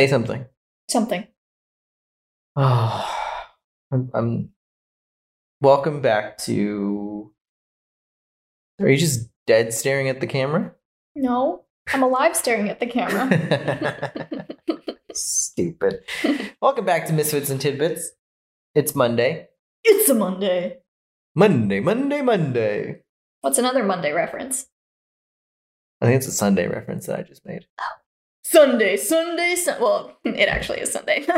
Say something. Something. Oh, I'm, I'm. Welcome back to. Are you just dead staring at the camera? No, I'm alive staring at the camera. Stupid. Welcome back to Misfits and Tidbits. It's Monday. it's a Monday. Monday, Monday, Monday. What's another Monday reference? I think it's a Sunday reference that I just made. Oh. Sunday, Sunday, sun- well, it actually is Sunday.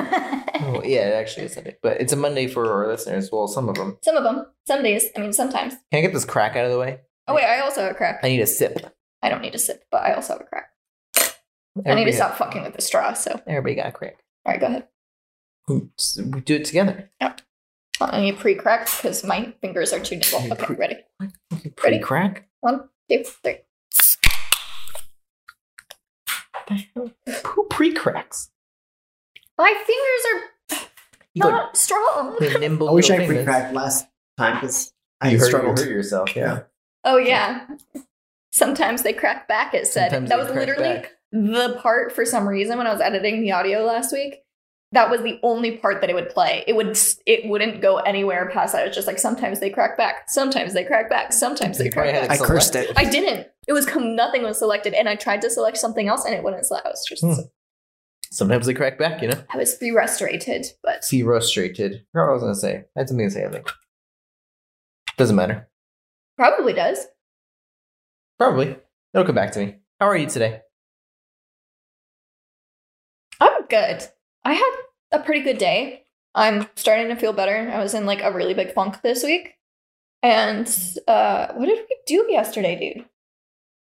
Oh, yeah, it actually is Sunday. But it's a Monday for our listeners. Well, some of them. Some of them. Some days. I mean, sometimes. Can I get this crack out of the way? Oh, wait, I also have a crack. I need a sip. I don't need a sip, but I also have a crack. I need to Everybody- stop fucking with the straw, so. Everybody got a crack. All right, go ahead. Oops, We do it together. I need pre-crack because my fingers are too nimble. Okay, pre- ready? Pretty crack. One, two, three. Who pre cracks? My fingers are You got not strong. the nimble. I wish I little fingers. pre-cracked last time because I You hurt, you struggled. hurt yourself. Yeah. Oh yeah. Sometimes they crack back. It said Sometimes that they was crack literally back. the part for some reason when I was editing the audio last week. That was the only part that it would play. It would it wouldn't go anywhere past that. It was just like sometimes they crack back, sometimes they crack back, sometimes they You probably crack had back. I cursed it. I didn't. It was com- nothing was selected, and I tried to select something else, and it wouldn't select. I was just Hmm. Sometimes they crack back, you know? I was frustrated, but frustrated. Forgot what I was going to say. I had something to say, I think. Doesn't matter. probably does. Probably. It'll come back to me. How are you today? I'm good. I had a pretty good day. I'm starting to feel better. I was in like a really big funk this week. And uh what did we do yesterday, dude?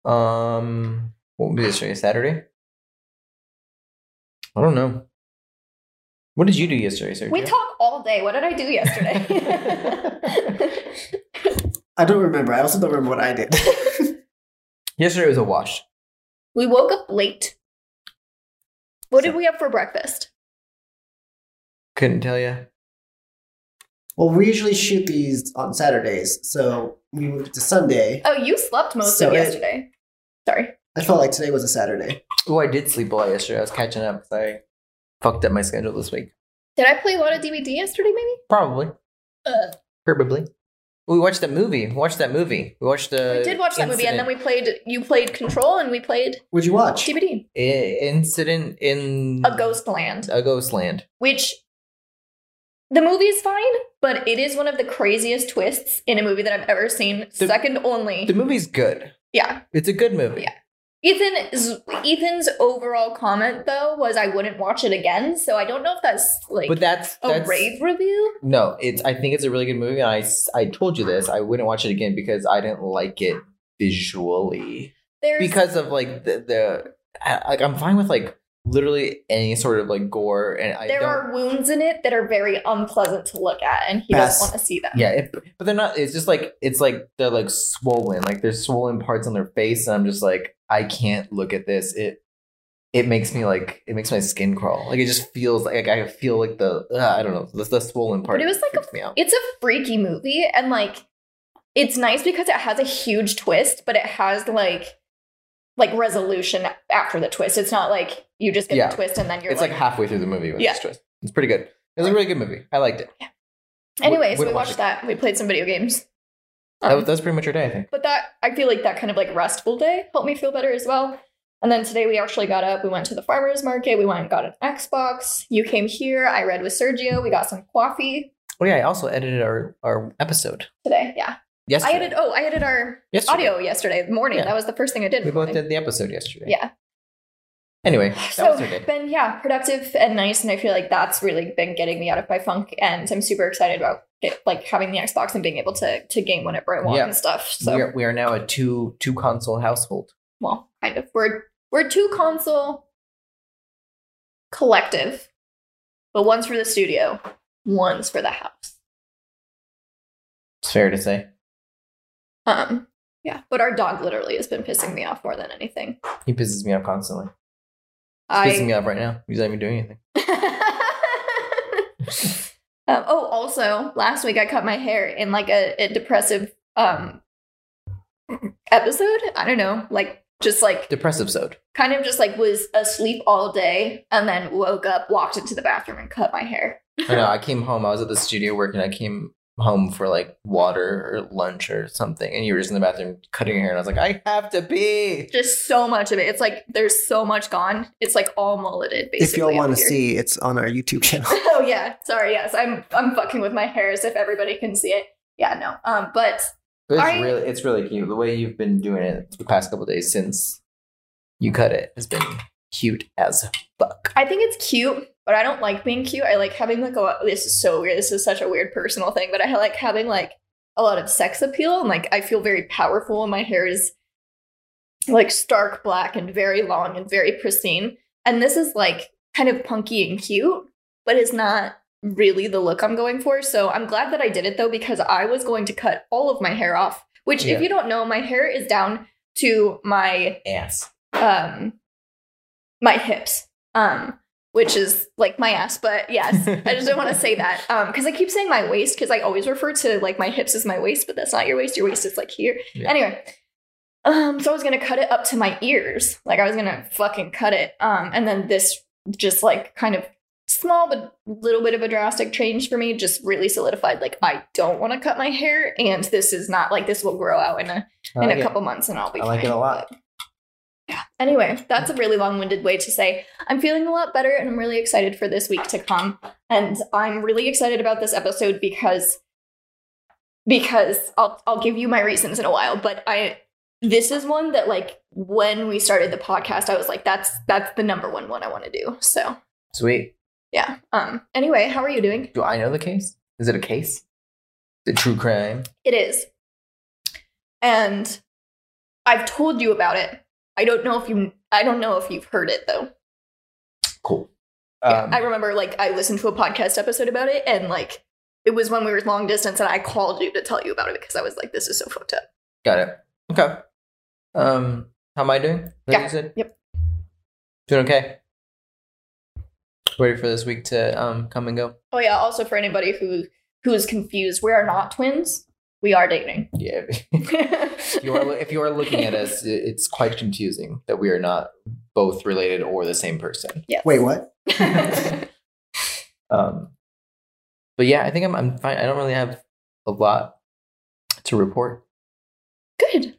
Um, what was yesterday? Saturday? I don't know. What did you do yesterday, Sergio? We talk all day. What did I do yesterday? I don't remember. I also don't remember what I did. yesterday was a wash. we woke up late. What did we have for breakfast? Couldn't tell you. Well, we usually shoot these on Saturdays, so we moved to Sunday. Oh, you slept most So of it- yesterday. Sorry. I felt like today was a Saturday. Oh, I did sleep a lot yesterday. I was catching up because I fucked up my schedule this week. Did I play a lot of DBD yesterday, maybe? Probably. Uh, Probably. We watched that movie. We watched that movie. We watched the. we did watch that movie, and then we played. You played Control, and we played What'd you watch? DBD. I- incident in A Ghost Land. A ghost land. which the movie is fine, but it is one of the craziest twists in a movie that I've ever seen. The- second only. The movie's good. yeah. It's a good movie. Yeah. Ethan Ethan's overall comment though was I wouldn't watch it again, so I don't know if that's like But that's a that's rave review. no. It's I think it's a really good movie, and I I told you this. I wouldn't watch it again because I didn't like it visually There's because of like the the I, like I'm fine with like literally any sort of like gore, and I there are wounds in it that are very unpleasant to look at, and he Pass. doesn't want to see them. yeah, it, but they're not. It's just like it's like they're like swollen. Like there's swollen parts on their face, and I'm just like I can't look at this. It it makes me like it makes my skin crawl. Like it just feels like I feel like the uh, I don't know the, the swollen part. But it was like a- freaks me out. It's a freaky movie, and like it's nice because it has a huge twist, but it has like like resolution after the twist. It's not like you just get Yeah. the twist and then you're It's like, like halfway through the movie with Yeah. this twist. It's pretty good. It was a really good movie. I liked it. Anyways, we watch watched that. We played some video games. That Um, was, that's pretty much your day, I think. but that I feel like that kind of like restful day helped me feel better as well. And then today we actually got up. We went to the farmers market. We went and got an Xbox. You came here. I read with Sergio. We got some coffee Oh yeah, I also edited our our episode today. Yeah, yesterday. I edited. Oh, I edited our yesterday. audio yesterday morning. Yeah. That was the first thing I did. We both did the episode yesterday. Yeah. Anyway, that so was our been yeah productive and nice and i feel like that's really been getting me out of my funk and i'm super excited about it, like having the xbox and being able to to game whenever i want Yeah. and stuff so we, are, we are now a two two console household. well kind of we're we're two console collective but one's for the studio one's for the house It's fair to say. Um yeah but our dog literally has been pissing me off more than anything He pisses me off constantly. He's pissing me off right now. He's not even doing anything. um, oh, also, last week I cut my hair in like a, a depressive um episode. I don't know, like Just like Depressive episode. kind of just like was asleep all day and then woke up, walked into the bathroom and cut my hair. I know. I came home. I was at the studio working. I came home for like water or lunch or something, and you were just in the bathroom cutting your hair, and I was like, I have to pee. Just so much of it. It's like there's so much gone. It's like all mulleted basically. if y'all want to see, it's on our YouTube channel. oh yeah. Sorry, yes. I'm I'm fucking with my hairs if everybody can see it. Yeah, no. Um, but But it's I- really, it's really cute. The way you've been doing it the past couple days since you cut it has been cute as fuck. I think it's cute, but I don't like being cute. I like having like a lot. this is so weird. This is such a weird personal thing, but I like having like a lot of sex appeal and like I feel very powerful and my hair is like stark black and very long and very pristine. And this is like kind of punky and cute, but it's not really the look I'm going for. So I'm glad that I did it though because I was going to cut all of my hair off, which Yeah. if you don't know, my hair is down to my Ass. um my hips um which is like my ass but yes i just don't want to say that um because i keep saying my waist because i always refer to like my hips as my waist but that's not your waist your waist is like here Yeah. anyway um so i was gonna cut it up to my ears like i was gonna fucking cut it um and then this just like kind of small but little bit of a drastic change for me just really solidified like i don't want to cut my hair and this is not like this will grow out in a in a couple months and I'll be I like it a lot. Yeah. Anyway, that's a really long-winded way to say I'm feeling a lot better and I'm really excited for this week to come. And I'm really excited about this episode because because I'll I'll give you my reasons in a while, but I this is one that like when we started the podcast, I was like, that's that's the number one one I want to do. So Sweet. yeah. Um anyway, how are you doing? Do I know the case? Is it a case? The true crime. It is. And I've told you about it. I don't know if you I don't know if you've heard it though. Cool. Yeah, Um, I remember like I listened to a podcast episode about it and like it was when we were long distance and I called you to tell you about it because I was like, this is so fucked up. got it. Okay. Um, how am I doing? That Yeah. Yep. Doing okay. Ready for this week to um come and go? Oh yeah, also for anybody who who is confused, we are not twins. We are dating. Yeah. if you are if you are looking at us, it's quite confusing that we are not both related or the same person. yes. Wait, what? Um, but yeah, I think I'm I'm fine. I don't really have a lot to report. Good.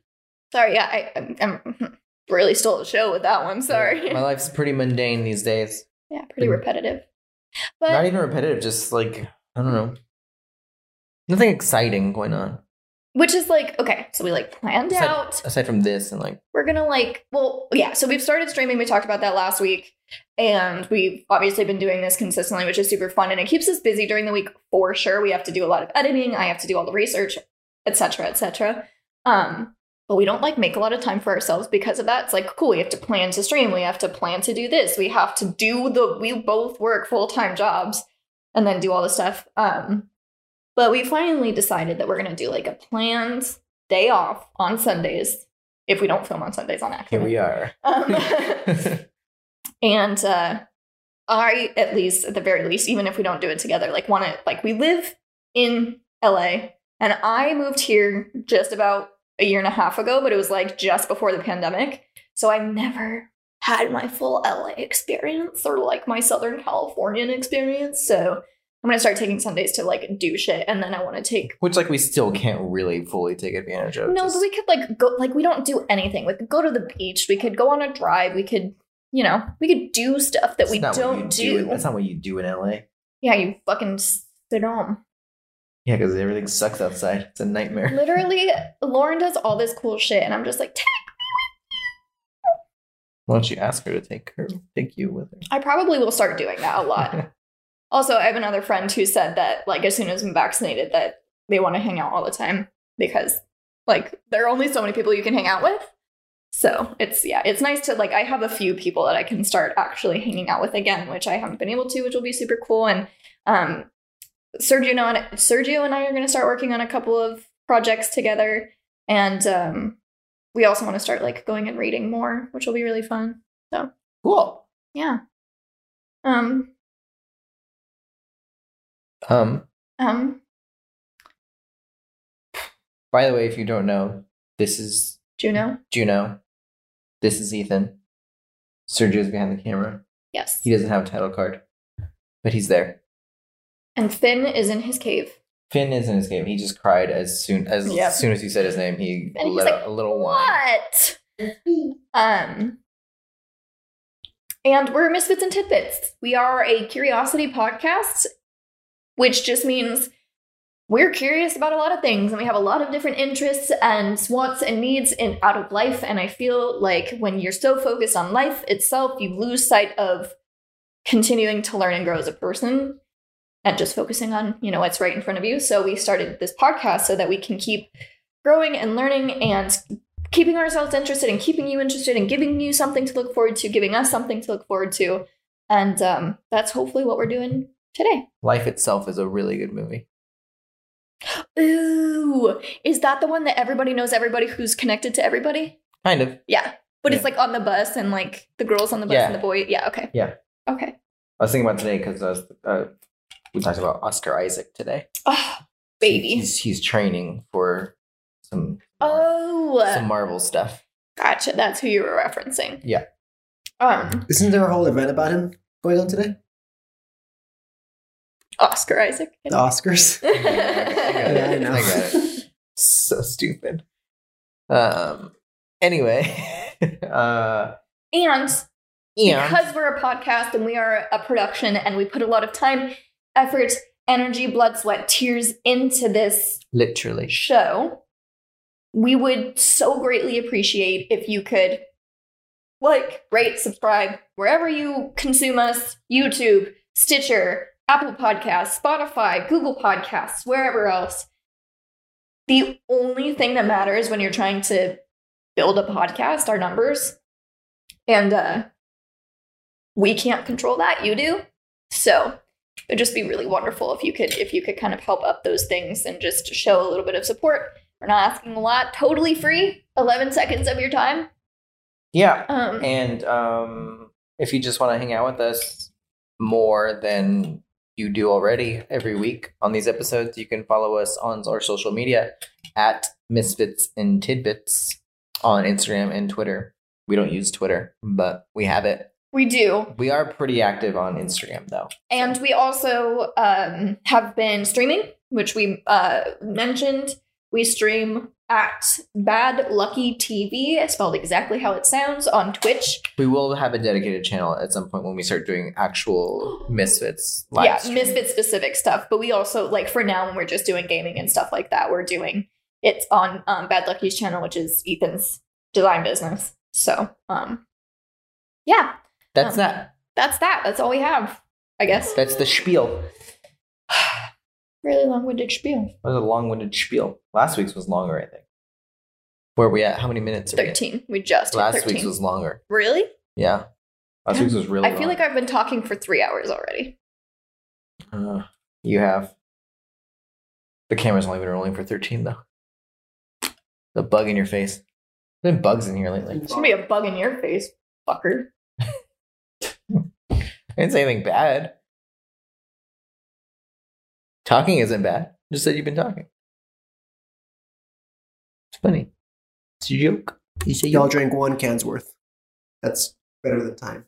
Sorry, yeah, I, I'm, I'm really stole the show with that one. Sorry. My life's pretty mundane these days. yeah, pretty repetitive. But Not even repetitive, just like I don't know. Nothing exciting going on. Which is like okay, so we like planned Aside- out. aside from this and like we're gonna like well yeah so we've started streaming. We talked about that last week. And we've obviously been doing this consistently which is super fun. And it keeps us busy during the week for sure. We have to do a lot of editing. I have to do all the research etc etc um but we don't like make a lot of time for ourselves because of that. It's like cool we have to plan to stream. We have to plan to do this. We have to do the we both work full-time jobs and then do all the stuff. Um but we finally decided that we're going to do like a planned day off on sundays if we don't film on Sundays on accident. here we are. Um, and uh, I, at least, at the very least, even if we don't do it together, like want to, like we live in LA, and I moved here just about a year and a half ago, but it was like just before the pandemic, so I never had my full LA experience or like my Southern Californian experience. So I'm gonna start taking Sundays to like do shit, and then I want to take Which like we still can't really fully take advantage of. no, just- but we could like go like we don't do anything. We could go to the beach. We could go on a drive. We could, you know, we could do stuff that we don't do. That's not what you do in LA. yeah, you fucking sit home. Yeah, because everything sucks outside. It's a nightmare. Literally, Lauren does all this cool shit, and I'm just like, "Take me with you. Why don't you ask her to take her, take you with her? I probably will start doing that a lot. also, I have another friend who said that like as soon as I'm vaccinated, that they want to hang out all the time because like there are only so many people you can hang out with. So it's yeah, it's nice to like I have a few people that I can start actually hanging out with again, which I haven't been able to, which will be super cool. And um, Sergio and Sergio and I are going to start working on a couple of projects together, and um, we also want to start like going and reading more, which will be really fun. So, cool. Yeah. Um. Um. Um. By the way, if you don't know, this is Juno. Juno. This is Ethan. Sergio's behind the camera. Yes. He doesn't have a title card, but he's there. And Finn is in his cave. Finn is in his game. He just cried as soon as Yep. soon as you said his name. He And let like, a little whine. What? Um, and we're Misfits and Tidbits. We are a curiosity podcast, which just means we're curious about a lot of things and we have a lot of different interests and wants and needs in out of life. And I feel like when you're so focused on life itself, you lose sight of continuing to learn and grow as a person and just focusing on, you know, what's right in front of you. So we started this podcast so that we can keep growing and learning and keeping ourselves interested and keeping you interested and giving you something to look forward to, giving us something to look forward to. And um, that's hopefully what we're doing today. Life itself is a really good movie. Ooh, is that the one that everybody knows everybody who's connected to everybody? Kind of. Yeah. But it's like on the bus and like the girls on the bus Yeah. and the boy. Yeah, okay. Yeah. Okay. I was thinking about today because uh, we talked about Oscar Isaac today. Oh, baby. He's he's training for some Oh, some Marvel stuff. gotcha. That's who you were referencing. Yeah. Um, Isn't there a whole event about him going on today? Oscar Isaac. The Oscars. I got it. Yeah, I know. I got it. So stupid. Um. Anyway. uh. and And because we're a podcast and we are a production and we put a lot of time, effort, energy, blood, sweat, tears into this literally. show, we would so greatly appreciate if you could like, rate, subscribe wherever you consume us YouTube, Stitcher, Apple Podcasts, Spotify, Google Podcasts, wherever else. The only thing that matters when you're trying to build a podcast are numbers. And uh, we can't control that. You do. So it'd just be really wonderful if you could if you could kind of help up those things and just show a little bit of support. We're not asking a lot. Totally free. 11 seconds of your time. Yeah. Um, And um, if you just want to hang out with us more than you do already every week on these episodes, you can follow us on our social media at Misfits and Tidbits on Instagram and Twitter. We don't use Twitter, but we have it. we do. We are pretty active on Instagram, though. And we also um, have been streaming, which we uh, mentioned. We stream at Bad Lucky TV, spelled exactly how it sounds, on Twitch. We will have a dedicated channel at some point when we start doing actual Misfits live yeah, stream. Misfit specific stuff. But we also, like, for now, when we're just doing gaming and stuff like that, we're doing it's on um, Bad Lucky's channel, which is Ethan's design business. So, um, yeah, That's um, that. that's that. That's all we have, I guess. That's the spiel. Really long winded spiel. That was a long-winded spiel. Last week's was longer, I think. Where are we at? How many minutes? Are we at? 13. We just Last 13. week's was longer. Really? Yeah. Last week's was really. I feel like I've been talking for three hours already. Uh, you have. The camera's only been rolling for thirteen though. The bug in your face. There's been bugs in here lately. There's gonna be a bug in your face, fucker. I didn't say anything bad. Talking isn't bad. Just said you've been talking. It's funny. It's a joke. You say Y'all drank one can's worth. That's better than time.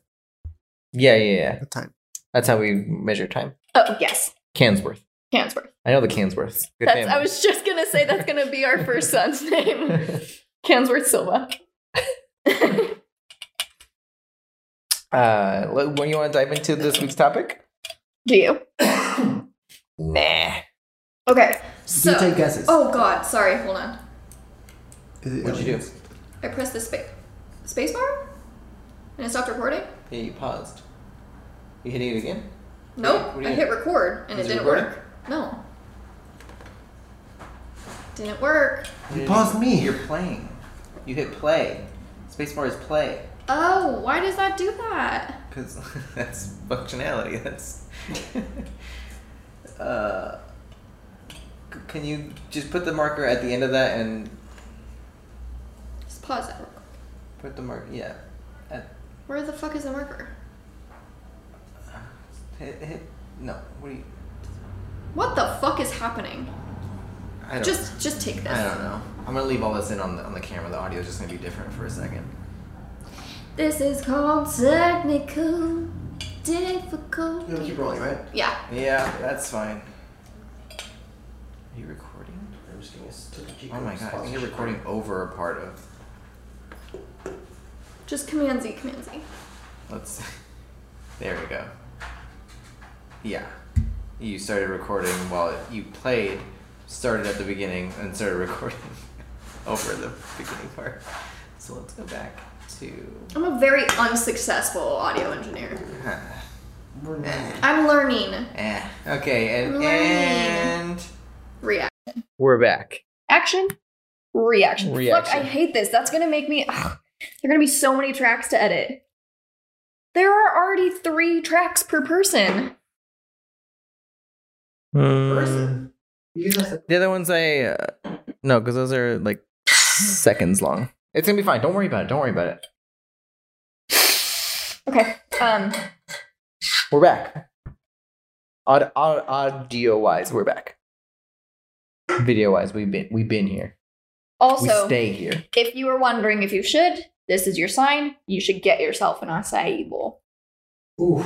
Yeah, yeah, yeah. The time. That's how we measure time. Oh yes, Cans worth. Cans worth. I know the cans worth. I was just gonna say that's gonna be our first son's name, Cansworth Silva. uh, when you want to dive into this week's topic? Do you? Nah. Okay. you So. take guesses. Oh God, sorry. Hold on. Is it- What'd you do? I pressed the space space bar, and it stopped recording. Yeah, you paused. You hitting it again? Nope. What I hit record, and Is it it didn't recording? work. No. Didn't work. You paused me. You're playing. You hit play. Spacebar is play. Oh, why does that do that? Because that's functionality. That's. uh, can you just put the marker at the end of that and Just pause that real quick. put the marker? Yeah. At, Where the fuck is the marker? hit, hit. No. What do you. What the fuck is happening? I don't Just just take this. I don't know. I'm gonna leave all this in on the, on the camera. The audio is just gonna be different for a second. This is called technical difficult. You'll keep rolling, right? Yeah. Yeah, that's fine. Are you recording? I'm just gonna s- take a peek Oh my the god, I think you're recording over a part of. Just Command Z, Command Z. Let's. There we go. Yeah. You started recording while it, you played, started at the beginning, and started recording over the beginning part. So let's go back to. I'm a very unsuccessful audio engineer. We're not- I'm learning. Eh. Okay, and, Learning. and React. we're back. Action. Reaction. Reaction. Fuck, I hate this. That's gonna make me. Ugh, there are gonna be so many tracks to edit. There are already three tracks per person. Person. You guys have- The other ones I uh, no, because those are like seconds long. It's gonna be fine. Don't worry about it. Don't worry about it. Okay. Um. We're back. Aud- aud- audio wise, we're back. Video wise, we've been we've been here. Also, we stay here. if you were wondering if you should, this is your sign. You should get yourself an acai bowl. Ooh.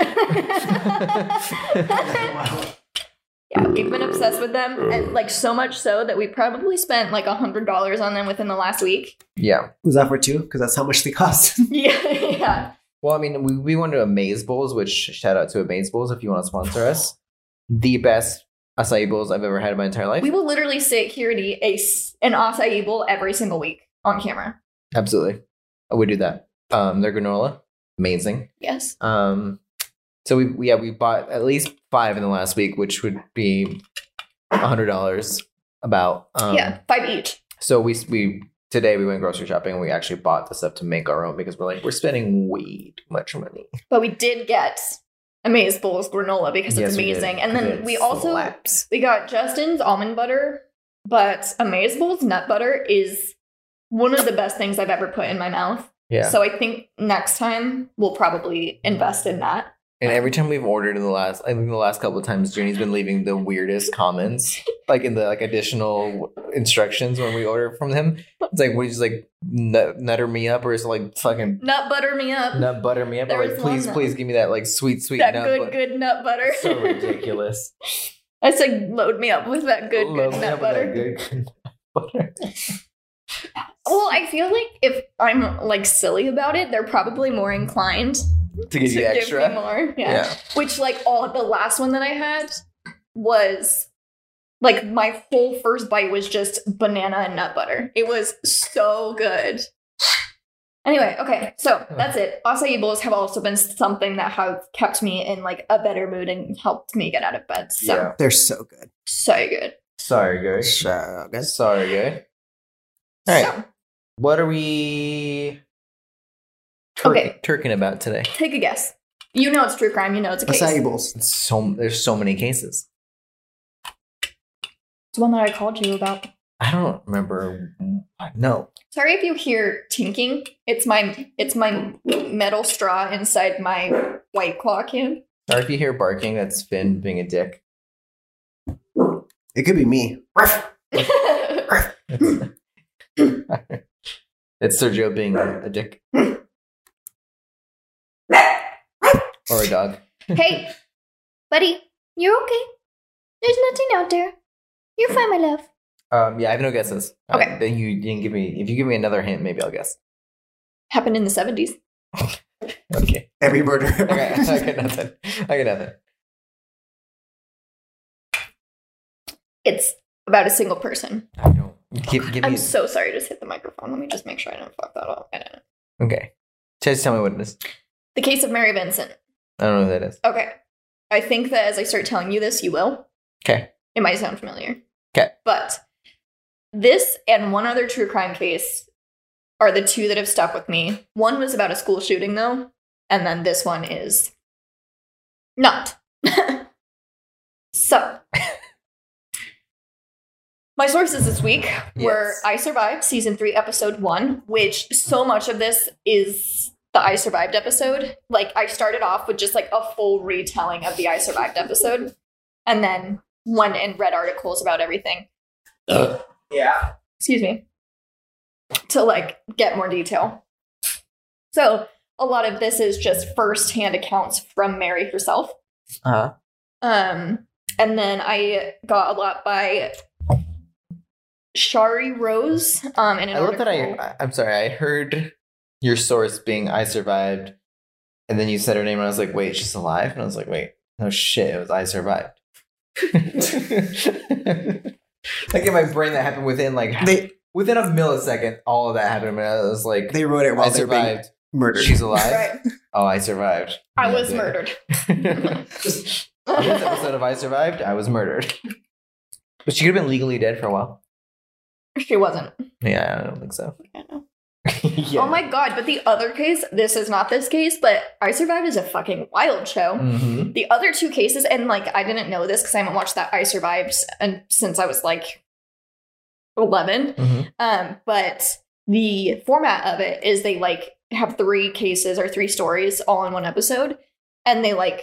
yeah, we've been obsessed with them, and like so much so that we probably spent like a hundred dollars on them within the last week. Yeah. Was that for two? Because that's how much they cost. Yeah, yeah. Well, I mean, we, we went to Amaze Bowls, which shout out to Amaze Bowls if you want to sponsor us. The best acai bowls I've ever had in my entire life. We will literally sit here and eat a s- an acai bowl every single week on camera. Absolutely. I would do that. Um, their granola, amazing. Yes. Um, so we we- yeah we bought at least five in the last week, which would be a hundred dollars about. Um, yeah, five each. So we we today we went grocery shopping and we actually bought the stuff to make our own because we're like we're spending way too much money. But we did get Amaze Bowls granola because Yes, it's amazing. And then It we also slaps. we got Justin's almond butter, but Amaze Bowls nut butter is one of the best things I've ever put in my mouth. yeah. So I think next time we'll probably invest in that. And every time we've ordered in the last, I think the last couple of times, Junie's been leaving the weirdest comments, like in the like additional instructions when we order from him. It's like, we just like nut, nutter me up, or is it like fucking Nut butter me up. nut butter me up, There or like please, please give me that like sweet, sweet that nut good, butter. good nut butter. So ridiculous. I said, load me up with that good, Load good nut up with that butter. good, good nut butter. Well, I feel like if I'm like silly about it, they're probably more inclined to give to you extra. give me more. Yeah. yeah. Which, like, all the last one that I had was like my whole first bite was just banana and nut butter. It was so good. Anyway, okay, so that's it. Acai bowls have also been something that have kept me in like a better mood and helped me get out of bed. So Yeah. They're so good. so good. Sorry, guys. So good. Sorry, guys. All right. So What are we tur- Okay. turking about today? take a guess. You know it's true crime. You know it's a case. Acai bowls. It's so there's so many cases. It's one that I called you about. I don't remember. No. Sorry if you hear tinking. It's my it's my metal straw inside my white claw can. Or if you hear barking, that's Finn being a dick. It could be me. It's, it's Sergio being a dick. or a dog. hey, buddy, you're okay. There's nothing out there. You're fine, my love. Um, yeah, I have no guesses. Uh, Okay. then you didn't give me. If you give me another hint, maybe I'll guess. Happened in the 70s. Okay. Every murder. I got, I got nothing. I got nothing. It's about a single person. I don't. Give, give I'm me. so sorry. Just hit the microphone. Let me just make sure I don't fuck that up. I don't know. Okay. Just tell me what it is. The case of Mary Vincent. I don't know what mm. that is. Okay. I think that as I start telling you this, you will. Okay. It might sound familiar. Okay. But this and one other true crime case are the two that have stuck with me. One was about a school shooting, though, and then this one is not. so, my sources this week were Yes. I Survived, season three, episode one, which so much of this is the I Survived episode. Like, I started off with just like a full retelling of the I Survived episode, and then went and read articles about everything. Yeah. Excuse me. To like get more detail. So a lot of this is just firsthand accounts from Mary herself. Uh-huh. Um, and then I got a lot by Shari Rose. Um, in an I love that. I. I'm sorry. I heard your source being I survived, and then you said her name, and I was like, wait, she's alive, and I was like, wait, no shit, it was I survived. like in my brain, that happened within like They within a millisecond. All of that happened, and I was like, they wrote it I while they were being survived. murdered. She's alive. Right. Oh, I survived. I Yeah, was yeah. murdered. this episode of I survived, I was murdered. But she could have been legally dead for a while. she wasn't. Yeah, I don't think so. I know. yeah. Oh my god, but the other case, this is not this case, but I Survived is a fucking wild show. hmm The other two cases, and like I didn't know this because I haven't watched that I Survived and since I was like 11. hmm Um, but the format of it is they like have three cases or three stories all in one episode, and they like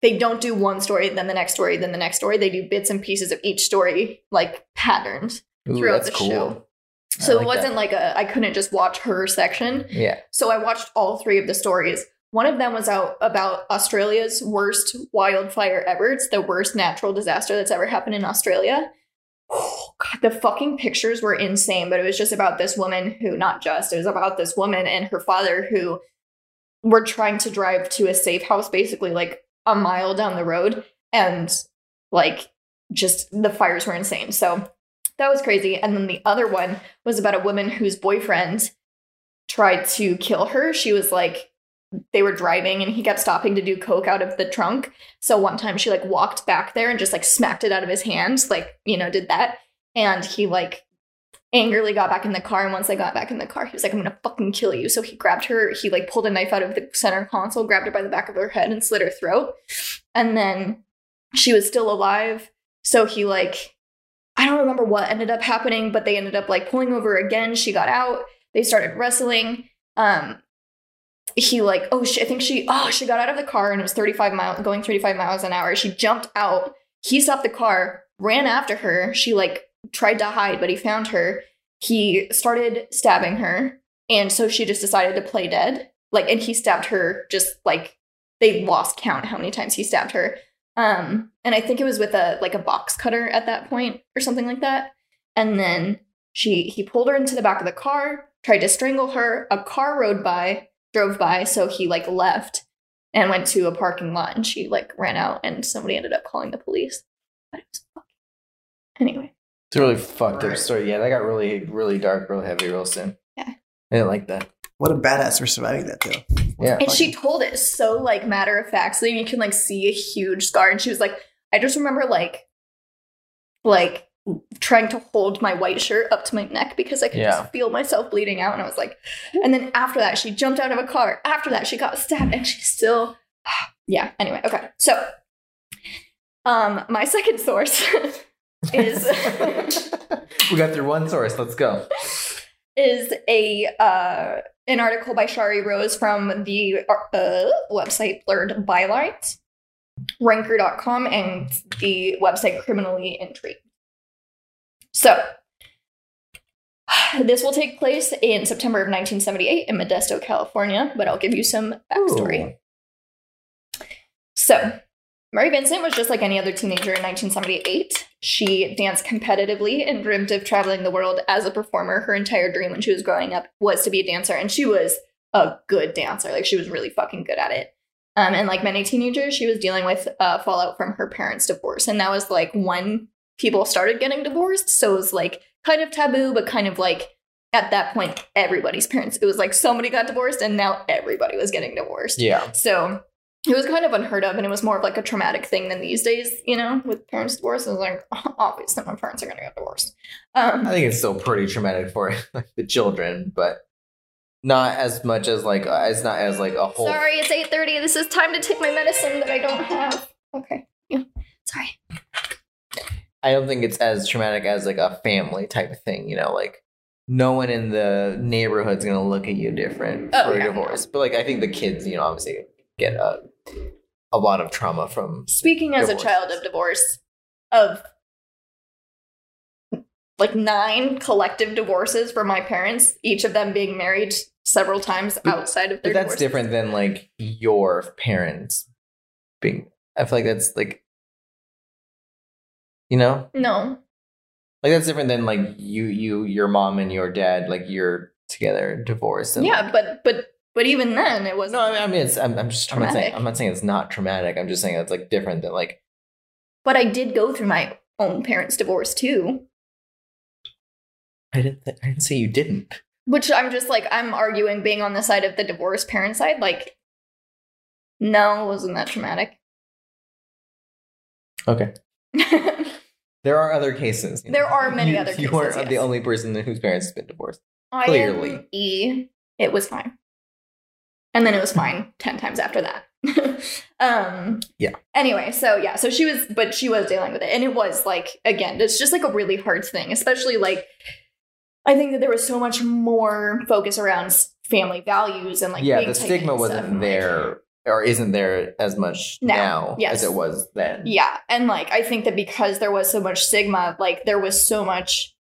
they don't do one story, then the next story, then the next story. They do bits and pieces of each story, like patterns. Ooh, Throughout the cool. show. So like it wasn't that. like a I couldn't just watch her section. Yeah. So I watched all three of the stories. One of them was out about Australia's worst wildfire ever. It's the worst natural disaster that's ever happened in Australia. Oh, God, the fucking pictures were insane, but it was just about this woman who, not just, it was about this woman and her father who were trying to drive to a safe house, basically like a mile down the road. And like, just the fires were insane. So that was crazy. And then the other one was about a woman whose boyfriend tried to kill her. She was like, they were driving and he kept stopping to do coke out of the trunk. So one time she like walked back there and just like smacked it out of his hands, like, you know, did that. And he like angrily got back in the car. And once they got back in the car, he was like, I'm gonna fucking kill you. So he grabbed her, he like pulled a knife out of the center console, grabbed her by the back of her head and slit her throat. And then she was still alive. So he like I don't remember what ended up happening, but they ended up like pulling over again. She got out. They started wrestling. Um, he like, oh, she, I think she, oh, she got out of the car and it was 35 miles, going 35 miles an hour. She jumped out. He stopped the car, ran after her. She like tried to hide, but he found her. He started stabbing her, and so she just decided to play dead. Like, and he stabbed her just like they lost count how many times he stabbed her. Um, and I think it was with a like a box cutter at that point or something like that. And then she he pulled her into the back of the car, tried to strangle her. A car rode by, drove by, so he like left and went to a parking lot and she like ran out and somebody ended up calling the police. But it was fucking anyway. It's a really fucked up Right. story. Yeah, that got really, really dark, real heavy, real soon. Yeah. I didn't like that. What a badass for surviving that though. Yeah. And she told it so like matter of fact, so you can like see a huge scar. And she was like, I just remember like like trying to hold my white shirt up to my neck because I could Yeah. just feel myself bleeding out. And I was like, and then after that, she jumped out of a car. After that, she got stabbed and she's still yeah. Anyway, okay. So um my second source is we got through one source. Let's go. is a uh, an article by Shari Rose from the uh, website Blurred Bylines, Ranker.com, and the website Criminally Intrigued. So, this will take place in September of 1978 in Modesto, California, but I'll give you some backstory. So, Mary Vincent was just like any other teenager in 1978. She danced competitively and dreamed of traveling the world as a performer. Her entire dream when she was growing up was to be a dancer, and she was a good dancer. Like, she was really fucking good at it. Um, and like many teenagers, she was dealing with uh, fallout from her parents' divorce. And that was like when people started getting divorced. So it was like kind of taboo, but kind of like at that point, everybody's parents, it was like somebody got divorced, and now everybody was getting divorced. Yeah. So it was kind of unheard of, and it was more of like a traumatic thing than these days, you know, with parents divorced. It was like, obviously, my parents are going to get divorced. Um, I think it's still pretty traumatic for like the children, but not as much as like uh, it's not as like a whole. sorry, it's 8.30. This is time to take my medicine that I don't have. Okay. Yeah. Sorry. I don't think it's as traumatic as like a family type of thing. You know, like no one in the neighborhood's gonna look at you different Oh, for a yeah. divorce. But like I think the kids, you know, obviously get a a lot of trauma from. Speaking as Divorces. a child of divorce, of like nine collective divorces for my parents, each of them being married several times But- outside of their But that's divorces. different than like your parents being. I feel like that's like, you know, No. like that's different than like you, you, your mom and your dad, like you're together, divorced. And Yeah, like- but but but even then it was no, I mean, I mean, it's. I'm, I'm just. I'm not saying. I'm not saying it's not traumatic. I'm just saying it's like different than like. But I did go through my own parents' divorce too. I didn't. Th- I didn't say you didn't. Which I'm just like I'm arguing being on the side of the divorced parent side, like no, wasn't that traumatic. Okay. There are other cases. There know. are many You- other You cases, aren't the only person whose parents has been divorced. Clearly. Clearly. E, it was fine. And then it was fine 10 times after that. um Yeah. Anyway, so yeah, so she was but she was dealing with it and it was like again, it's just like a really hard thing, especially like I think that there was so much more focus around family values and like yeah, the stigma wasn't there or isn't there as much No. now Yes. as it was then. Yeah, and like I think that because there was so much stigma, like there was so much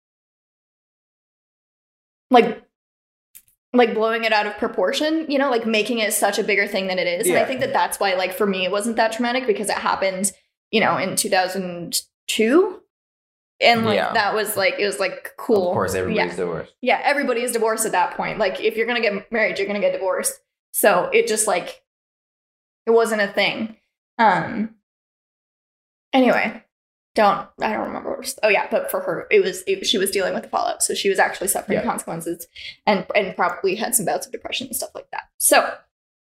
like like blowing it out of proportion, you know, like making it such a bigger thing than it is. And I think that that's why like for me it wasn't that traumatic because it happened, you know, in 2002. And like Yeah. that was like it was like cool. Of course, everybody's Yeah. divorced. Yeah, everybody is divorced at that point. Like if you're going to get married, you're going to get divorced. So it just like it wasn't a thing. Um anyway, don't I don't remember what was, oh yeah, but for her it was it, she was dealing with the fallout. So she was actually suffering Yeah. consequences and and probably had some bouts of depression and stuff like that. So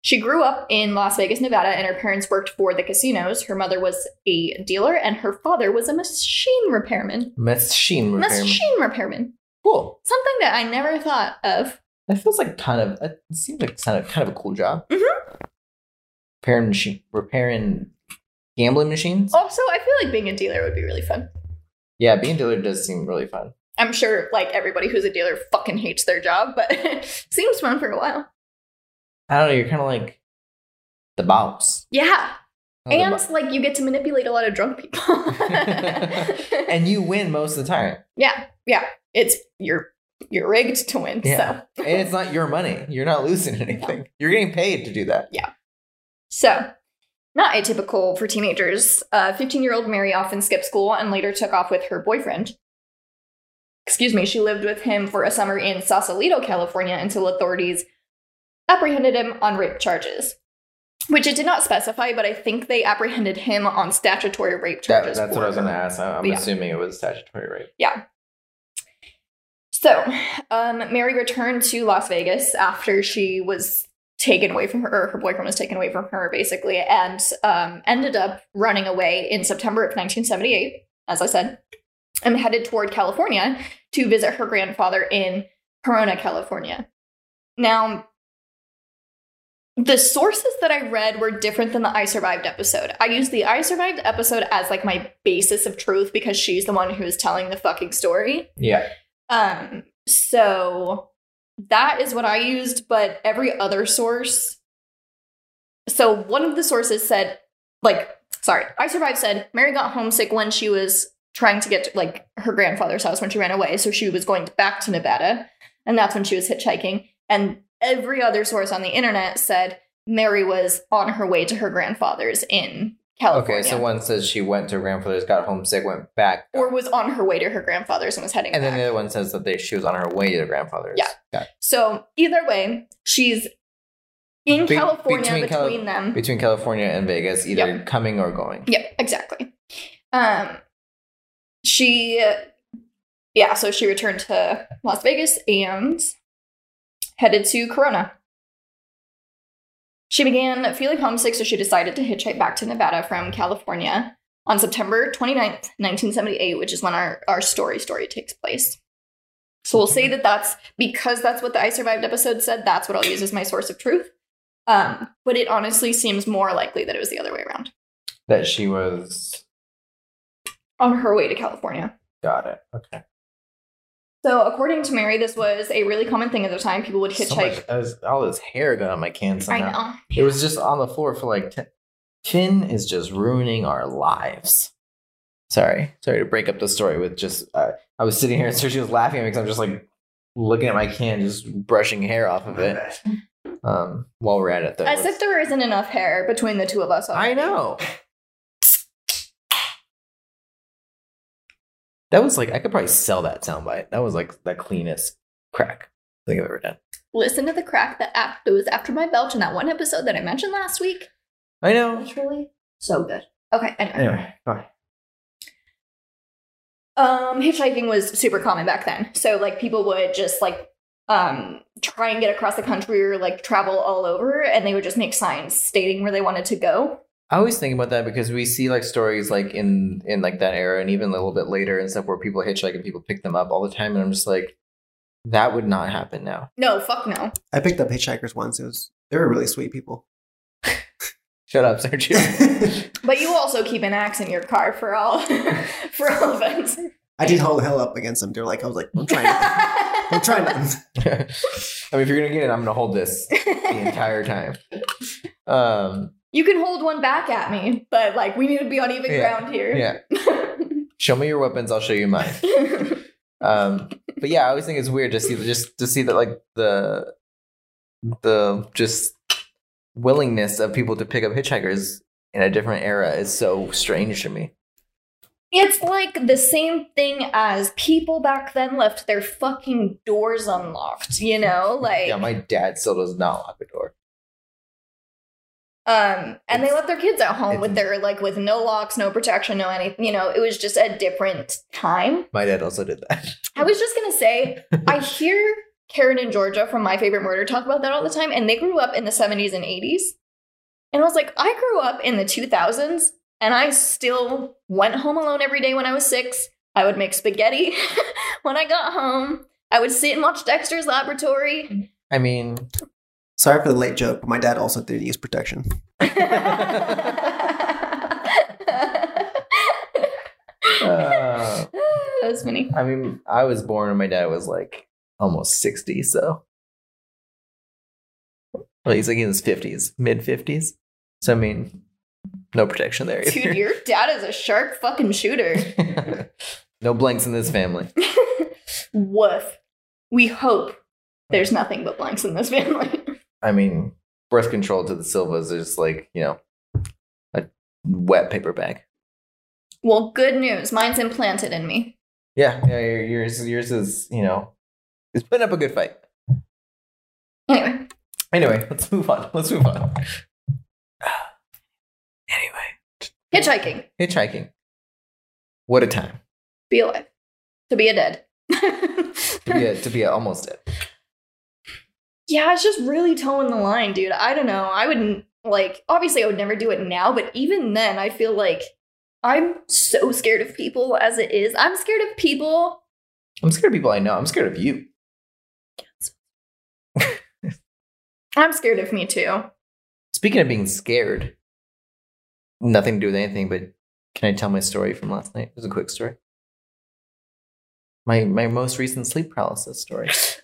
she grew up in Las Vegas, Nevada, and her parents worked for the casinos. Her mother was a dealer, and her father was a machine repairman. Machine repairman. Machine repairman. Cool. Something that I never thought of. That feels like kind of. It seems like kind of kind of a cool job. Mhm. Repairing machine, repairing gambling machines. Also, I feel like being a dealer would be really fun. Yeah, being a dealer does seem really fun. I'm sure like everybody who's a dealer fucking hates their job, but seems fun for a while. I don't know. You're kind of like the boss. Yeah. Oh, And bo- like you get to manipulate a lot of drunk people. and you win most of the time. yeah, yeah. It's you're you're rigged to win. Yeah. So And it's not your money. You're not losing anything. You're getting paid to do that. Yeah. So, not atypical for teenagers. 15 year old Mary often skipped school and later took off with her boyfriend. Excuse me, she lived with him for a summer in Sausalito, California until authorities apprehended him on rape charges. Which it did not specify, but I think they apprehended him on statutory rape That, charges. that's for what I was going to ask. I'm Yeah. assuming it was statutory rape. Yeah. So, um, Mary returned to Las Vegas after she was taken away from her, or her boyfriend was taken away from her, basically, and um, ended up running away in September of 1978, as I said, and headed toward California to visit her grandfather in Corona, California. Now, the sources that I read were different than the I Survived episode. I used the I Survived episode as like my basis of truth because she's the one who is telling the fucking story. Yeah. Um, so that is what I used, but every other source. So one of the sources said, like, sorry, I survived said Mary got homesick when she was trying to get to, like her grandfather's house when she ran away. So she was going back to Nevada, and that's when she was hitchhiking. And every other source on the internet said Mary was on her way to her grandfather's in California. Okay, so one says she went to her grandfather's, got homesick, went back. or was on her way to her grandfather's and was heading and then the other one says that they, she was on her way to her grandfather's. Yeah. It. So either way, she's in Be- California between between, Cali- them. Between California and Vegas, either coming or going. Yep, exactly. Um, she, yeah, so she returned to Las Vegas and headed to Corona. She began feeling homesick, so she decided to hitchhike back to Nevada from California on September 29th, 1978, which is when our, our story story takes place. So we'll say that that's because that's what the I Survived episode said, that's what I'll use as my source of truth. Um, but it honestly seems more likely that it was the other way around. That she was. On her way to California. Got it. Okay. So, according to Mary, this was a really common thing at the time. People would So hitchhike. much, as, all this hair got on my can somehow. I know. It was just on the floor for like. Ten- Finn is just ruining our lives. Sorry, sorry to break up the story with just. Uh, I was sitting here and Sergio was laughing at me because I'm just like looking at my can, just brushing hair off of it. Um, while we're at it, though. As if there isn't enough hair between the two of us. I know. That was like I could probably sell that soundbite. That was like the cleanest crack thing I've ever done. Listen to the crack that after, it was after my belch in that one episode that I mentioned last week. I know. It's really so good. Okay, anyway. Anyway, fine. Um, hitchhiking was super common back then. So like people would just like um try and get across the country or like travel all over and they would just make signs stating where they wanted to go. I always think about that because we see like stories like in in like that era and even a little bit later and stuff where people hitchhike and people pick them up all the time and I'm just like that would not happen now. No, fuck no. I picked up hitchhikers once. It was they were really sweet people. Shut up, Sergio. But you also keep an axe in your car for all for all events. I did hold hell up against them. They were like, I was like, I'm trying. I'm trying. I mean, if you're gonna get it, I'm gonna hold this the entire time. Um, you can hold one back at me, but like we need to be on even Yeah. ground here. yeah. Show me your weapons. I'll show you mine. Um, but yeah, I always think it's weird to see just to see that like the the just willingness of people to pick up hitchhikers in a different era is so strange to me. It's like the same thing as people back then left their fucking doors unlocked, you know? Like Yeah, my dad still does not lock a door. Um and they left their kids at home with their like with no locks, no protection, no anything, you know, it was just a different time. My dad also did that. I was just going to say I hear Karen and Georgia from My Favorite Murder talk about that all the time and they grew up in the 70s and 80s. And I was like, I grew up in the 2000s and I still went home alone every day when I was 6. I would make spaghetti when I got home. I would sit and watch Dexter's Laboratory. I mean, Sorry for the late joke, but my dad also didn't use protection. uh, that was funny. I mean, I was born and my dad was like almost 60, so. Well, he's like in his 50s, mid 50s. So, I mean, no protection there. Dude, your dad is a shark fucking shooter. no blanks in this family. Woof. We hope there's nothing but blanks in this family. I mean, birth control to the Silvas is like, you know, a wet paper bag. well, good news. Mine's implanted in me. Yeah, yeah, yours, yours is, you know, it's putting up a good fight. Anyway, Anyway, let's move on. Let's move on. Anyway, hitchhiking. hitchhiking. What a time. Be alive. To be a dead. To be, a, to be a almost dead. Yeah, it's just really toeing the line, dude. I don't know. I wouldn't, like, obviously, I would never do it now, but even then, I feel like I'm so scared of people as it is. I'm scared of people. I'm scared of people I know. I'm scared of you. I'm scared of me too. Speaking of being scared, nothing to do with anything, but can I tell my story from last night? It was a quick story. My my most recent sleep paralysis story.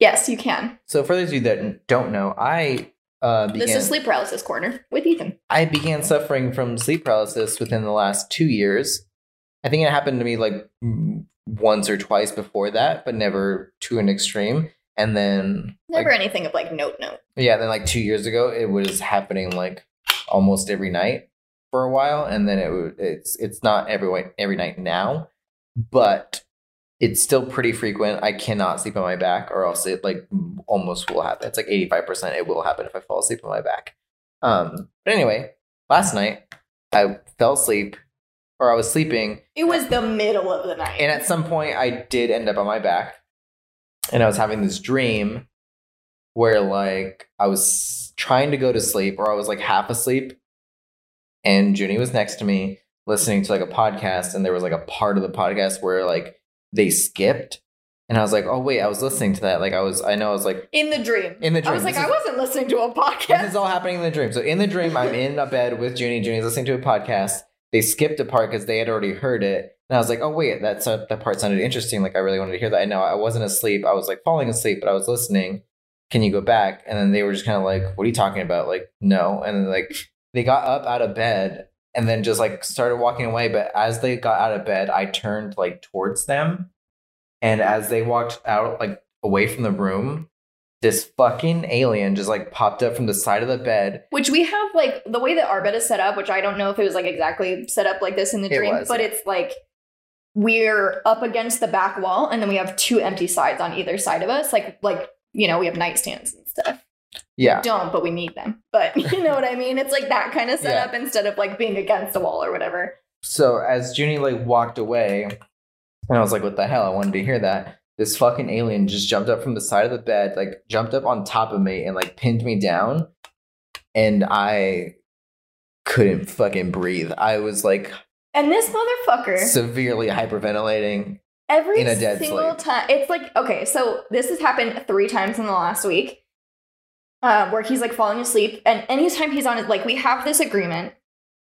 Yes, you can. So for those of you that don't know, I uh, began This is Sleep Paralysis Corner with Ethan. I began suffering from sleep paralysis within the last two years. I think it happened to me like once or twice before that, but never to an extreme. And then, like, Never anything of like note note. yeah, then like two years ago, it was happening like almost every night for a while, and then it would it's it's not every every night now, but it's still pretty frequent. I cannot sleep on my back, or else it like almost will happen. It's like eighty five percent. It will happen if I fall asleep on my back. Um, but anyway, last night I fell asleep, or I was sleeping, It was the middle of the night. and at some point I did end up on my back, and I was having this dream where like I was trying to go to sleep, or I was like half asleep, and Junie was next to me listening to like a podcast, and there was like a part of the podcast where like they skipped, and I was like, oh wait, I was listening to that. Like I was, I know I was like. in the dream. In the dream, I was like, This I is- wasn't listening to a podcast. This is all happening in the dream. So in the dream, I'm in a bed with Junie. Junie's listening to a podcast. They skipped a part because they had already heard it. And I was like, oh wait, that's uh, that part sounded interesting. Like I really wanted to hear that. I know I wasn't asleep. I was like falling asleep, but I was listening. Can you go back? And then they were just kind of like, what are you talking about? Like, no. And then like they got up out of bed and then just like started walking away. But as they got out of bed, I turned like towards them. And as they walked out, like away from the room, this fucking alien just like popped up from the side of the bed. Which we have like the way that our bed is set up, which I don't know if it was like exactly set up like this in the It dream, was, but it's like we're up against the back wall and then we have two empty sides on either side of us. Like like, you know, we have nightstands and stuff. Yeah. Don't, but we need them. But you know what I mean? It's like that kind of Yeah. setup instead of like being against a wall or whatever. So as Junie like walked away, and I was like, what the hell? I wanted to hear that. This fucking alien just jumped up from the side of the bed, like jumped up on top of me and like pinned me down. And I couldn't fucking breathe. I was like And this motherfucker severely hyperventilating. every in a dead single sleep. time it's like okay so this has happened three times in the last week uh, where he's like falling asleep and anytime he's on it like we have this agreement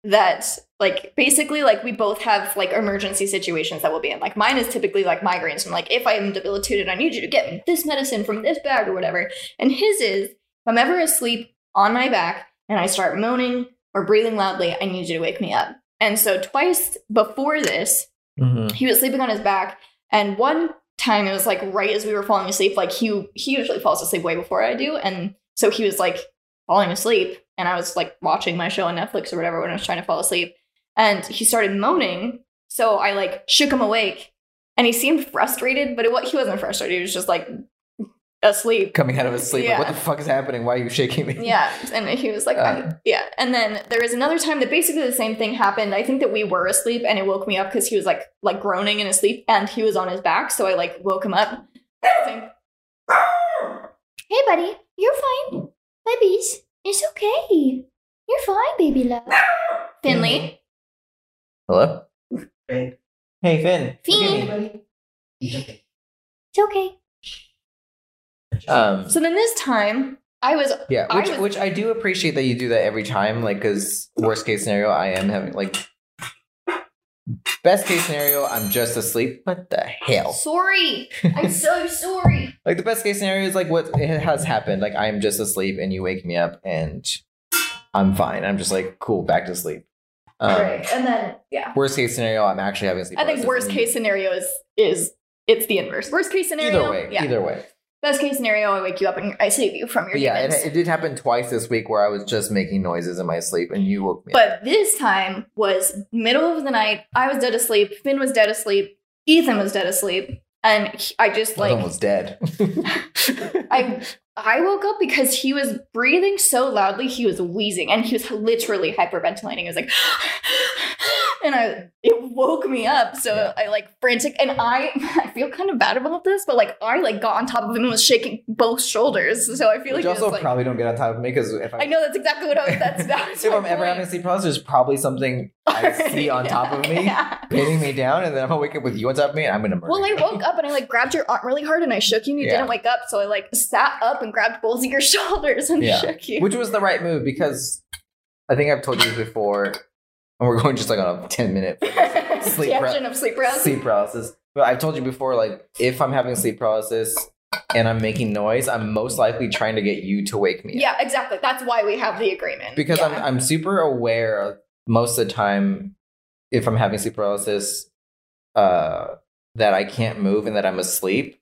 that like basically like we both have like emergency situations that we'll be in. Like mine is typically like migraines. And like if i am debilitated i need you to get me this medicine from this bag or whatever. And his is if i'm ever asleep on my back and i start moaning or breathing loudly i need you to wake me up. And so twice before this Mm-hmm. he was sleeping on his back and one time it was like right as we were falling asleep like he he usually falls asleep way before i do and so he was like falling asleep and i was like watching my show on netflix or whatever when i was trying to fall asleep and he started moaning so i like shook him awake and he seemed frustrated but it, he wasn't frustrated he was just like asleep Coming out of his sleep, like, what the fuck is happening? Why are you shaking me? yeah and he was like Uh. yeah and then there was another time that basically the same thing happened i think that we were asleep and it woke me up because he was like like groaning in his sleep and he was on his back so i like woke him up hey buddy you're fine babies it's okay you're fine baby love finley Hello? Finn. Hey Finn. Finn. it's okay Um so then this time i was Yeah, I was- which I do appreciate that you do that every time. Like, because worst case scenario, I am having like best case scenario, I'm just asleep. What the hell? sorry i'm so sorry Like the best case scenario is like what it has happened. Like I'm just asleep and you wake me up and I'm fine. I'm just like cool, back to sleep. Um, right and then yeah Worst case scenario, I'm actually having sleep. I think worst case scenario is is it's the inverse. Worst case scenario, Either way, yeah. either way. Best case scenario, I wake you up and I save you from your yeah, it, demons. it did happen twice this week where I was just making noises in my sleep and you woke me up. but this time was middle of the night. I was dead asleep. Finn was dead asleep. Ethan was dead asleep, and he- I just I was dead. I I woke up because he was breathing so loudly he was wheezing and he was literally hyperventilating. He was like, and I it woke me up. So Yeah. I like frantic and I I feel kind of bad about this, but like I like got on top of him and was shaking both shoulders. So I feel Which like also was, like probably don't get on top of me because if I, I know that's exactly what I was. That's that's if I'm ever point. having sleep paralysis, there's probably something I see on top of me, Yeah. pinning me down, and then I'm gonna wake up with you on top of me, and I'm gonna murder. Well, I woke up and I like grabbed your arm really hard and I shook you and you Yeah. didn't wake up. So I like sat up and grabbed both of your shoulders and Yeah. shook you. which was the right move because I think I've told you this before, and we're going just like on a ten minute sleep pra- of sleep paralysis. sleep paralysis. But I've told you before, like if I'm having sleep paralysis and I'm making noise, I'm most likely trying to get you to wake me. up. Yeah, exactly. That's why we have the agreement. because yeah. I'm I'm super aware most of the time if I'm having sleep paralysis uh that I can't move and that I'm asleep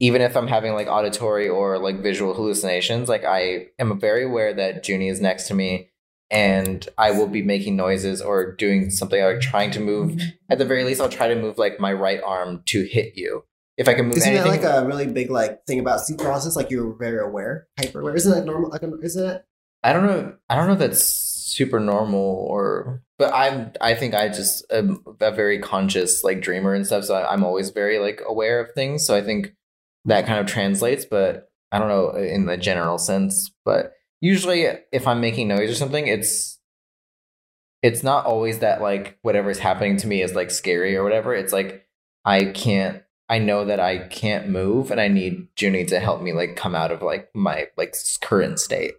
even if I'm having like auditory or like visual hallucinations like I am very aware that Junie is next to me and I will be making noises or doing something like trying to move mm-hmm. at the very least I'll try to move like my right arm to hit you if I can move Isn't that like a really big like thing about sleep paralysis? Like you're very aware, hyper aware. Isn't that normal? Like, isn't it? I don't know. I don't know if that's super normal or, but I'm. I think I just am a very conscious like dreamer and stuff. So I'm always very like aware of things. So I think that kind of translates. But I don't know in the general sense. But usually, if I'm making noise or something, it's it's not always that like whatever's happening to me is like scary or whatever. It's like I can't. I know that I can't move, and I need Junie to help me like come out of like my like current state.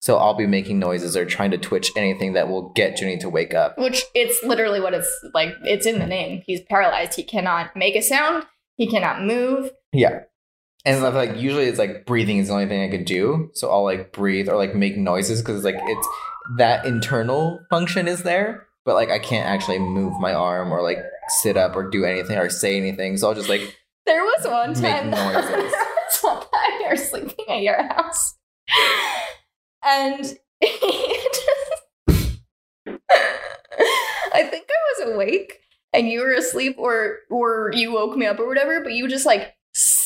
So I'll be making noises or trying to twitch anything that will get Junie to wake up. Which it's literally what it's like. It's in the name. He's paralyzed. He cannot make a sound. He cannot move. Yeah. And I'm like usually it's like breathing is the only thing I could do. So I'll like breathe or like make noises because like it's that internal function is there, but like I can't actually move my arm or like sit up or do anything or say anything. So I'll just like There was one time. noises. one time you were sleeping at your house, and just. I think I was awake and you were asleep, or or you woke me up or whatever. But you just like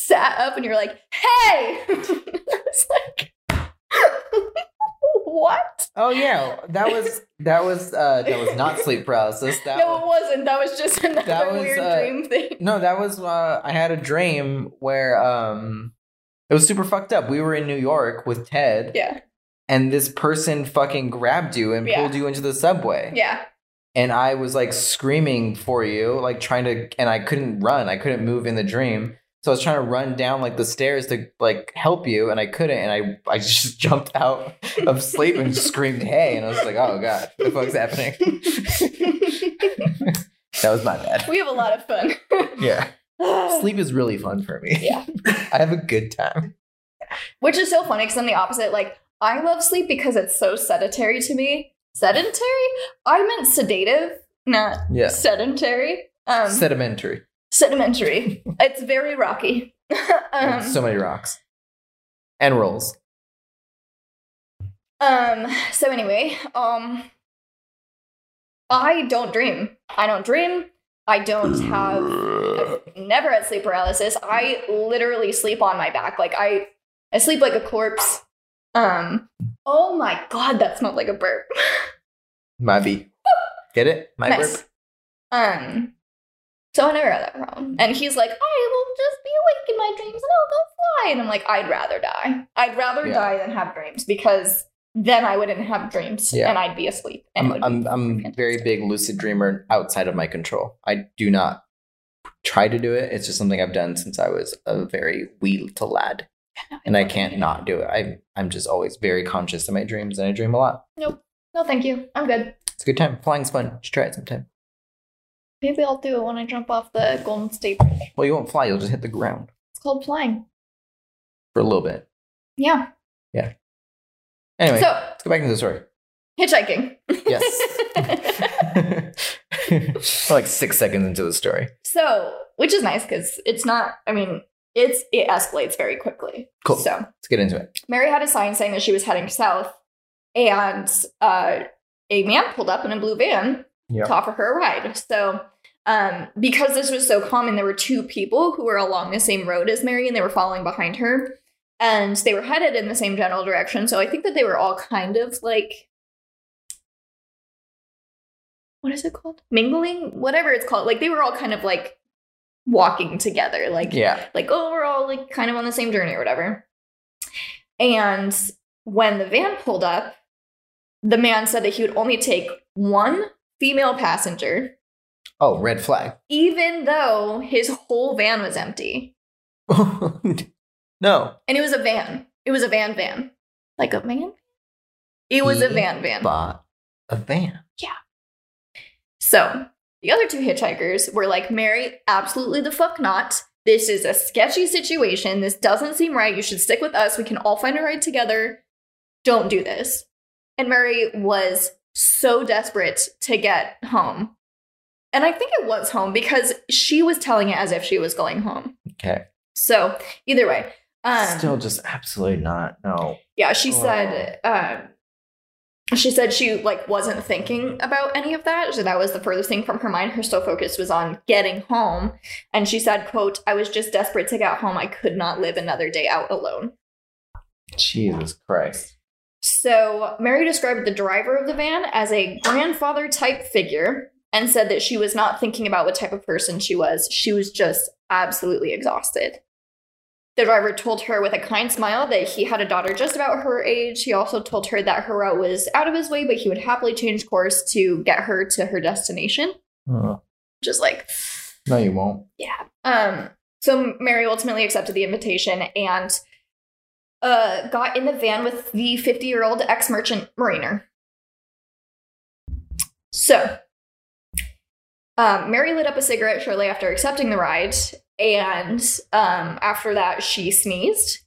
sat up and you're like, "Hey!" it's like, what? Oh yeah, that was that was uh that was not sleep paralysis. That no, it was, wasn't. That was just another That was, weird uh, dream thing. no, that was uh I had a dream where um it was super fucked up. We were in New York with Ted Yeah, and this person fucking grabbed you and Yeah. pulled you into the subway. yeah. And I was like screaming for you, like trying to and I couldn't run. I couldn't move in the dream. So I was trying to run down like the stairs to like help you and I couldn't and I I just jumped out of sleep and screamed hey and I was like, "Oh god, what the fuck's happening?" That was my bad. we have a lot of fun. Yeah. Sleep is really fun for me. Yeah. I have a good time. Which is so funny because I'm the opposite. Like, I love sleep because it's so sedentary to me. Sedentary? I meant sedative, not Yeah. sedentary. Um, Sedimentary. Sedimentary. it's very rocky. um, so many rocks. And rolls. um, so anyway, um, I don't dream. I don't dream. I don't have I've never had sleep paralysis. I literally sleep on my back. Like I I sleep like a corpse. Um oh my god, that smelled like a burp. Might be. Get it? My nice. burp. Um so I never had that problem. Mm. And he's like, I will just be awake in my dreams and I'll go fly. And I'm like, I'd rather die. I'd rather Yeah. die than have dreams because then I wouldn't have dreams Yeah. and I'd be asleep. And I'm be I'm I'm very big lucid dreamer outside of my control. I do not try to do it. It's just something I've done since I was a very wee little lad. And I can't not do it. I I'm just always very conscious of my dreams and I dream a lot. Nope. No, thank you. I'm good. It's a good time. Flying's fun. You should try it sometime. Maybe I'll do it when I jump off the Golden State Bridge. Well, you won't fly, you'll just hit the ground It's called flying. for a little bit. Yeah. Yeah. Anyway, So, let's go back to the story. hitchhiking. Yes. We're like six seconds into the story. so, which is nice because it's not, I mean, it's it escalates very quickly. Cool. So, Let's get into it. Mary had a sign saying that she was heading south, and uh, a man pulled up in a blue van Yeah. to offer her a ride. So, um, because this was so common, there were two people who were along the same road as Mary, and they were following behind her, and they were headed in the same general direction. So, I think that they were all kind of like. What is it called? Mingling? Whatever it's called. Like they were all kind of like walking together. Like Yeah. like oh we're all like kind of on the same journey or whatever and when the van pulled up the man said that he would only take one female passenger Oh, red flag. even though his whole van was empty no. and it was a van it was a van van like a van it was a van van Bought a van. Yeah. So the other two hitchhikers were like, Mary, absolutely the fuck not. This is a sketchy situation. This doesn't seem right. You should stick with us. We can all find a ride together. Don't do this. And Mary was so desperate to get home. And I think it was home because she was telling it as if she was going home. Okay. So either way, um, Still just absolutely not. No. yeah, she Oh. said um she said she like wasn't thinking about any of that. So that was the furthest thing from her mind. Her sole focus was on getting home. And she said, quote, I was just desperate to get home. I could not live another day out alone. Jesus Christ. So Mary described the driver of the van as a grandfather type figure and said that she was not thinking about what type of person she was. She was just absolutely exhausted. The driver told her with a kind smile that he had a daughter just about her age. He also told her that her route was out of his way, but he would happily change course to get her to her destination. Just like, no, you won't. yeah. Um, so Mary ultimately accepted the invitation and uh, got in the van with the 50 year old ex merchant mariner. So, um, Mary lit up a cigarette shortly after accepting the ride, and um, after that, she sneezed.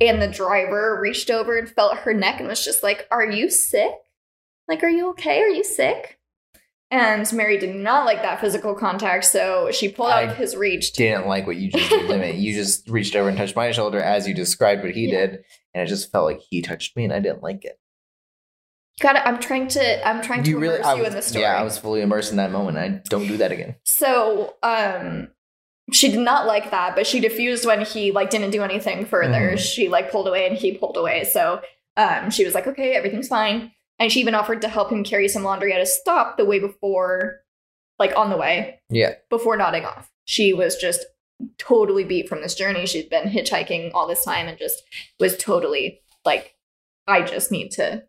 And the driver reached over and felt her neck and was just like, Are you sick? Like, are you okay? Are you sick? And Mary did not like that physical contact, so she pulled out I of his reach. Didn't like what you just did to me. You just reached over and touched my shoulder as you described what he Yeah. did, and it just felt like he touched me, and I didn't like it. I'm trying to. I'm trying to immerse I you in the story. Yeah, I was fully immersed in that moment. I don't do that again. So, um, she did not like that, but she diffused when he like didn't do anything further. Mhm. She like pulled away and he pulled away. So, um, she was like, "Okay, everything's fine," and she even offered to help him carry some laundry at a stop the way before, like on the way Yeah. before nodding off. She was just totally beat from this journey. She'd been hitchhiking all this time and just was totally like, "I just need to."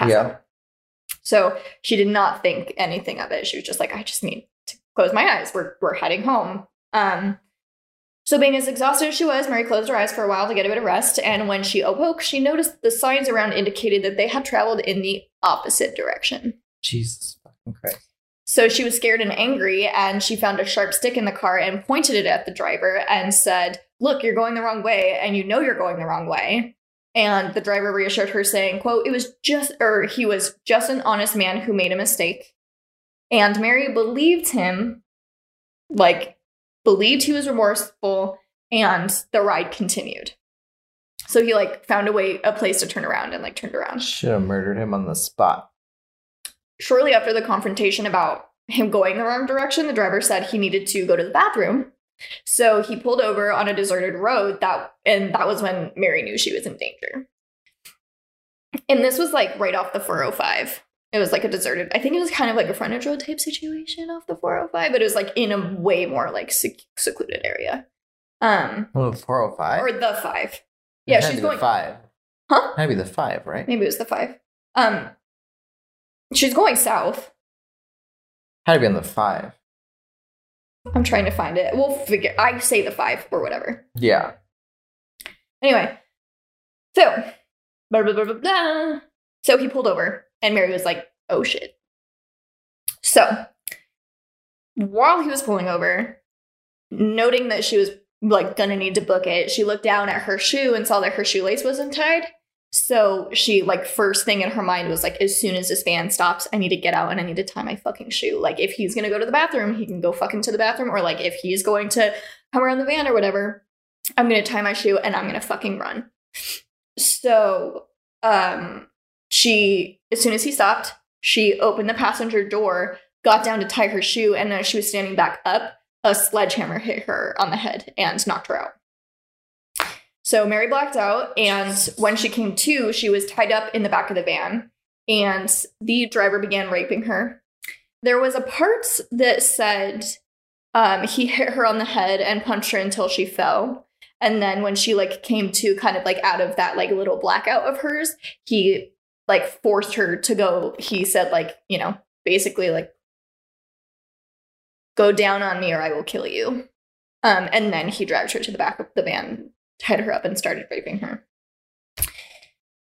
Yeah. So she did not think anything of it. She was just like, I just need to close my eyes. We're we're heading home. Um so being as exhausted as she was, Mary closed her eyes for a while to get a bit of rest, and when she awoke, she noticed the signs around indicated that they had traveled in the opposite direction. Jesus fucking Christ. So she was scared and angry, and she found a sharp stick in the car and pointed it at the driver and said, Look, you're going the wrong way, and you know you're going the wrong way. And the driver reassured her, saying, quote, it was just or he was just an honest man who made a mistake. And Mary believed him, like believed he was remorseful, and the ride continued. So he like found a way, a place to turn around and like turned around Should have murdered him on the spot. shortly after the confrontation about him going the wrong direction, the driver said he needed to go to the bathroom. So he pulled over on a deserted road that and that was when Mary knew she was in danger. And this was like right off the 405. It was like a deserted, I think it was kind of like a frontage road type situation off the 405, but it was like in a way more like sec- secluded area. Um Oh, 405? or the 5. Yeah, she's going five. Huh? Had to be the five, right? Maybe it was the 5. Um she's going south. Had to be on the five. I'm trying to find it. We'll figure. I say the five or whatever. Yeah. Anyway, so blah, blah, blah, blah, blah. so he pulled over, and Mary was like, "Oh shit." So while he was pulling over, noting that she was like gonna need to book it, she looked down at her shoe and saw that her shoelace wasn't tied. So she like first thing in her mind was like, as soon as this van stops, I need to get out and I need to tie my fucking shoe. Like if he's gonna go to the bathroom, he can go fucking to the bathroom, or like if he's going to come around the van or whatever, I'm gonna tie my shoe and I'm gonna fucking run. So um she as soon as he stopped, she opened the passenger door, got down to tie her shoe, and as she was standing back up, a sledgehammer hit her on the head and knocked her out. So Mary blacked out, and when she came to, she was tied up in the back of the van, and the driver began raping her. There was a part that said um, he hit her on the head and punched her until she fell. And then when she like came to kind of like out of that like little blackout of hers, he like forced her to go. He said like, you know, basically like go down on me or I will kill you. Um, and then he dragged her to the back of the van, tied her up, and started raping her.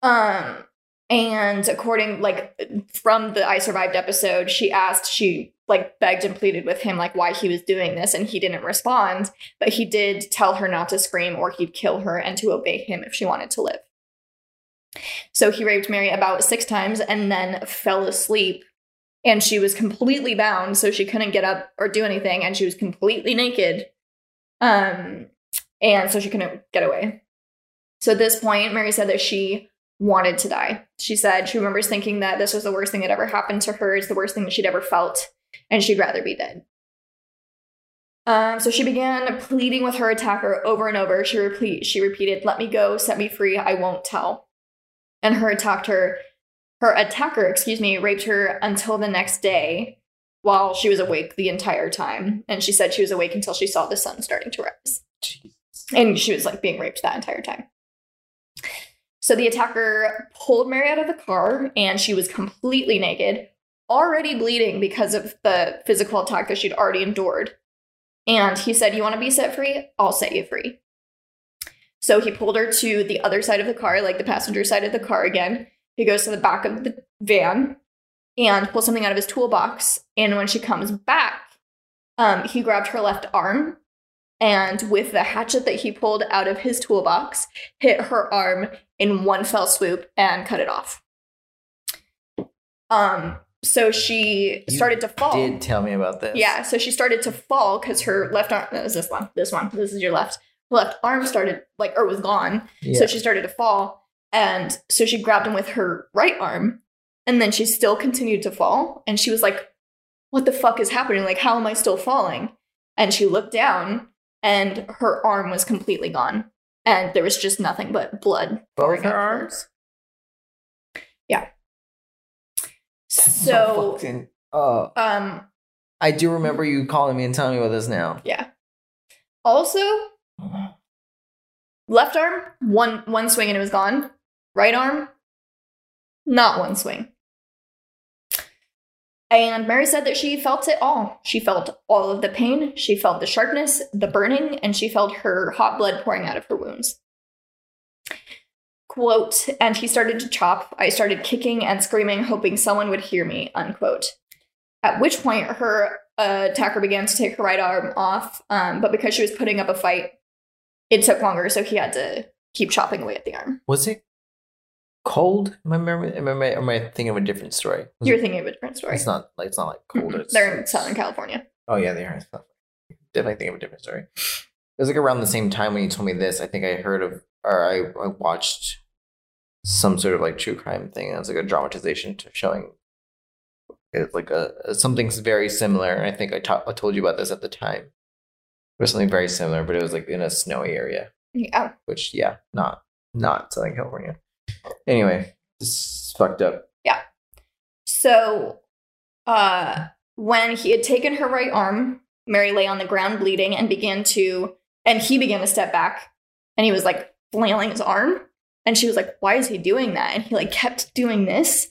Um, and according like from the I survived episode, she asked, she like begged and pleaded with him like why he was doing this, and he didn't respond. But he did tell her not to scream or he'd kill her and to obey him if she wanted to live. So he raped Mary about six times and then fell asleep. And she was completely bound, so she couldn't get up or do anything, and she was completely naked. Um, and so she couldn't get away. So at this point, Mary said that she wanted to die. She said she remembers thinking that this was the worst thing that ever happened to her. It's the worst thing that she'd ever felt, and she'd rather be dead. Um, so she began pleading with her attacker over and over. She repeat, she repeated, "Let me go, set me free. I won't tell." And her attacked her, her attacker, excuse me, raped her until the next day, while she was awake the entire time. And she said she was awake until she saw the sun starting to rise, and she was like being raped that entire time. So the attacker pulled Mary out of the car, and she was completely naked, already bleeding because of the physical attack that she'd already endured. And he said, You want to be set free? I'll set you free. So he pulled her to the other side of the car, like the passenger side of the car again. He goes to the back of the van and pulls something out of his toolbox. And when she comes back, um, he grabbed her left arm and with the hatchet that he pulled out of his toolbox, hit her arm in one fell swoop and cut it off. Um, so she You started to fall. Did tell me about this? Yeah, so she started to fall because her left arm that was this one, this one, this is your left. Left arm started like or was gone. Yeah. So she started to fall. And so she grabbed him with her right arm. And then she still continued to fall. And she was like, What the fuck is happening? Like, how am I still falling? And she looked down and her arm was completely gone. And there was just nothing but blood. Both her arms. Yeah. So, fucking- oh, um, I do remember you calling me and telling me about this now. yeah. Also, left arm, one one swing and it was gone. Right arm, not one swing. And Mary said that she felt it all. She felt all of the pain, she felt the sharpness, the burning, and she felt her hot blood pouring out of her wounds. Quote, and he started to chop. I started kicking and screaming, hoping someone would hear me, unquote. At which point, her uh, attacker began to take her right arm off, um, but because she was putting up a fight, it took longer, so he had to keep chopping away at the arm. Was it cold? Am I remember? Am I, am I thinking of a different story? Was You're it- thinking of a different story. It's not like it's not like cold. Mhm. It's, They're in Southern California. Oh yeah, they are. Definitely thinking of a different story. It was like around the same time when you told me this. I think I heard of or I, I watched some sort of like true crime thing. It was like a dramatization to showing it's like a something very similar. And I think I, ta- I told you about this at the time. It was something very similar, but it was like in a snowy area. Yeah. which yeah, not not Southern California. Anyway, this is fucked up. Yeah. So, uh, when he had taken her right arm, Mary lay on the ground bleeding and began to, and he began to step back and he was like flailing his arm. And she was like, why is he doing that? And he like kept doing this.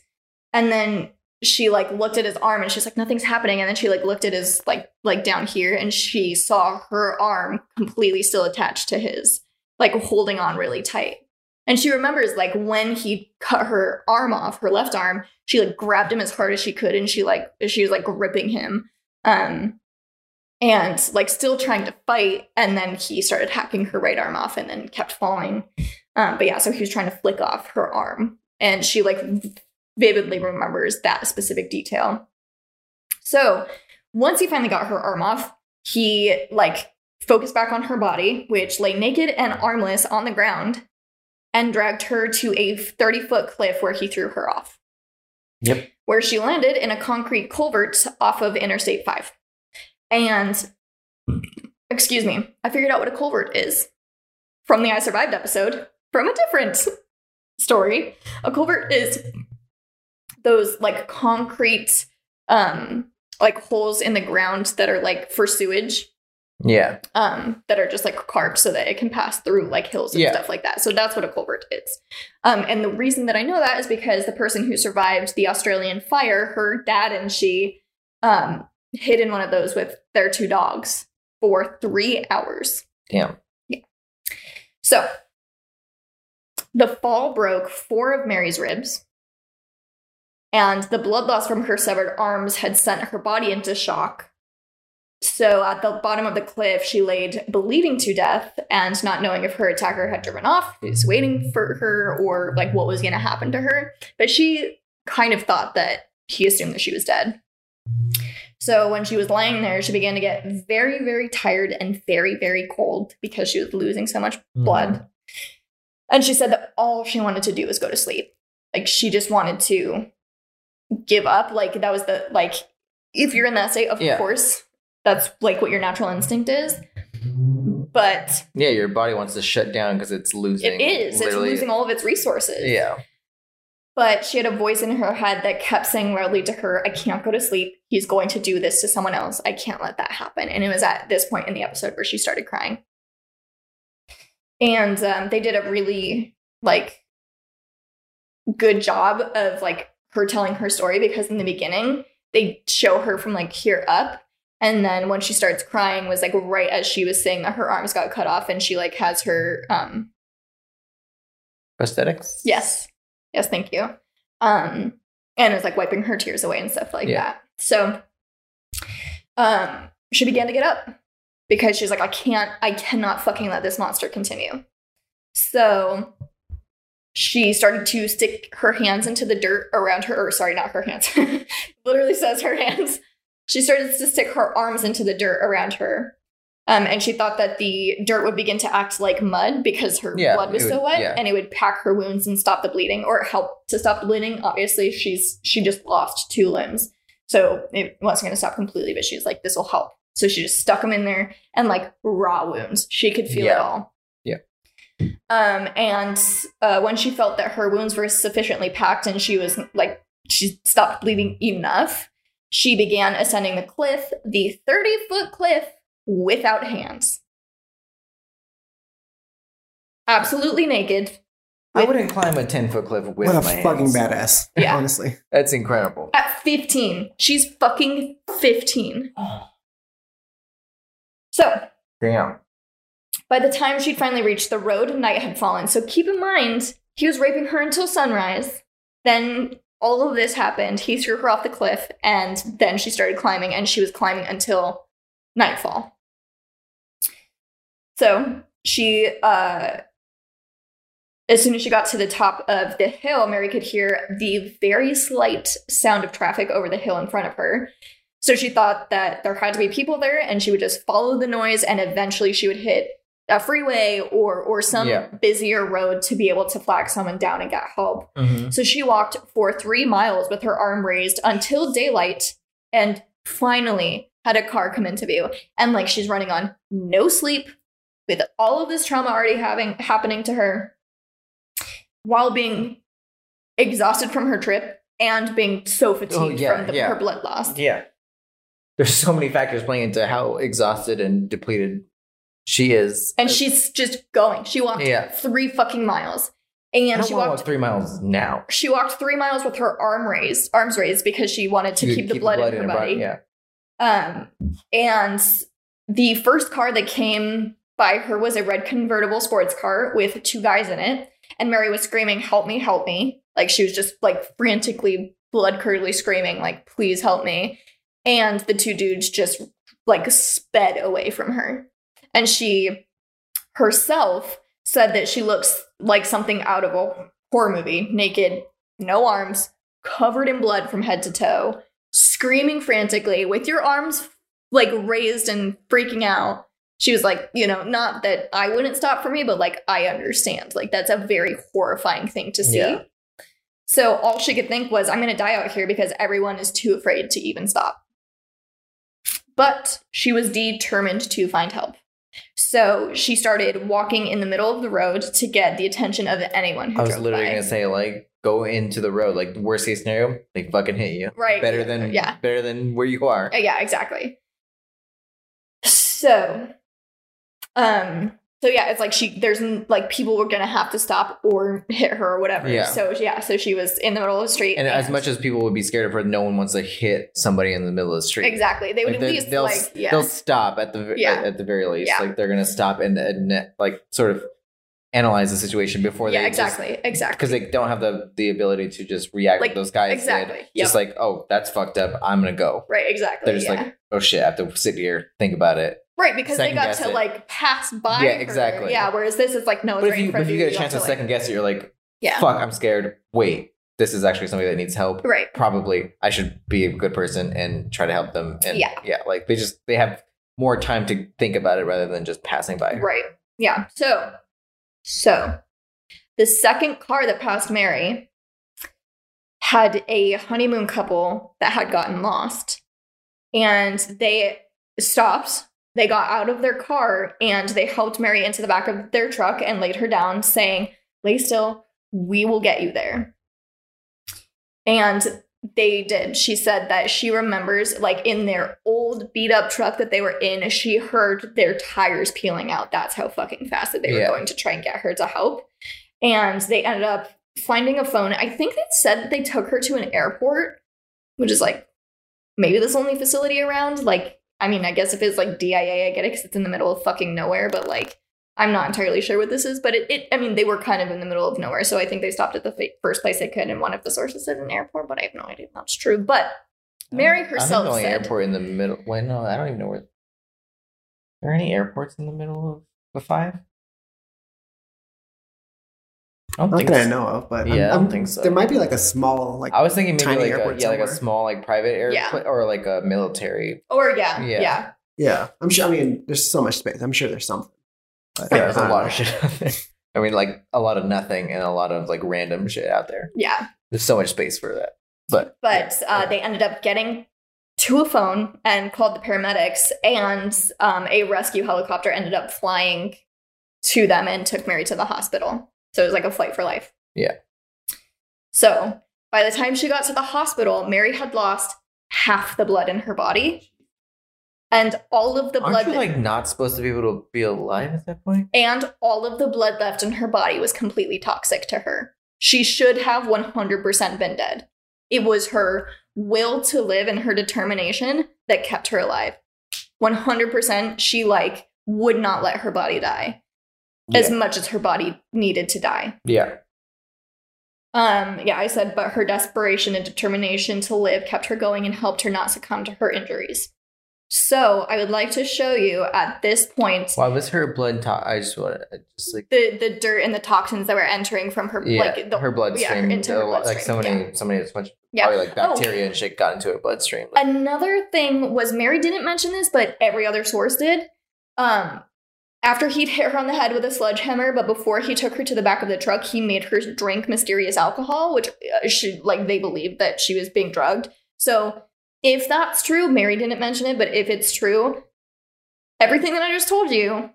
And then she like looked at his arm and she's like, nothing's happening. And then she like looked at his like, like down here and she saw her arm completely still attached to his, like holding on really tight. And she remembers like when he cut her arm off, her left arm, she like grabbed him as hard as she could and she like she was like gripping him. Um and like still trying to fight and then he started hacking her right arm off and then kept falling. Um but yeah, so he was trying to flick off her arm and she like vividly remembers that specific detail. So, once he finally got her arm off, he like focused back on her body, which lay naked and armless on the ground and dragged her to a 30 foot cliff where he threw her off, Yep. where she landed in a concrete culvert off of Interstate 5. And, excuse me, I figured out what a culvert is from the I Survived episode from a different story. A culvert is those like concrete, um, like holes in the ground that are like for sewage Yeah. um, that are just like carved so that it can pass through like hills and Yeah. stuff like that. So that's what a culvert is. Um, and the reason that I know that is because the person who survived the Australian fire, her dad and she um, hid in one of those with their two dogs for three hours. Damn. Yeah. So the fall broke four of Mary's ribs. And the blood loss from her severed arms had sent her body into shock. So at the bottom of the cliff, she laid bleeding to death and not knowing if her attacker had driven off, who's waiting for her, or like what was going to happen to her. But she kind of thought that he assumed that she was dead. So when she was lying there, she began to get very, very tired and very, very cold because she was losing so much mm-hmm. blood. And she said that all she wanted to do was go to sleep. Like she just wanted to give up. Like that was the like if you're in that state, of Yeah. course, that's like what your natural instinct is. But Yeah, your body wants to shut down because it's losing. it is. It's losing all of its resources. Yeah. But she had a voice in her head that kept saying loudly to her, I can't go to sleep. He's going to do this to someone else. I can't let that happen. And it was at this point in the episode where she started crying. And um, they did a really like good job of like her telling her story because in the beginning they show her from like here up and then when she starts crying was like right as she was saying that her arms got cut off and she like has her um Prosthetics? Yes. Yes, thank you. Um, and it was like wiping her tears away and stuff like Yeah. that. So um she began to get up because she's like, I can't, I cannot fucking let this monster continue. So she started to stick her hands into the dirt around her, or sorry, not her hands. Literally says her hands. She started to stick her arms into the dirt around her. Um, and she thought that the dirt would begin to act like mud because her Yeah, blood was it so would- wet, yeah. and it would pack her wounds and stop the bleeding, or help to stop the bleeding. Obviously, she's she just lost two limbs, so it wasn't going to stop completely. But she's like, "This will help." So she just stuck them in there, and like raw wounds, she could feel it all. Yeah. Um, and uh, when she felt that her wounds were sufficiently packed and she was like, she stopped bleeding enough, she began ascending the cliff, the 30 foot cliff, without hands. Absolutely naked. I wouldn't climb a 10 foot cliff with what a my fucking hands. badass. Yeah. Honestly. That's incredible. At 15. She's fucking 15. So, Damn. By the time she'd finally reached the road, night had fallen. So keep in mind, he was raping her until sunrise. Then all of this happened. He threw her off the cliff, and then she started climbing, and she was climbing until nightfall. So she, uh, as soon as she got to the top of the hill, Mary could hear the very slight sound of traffic over the hill in front of her. So she thought that there had to be people there, and she would just follow the noise, and eventually she would hit a freeway or or some Yeah. busier road to be able to flag someone down and get help. Mm-hmm. So she walked for three miles with her arm raised until daylight, and finally had a car come into view. And like she's running on no sleep, with all of this trauma already having happening to her, while being exhausted from her trip and being so oh, fatigued Oh, yeah, from the, yeah. her blood loss. Yeah. There's so many factors playing into how exhausted and depleted she is. And she's just going. She walked Yeah. three fucking miles. And she walked walk three miles now. she walked three miles with her arm raised, arms raised because she wanted to keep, the blood, in her body. Yeah. Um, and the first car that came by her was a red convertible sports car with two guys in it. And Mary was screaming, Help me, help me. Like she was just like frantically, blood curdly screaming, like, Please help me. And the two dudes just like sped away from her. And she herself said that she looks like something out of a horror movie naked, no arms, covered in blood from head to toe screaming frantically with your arms like raised and freaking out. She was like, you know, not that I wouldn't stop for me, but like I understand. Like that's a very horrifying thing to see. Yeah. So all she could think was, I'm going to die out here because everyone is too afraid to even stop. But she was determined to find help. So she started walking in the middle of the road to get the attention of anyone who I was literally by. gonna say like go into the road. Like worst case scenario, they fucking hit you. Right. Better than Yeah. better than where you are. Yeah, exactly. So, um, so yeah, it's like she there's like people were gonna have to stop or hit her or whatever. Yeah. So yeah, so she was in the middle of the street, And as much as people would be scared of her, no one wants to hit somebody in the middle of the street. exactly, they would Like, at least they'll, like yeah, they'll stop at the Yeah. at, at the very least. Yeah. Like they're gonna stop and, and like sort of analyze the situation before yeah, they exactly, exactly. because they don't have the the ability to just react Like, those guys exactly, did. yep. Just like oh that's fucked up. I'm gonna go. right, exactly. They're just yeah. like oh shit. I have to sit here think about it. right because they got to it. like pass by. Yeah, her. exactly. Yeah, whereas this is like no, But right if you if you get a chance to like- second guess it, you're like yeah, fuck. I'm scared. Wait. This is actually somebody that needs help. right, Probably I should be a good person and try to help them. And Yeah. yeah, like they just they have more time to think about it rather than just passing by. Right. Yeah. So, so the second car that passed Mary had a honeymoon couple that had gotten lost, and they stopped. They got out of their car and they helped Mary into the back of their truck and laid her down, saying, "Lay still. We will get you there." And they did. She said that she remembers, like in their old beat up truck that they were in, she heard their tires peeling out. That's how fucking fast that they were going to try and get her to help. And they ended up finding a phone. I think they said that they took her to an airport, which is like maybe this only facility around. Like, I mean, I guess if it's like DIA, I get it because it's in the middle of fucking nowhere, but like, I'm not entirely sure what this is, but it, it, I mean, they were kind of in the middle of nowhere. So I think they stopped at the fa- first place they could. And one of the sources said an airport, but I have no idea if that's true. But Mary I don't- herself I think said- airport in the middle. Wait, no, I don't even know where. Are there any airports in the middle of the five? I don't Not think that I know of, but Yeah, I'm- I don't think so. There might be like a small like I was thinking maybe Tiny like a, airport yeah, like a small like private airplane or like a military. Or yeah, Yeah. yeah. yeah. I'm sure. I mean, there's so much space. I'm sure there's something. But Yeah, there's a lot know. of shit out there. I mean, like a lot of nothing and a lot of like random shit out there. yeah. There's so much space for that. But But uh, they ended up getting to a phone and called the paramedics, and um, a rescue helicopter ended up flying to them and took Mary to the hospital. So it was like a flight for life. Yeah. So by the time she got to the hospital, Mary had lost half the blood in her body, and all of the aren't blood you like not supposed to be able to be alive at that point? and all of the blood left in her body was completely toxic to her. She should have 100% been dead. It was her will to live and her determination that kept her alive. 100% she like would not let her body die as much as her body needed to die. yeah. Um yeah, I said but her desperation and determination to live kept her going and helped her not succumb to her injuries. So, I would like to show you at this point Why was her blood? To- I just want to just like the the dirt and the toxins that were entering from her yeah, like the, her bloodstream. yeah, into her lot- like bloodstream, somebody, somebody has much Yeah. probably like Oh. bacteria and shit got into her bloodstream. Like, Another thing was Mary didn't mention this, but every other source did. Um, after he'd hit her on the head with a sledgehammer, but before he took her to the back of the truck, he made her drink mysterious alcohol, which uh, she like they believed that she was being drugged. So if that's true, Mary didn't mention it, but if it's true, everything that I just told you,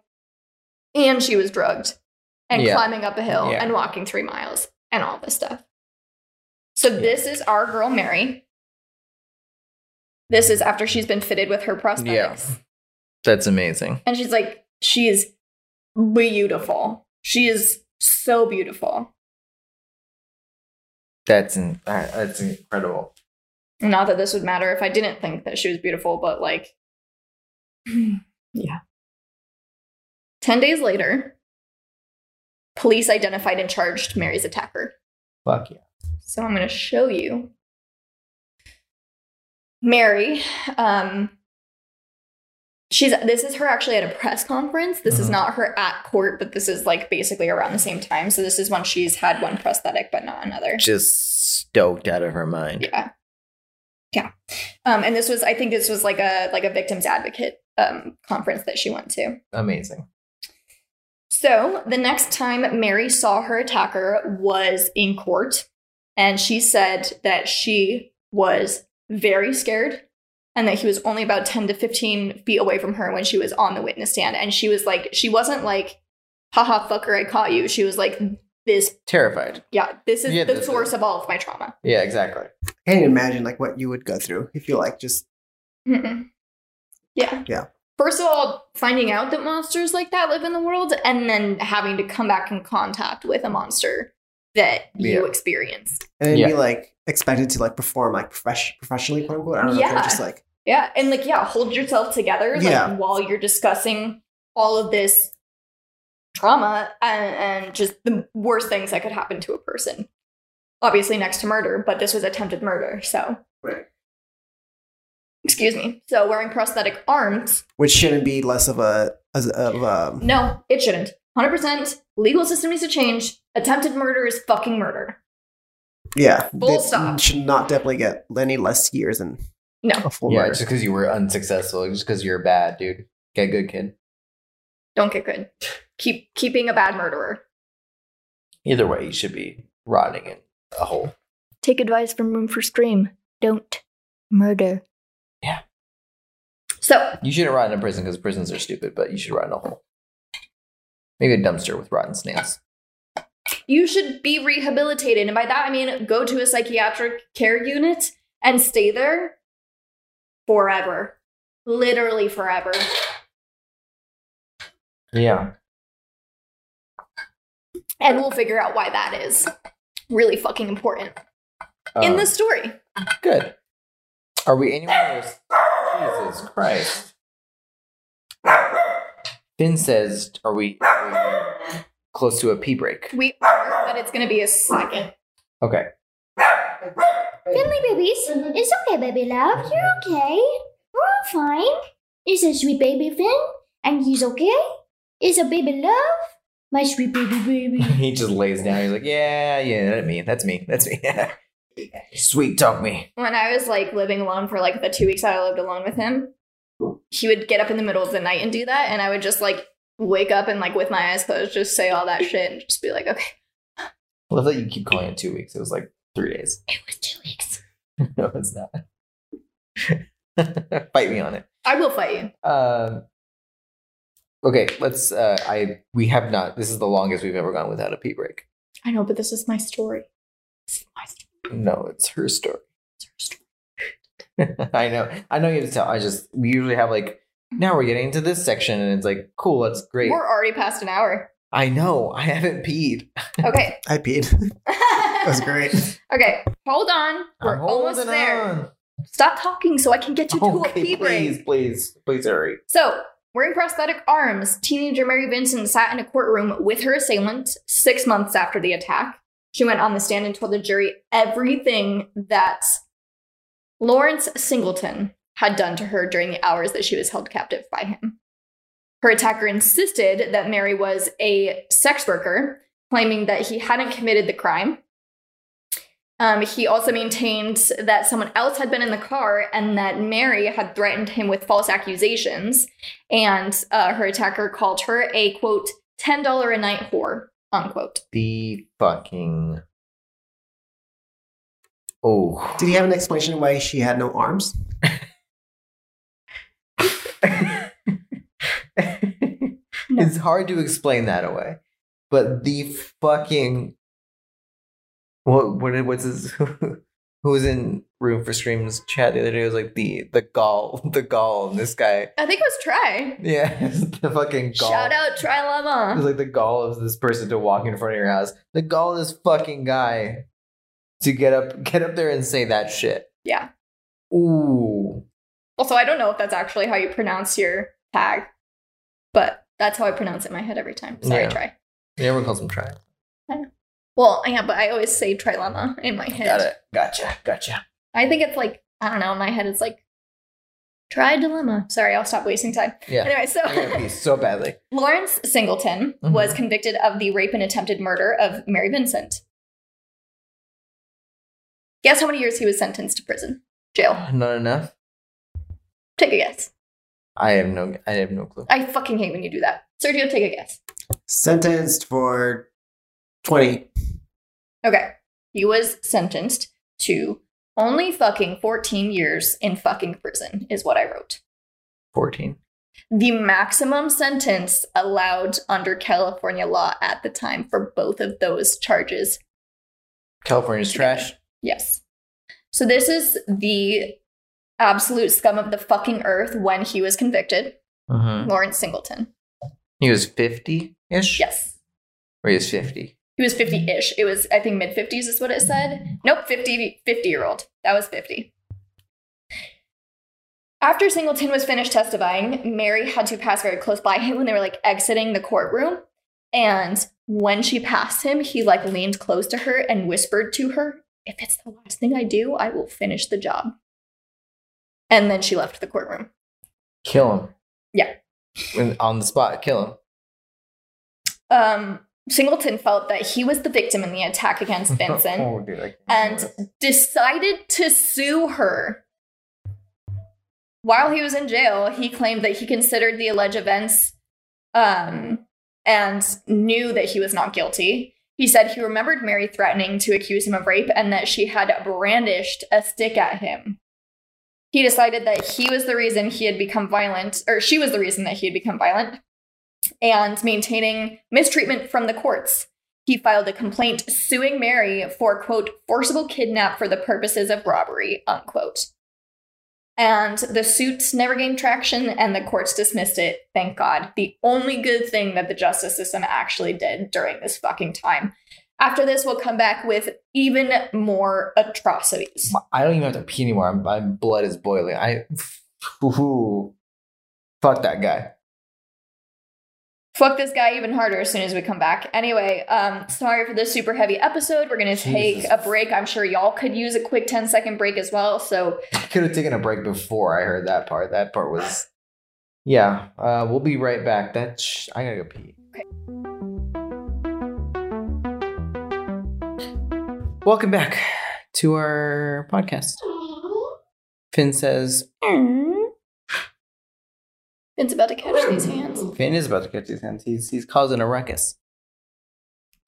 and she was drugged and Yeah. climbing up a hill Yeah. and walking three miles and all this stuff. So this is our girl Mary. This is after she's been fitted with her prosthetics. Yeah. that's amazing. And she's like, she is beautiful. She is so beautiful. That's in, uh, that's incredible. Not that this would matter if I didn't think that she was beautiful, but like, yeah. 10 days later, police identified and charged Mary's attacker. Fuck yeah. So I'm going to show you. Mary, um, she's this is her actually at a press conference. This is Mhm. not her at court, but this is like basically around the same time. So this is when she's had one prosthetic but not another. Just stoked out of her mind. Yeah. Yeah. Um, and this was I think this was like a like a victims advocate um conference that she went to. Amazing. So the next time Mary saw her attacker was in court, and she said that she was very scared and that he was only about 10 to 15 feet away from her when she was on the witness stand. And she was like, she wasn't like, haha, fucker, I caught you. She was like, this, Terrified. yeah, this is Yeah, the this source is- of all of my trauma. Yeah, exactly. I can't even imagine like what you would go through if you like just Mm-mm. Yeah. Yeah. First of all, finding out that monsters like that live in the world and then having to come back in contact with a monster that you Yeah. experienced. and Yeah. be like expected to like perform like profesh- professionally, quote unquote. I don't know Yeah. they're just like Yeah. And like, yeah, hold yourself together like Yeah. while you're discussing all of this trauma and, and just the worst things that could happen to a person. Obviously next to murder, but this was attempted murder, so Right. excuse me. So wearing prosthetic arms which shouldn't be less of a as of um No, it shouldn't. 100% legal system needs to change. Attempted murder is fucking murder. yeah. Full they stop. Should not definitely get any less years than No. a full yeah, murder. just because you were unsuccessful, just because you're bad, dude. Get good, kid. Don't get good. Keep keeping a bad murderer. Either way, you should be rotting in a hole. Take advice from Room for Scream. Don't murder. Yeah. So, You shouldn't rot in a prison because prisons are stupid, but you should rot in a hole. Maybe a dumpster with rotten snails. you should be rehabilitated. And by that, I mean go to a psychiatric care unit and stay there forever. Literally forever. Yeah. And we'll figure out why that is really fucking important in Uh, the story. Good. Are we anywhere? Jesus Christ. Finn says, "Are we, are we close to a pee break?" We are, but it's going to be a second. Okay. Finley babies, it's okay, baby love. You're okay. We're all fine. It's a sweet baby Finn, and he's okay. It's a baby love. My sweet baby baby. he just lays down. He's like, yeah, yeah, that's me. That's me. That's me. Sweet talk me. When I was like living alone for like the two weeks that I lived alone with him, he would get up in the middle of the night and do that, and I would just like wake up and like with my eyes closed, just say all that shit and just be like, okay, I love that you keep calling it two weeks. It was like three days. It was two weeks. no, it's not. Fight me on it. I will fight you. Um, okay, let's. Uh, I we have not. This is the longest we've ever gone without a pee break. I know, but this is my story. This is my story. No, it's her story. It's her story. I know. I know you have to tell. I just we usually have like now we're getting into this section and it's like cool. That's great. We're already past an hour. I know. I haven't peed. Okay. I peed. that was great. okay, hold on. We're I'm almost there. on. Stop talking so I can get you to a Okay, pee break. please, please, please hurry. So, wearing prosthetic arms, teenager Mary Vincent sat in a courtroom with her assailant six months after the attack. She went on the stand and told the jury everything that Lawrence Singleton had done to her during the hours that she was held captive by him. Her attacker insisted that Mary was a sex worker, claiming that he hadn't committed the crime. Um, he also maintained that someone else had been in the car and that Mary had threatened him with false accusations. And uh, her attacker called her a quote, $10 a night whore, unquote. The fucking. Oh. Did he have an explanation why she had no arms? it's hard to explain that away, but the fucking what what what's his who was in room for streams chat the other day was like the the gall the gall and this guy I think it was Try. yeah the fucking gall Shout out Try it was like the gall of this person to walk in front of your house the gall of this fucking guy to get up get up there and say that shit Yeah. ooh Also, I don't know if that's actually how you pronounce your tag, but that's how I pronounce it in my head every time. Sorry, Yeah. Try. Yeah everyone calls him try Well, yeah, but I always say trilemma in my head. got it gotcha gotcha I think it's like, I don't know, in my head it's like try dilemma. Sorry, I'll stop wasting time. yeah Anyway, so I gotta pee so badly Lawrence Singleton Mhm. was convicted of the rape and attempted murder of Mary Vincent. Guess how many years he was sentenced to prison? Jail. not enough Take a guess. I have no I have no clue. I fucking hate when you do that. Sergio, take a guess. Sentenced for 20. Okay. He was sentenced to only fucking 14 years in fucking prison, is what I wrote. 14. The maximum sentence allowed under California law at the time for both of those charges California's trash. Yes. So this is the absolute scum of the fucking earth when he was convicted. Mm-hmm. Lawrence Singleton. He was 50 ish? Yes. Or he was 50. He was 50 ish. It was, I think, mid 50s is what it said. Nope, 50, 50 year old. That was 50. After Singleton was finished testifying, Mary had to pass very close by him when they were like exiting the courtroom. And when she passed him, he like leaned close to her and whispered to her, If it's the last thing I do, I will finish the job. And then she left the courtroom. Kill him. Yeah. When, on the spot, kill him. Um, Singleton felt that he was the victim in the attack against Vincent. oh, and decided to sue her. While he was in jail, he claimed that he considered the alleged events um, and knew that he was not guilty. He said he remembered Mary threatening to accuse him of rape and that she had brandished a stick at him. He decided that he was the reason he had become violent, or she was the reason that he had become violent, and maintaining mistreatment from the courts he filed a complaint suing Mary for, quote, forcible kidnap for the purposes of robbery, unquote. And the suit never gained traction and the courts dismissed it, thank God. The only good thing that the justice system actually did during this fucking time. After this, we'll come back with even more atrocities. I don't even have to pee anymore. My blood is boiling. I. Ooh, fuck that guy fuck this guy even harder as soon as we come back. Anyway, um, sorry for this super heavy episode. We're gonna take a break. I'm sure y'all could use a quick 10 second break as well. So could have taken a break before I heard that part. That part was, yeah. Uh, we'll be right back. That sh- I gotta go pee. Okay. Welcome back to our podcast. Finn says. Mm. Finn's about to catch these hands. Finn is about to catch these hands. He's he's causing a ruckus.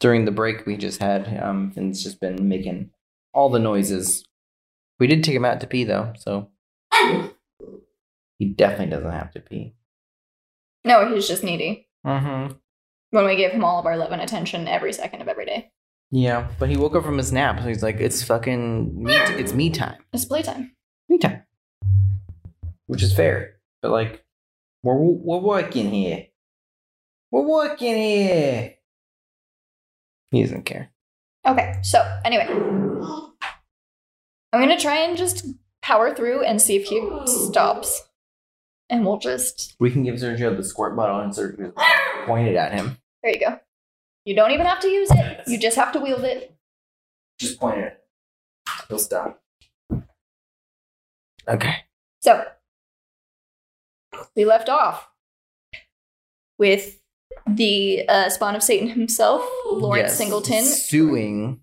During the break we just had, um, Finn's just been making all the noises. We did take him out to pee though, so he definitely doesn't have to pee. No, he's just needy. Mm-hmm. When we give him all of our love and attention every second of every day. Yeah, but he woke up from his nap, so he's like, "It's fucking me. It's me time. It's playtime. Me time." Which is fair, but like, we're we're working here. We're working here. He doesn't care. Okay, so anyway, I'm gonna try and just power through and see if he stops, and we'll just We can give Sergio the squirt bottle and Sergio point it at him. there you go. You don't even have to use it. You just have to wield it. Just point it. He'll stop. Okay. So we left off with the uh, spawn of Satan himself, Lawrence Yes. Singleton, suing,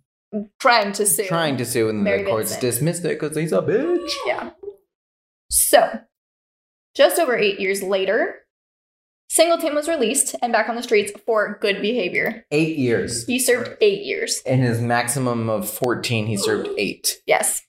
trying to sue. trying to sue, and Mary the courts Vincent. dismissed it because he's a bitch. Yeah. So, just over eight years later, Singleton was released and back on the streets for good behavior. Eight years. He served eight years. In his maximum of 14, he served eight. Yes.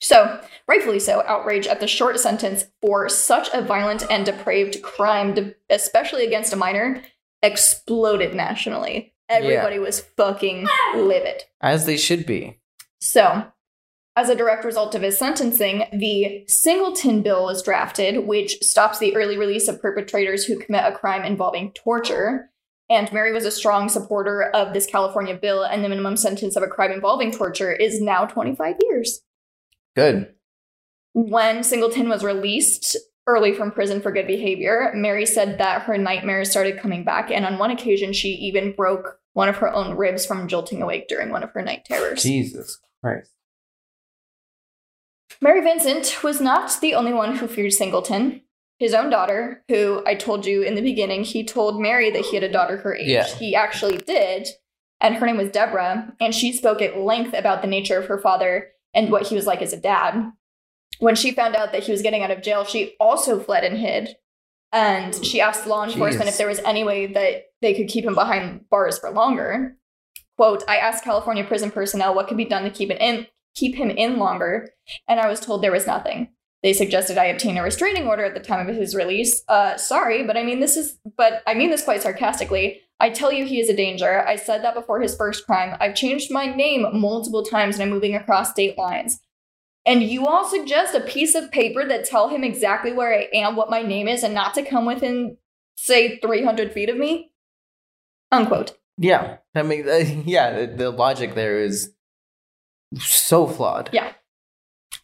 So, rightfully so, outrage at the short sentence for such a violent and depraved crime, especially against a minor, exploded nationally. Everybody was fucking livid. As they should be. So, as a direct result of his sentencing, the Singleton Bill was drafted, which stops the early release of perpetrators who commit a crime involving torture. And Mary was a strong supporter of this California bill, and the minimum sentence of a crime involving torture is now 25 years. Good. When Singleton was released early from prison for good behavior, Mary said that her nightmares started coming back, and on one occasion, she even broke one of her own ribs from jolting awake during one of her night terrors. Jesus Christ. Mary Vincent was not the only one who feared Singleton. His own daughter, who I told you in the beginning, he told Mary that he had a daughter her age. Yeah. He actually did. And her name was Deborah. And she spoke at length about the nature of her father and what he was like as a dad. When she found out that he was getting out of jail, she also fled and hid. And she asked law enforcement Jeez. if there was any way that they could keep him behind bars for longer. Quote, I asked California prison personnel what could be done to keep it in keep him in longer, and I was told there was nothing. They suggested I obtain a restraining order at the time of his release. Uh, sorry, but I mean this is but I mean this quite sarcastically. I tell you he is a danger. I said that before his first crime. I've changed my name multiple times and I'm moving across state lines. And you all suggest a piece of paper that tell him exactly where I am, what my name is, and not to come within, say, 300 feet of me? Unquote. Yeah. I mean, uh, yeah, the, the logic there is so flawed. Yeah.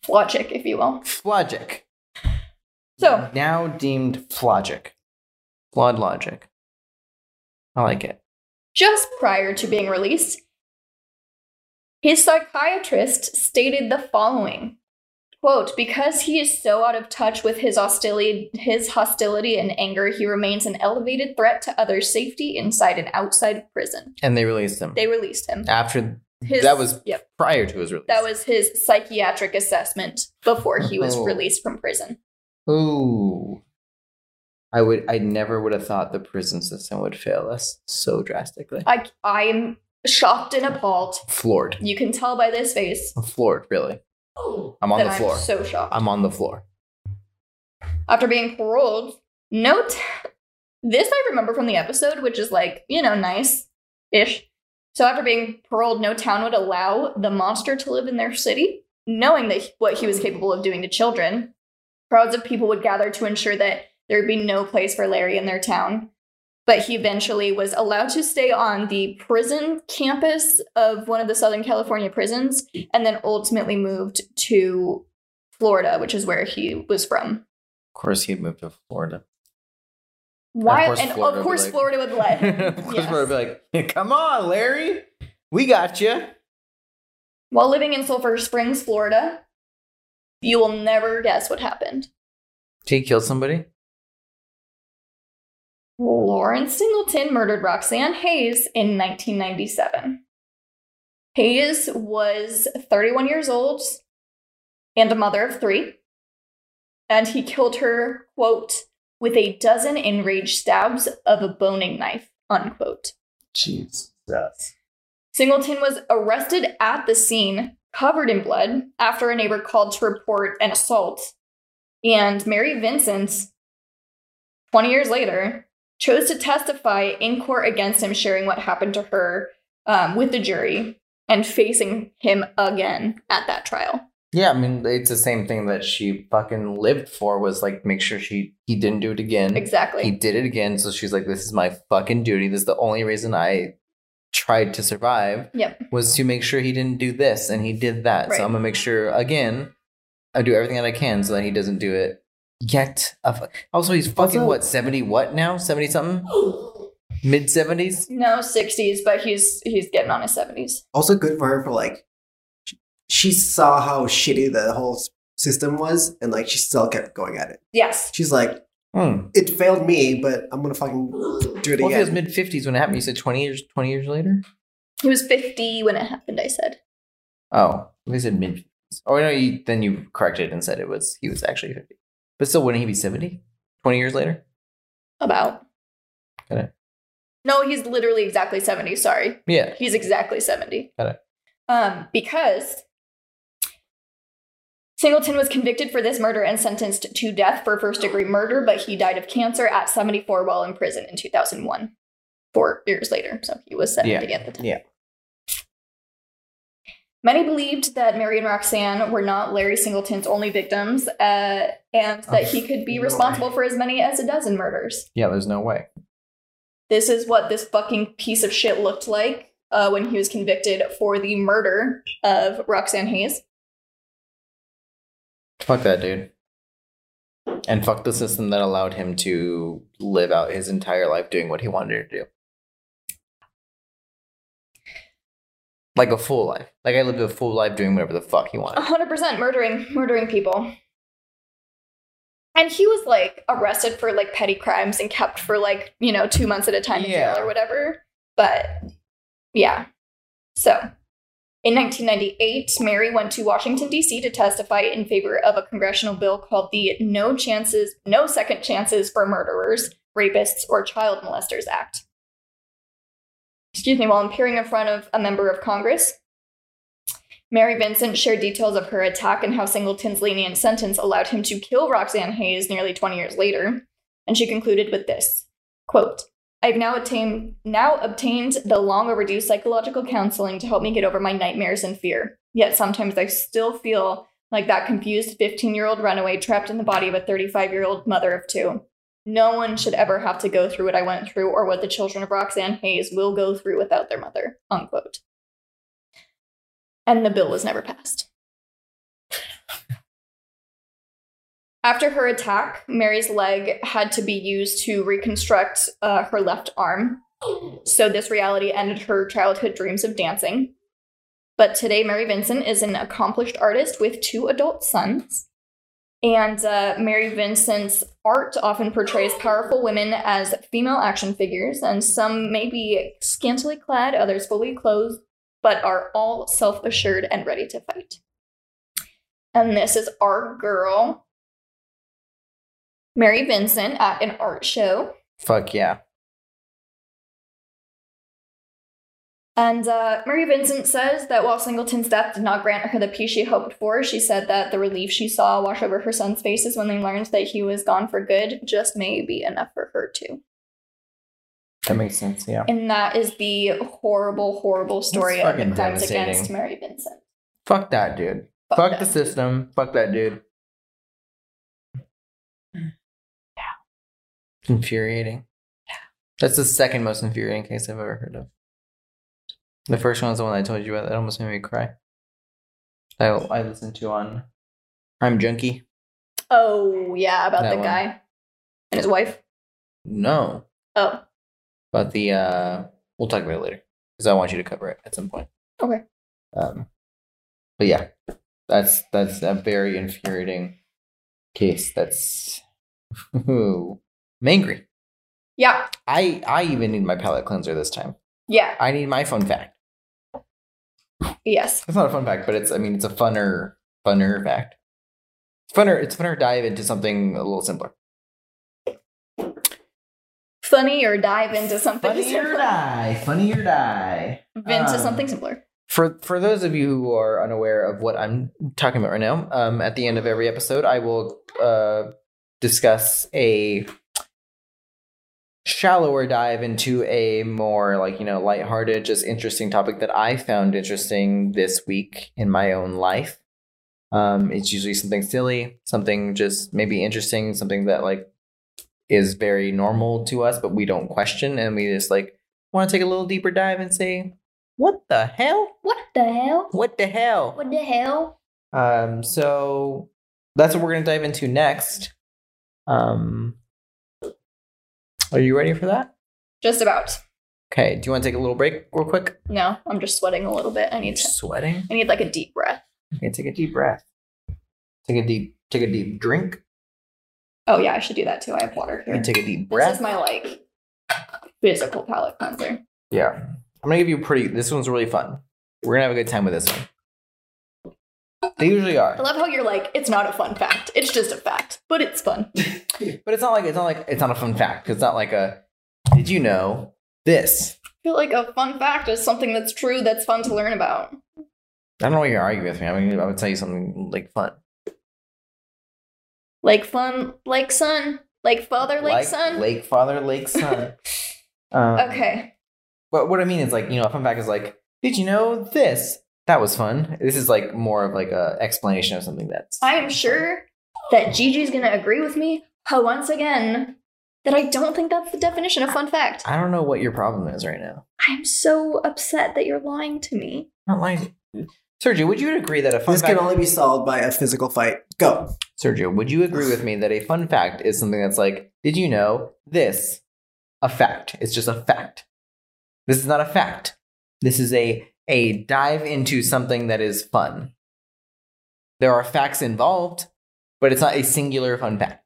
Logic, if you will. Logic. So, Now deemed flogic. Flawed logic. I like it. just prior to being released, his psychiatrist stated the following quote because he is so out of touch with his hostility his hostility and anger he remains an elevated threat to others safety inside and outside of prison And they released him. they released him After his, that was yep prior to his release. that was his psychiatric assessment before he was Oh. released from prison Ooh. I would I never would have thought the prison system would fail us so drastically. i i am shocked and appalled floored. you can tell by this face I'm floored, really. Oh, I'm on the i'm floor. so shocked I'm on the floor. after being paroled. Note this I remember from the episode, which is like, you know, nice ish. So after being paroled, no town would allow the monster to live in their city, knowing that what he was capable of doing to children. Crowds of people would gather to ensure that there would be no place for Larry in their town. But he eventually was allowed to stay on the prison campus of one of the Southern California prisons and then ultimately moved to Florida, which is where he was from. Of course he'd move to Florida. Why? course and Florida of would course, like- Florida would let. of course Yes. Florida would be like, come on, Larry. We got you. While living in Sulphur Springs, Florida, you will never guess what happened. Did he kill somebody? Lawrence Singleton murdered Roxanne Hayes in 1997. Hayes was 31 years old and a mother of three. And he killed her, quote, with a dozen enraged stabs of a boning knife, unquote. Jesus. Singleton was arrested at the scene, covered in blood, after a neighbor called to report an assault. And Mary Vincent, 20 years later, chose to testify in court against him, sharing what happened to her um, with the jury and facing him again at that trial. Yeah, I mean, it's the same thing that she fucking lived for was like make sure she he didn't do it again. Exactly. He did it again, so she's like, "This is my fucking duty. This is the only reason I tried to survive Yep. was to make sure he didn't do this, and he did that. Right. So I'm gonna make sure again. I do everything that I can so that he doesn't do it yet. Of- Also, he's fucking Also- what seventy? What now? Seventy something? Mid seventies? No 60s, but he's he's getting on his 70s. Also good for her for like sh- she saw how shitty the whole system was, and like she still kept going at it. Yes. She's like, Hmm. it failed me, but I'm gonna fucking do it Well, if he was mid fifties when it happened, you said twenty years. Twenty years later. It was 50 when it happened, I said. Oh, they said mid fifties. Oh no, you, then you corrected and said it was he was actually fifty. But still, wouldn't he be 70? 20 years later? About. Got it. No, he's literally exactly 70. Sorry. Yeah. He's exactly 70. Got it. Um, because Singleton was convicted for this murder and sentenced to death for first degree murder, but he died of cancer at 74 while in prison in 2001, four years later. So he was 70 Yeah. at the time. Yeah. Many believed that Mary and Roxanne were not Larry Singleton's only victims, uh, and that he could be no responsible way. for as many as a dozen murders. Yeah, there's no way. This is what this fucking piece of shit looked like uh, when he was convicted for the murder of Roxanne Hayes. Fuck that dude. And fuck the system that allowed him to live out his entire life doing what he wanted to do. Like a full life. Like I lived a full life doing whatever the fuck he wanted. 100% murdering murdering people. And he was like arrested for like petty crimes and kept for like, you know, 2 months at a time in Yeah. jail or whatever. But yeah. So, in 1998, Mary went to Washington D.C. to testify in favor of a congressional bill called the No Chances No Second Chances for Murderers, Rapists or Child Molesters Act. Excuse me, while appearing in front of a member of Congress, Mary Vincent shared details of her attack and how Singleton's lenient sentence allowed him to kill Roxanne Hayes nearly 20 years later. And she concluded with this quote, I've now attained now obtained the long overdue psychological counseling to help me get over my nightmares and fear. Yet sometimes I still feel like that confused 15 year old runaway trapped in the body of a 35 year old mother of two. No one should ever have to go through what I went through or what the children of Roxanne Hayes will go through without their mother. Unquote and the bill was never passed. After her attack, Mary's leg had to be used to reconstruct uh, her left arm. So, this reality ended her childhood dreams of dancing. But today, Mary Vincent is an accomplished artist with two adult sons. And uh, Mary Vincent's art often portrays powerful women as female action figures, and some may be scantily clad, others fully clothed, but are all self assured and ready to fight. And this is our girl, Mary Vincent, at an art show. Fuck yeah. And uh, Mary Vincent says that while Singleton's death did not grant her the peace she hoped for, she said that the relief she saw wash over her son's faces when they learned that he was gone for good just may be enough for her too. That makes sense, yeah. And that is the horrible, horrible story of the crimes against Mary Vincent. Fuck that dude. Fuck Fuck that. the system. Fuck that dude. Infuriating. Yeah. That's the second most infuriating case I've ever heard of. The first one was the one I told you about that almost made me cry. I I listened to on Crime Junkie. Oh, yeah, about That the one. guy and his wife. No. Oh, But the uh we'll talk about it later. Because I want you to cover it at some point. Okay. Um but yeah. That's that's a very infuriating case. That's I'm angry. yeah, I I even need my palate cleanser this time. yeah. I need my fun fact. Yes. It's not a fun fact, but it's I mean it's a funner funner fact. It's funner. It's funner dive into something a little simpler. Funny or dive into something Funny or die. Funny or die. Into Um, something simpler. For for those of you who are unaware of what I'm talking about right now, um, at the end of every episode, I will uh, discuss a shallower dive into a more like you know lighthearted, just interesting topic that I found interesting this week in my own life. Um, it's usually something silly, something just maybe interesting, something that like is very normal to us, but we don't question, and we just like want to take a little deeper dive and say, "What the hell? What the hell? What the hell?" What the hell? Um, so that's what we're gonna dive into next. Um, are you ready for that? Just about. Okay. Do you want to take a little break real quick? No, I'm just sweating a little bit. I need to, Sweating. I need like a deep breath. Okay. Take a deep breath. Take a deep. Take a deep drink. Oh yeah, I should do that too. I have water here. And take a deep breath. This is my like physical palate cleanser. yeah. I'm gonna give you a pretty. This one's really fun. We're gonna have a good time with this one. They usually are. I love how you're like, it's not a fun fact. It's just a fact, but it's fun. but it's not like it's not like it's not a fun fact because it's not like a. Did you know this? I feel like a fun fact is something that's true that's fun to learn about. I don't know why you're arguing with me. I mean, I would tell you something like fun. Like fun, like son, like father, like, son. like father, like son. um, okay. But what I mean is like, you know, a fun fact is like, did you know this? That was fun. This is like more of like a explanation of something that's I am sure that Gigi's gonna agree with me once again that I don't think that's the definition of fun fact. I don't know what your problem is right now. I'm so upset that you're lying to me. I'm not lying. Sergio, would you agree that a fun fact This fact can only be solved by a physical fight. Go. Sergio, would you agree with me that a fun fact is something that's like, did you know this? A fact. It's just a fact. This is not a fact. This is a a dive into something that is fun. There are facts involved, but it's not a singular fun fact.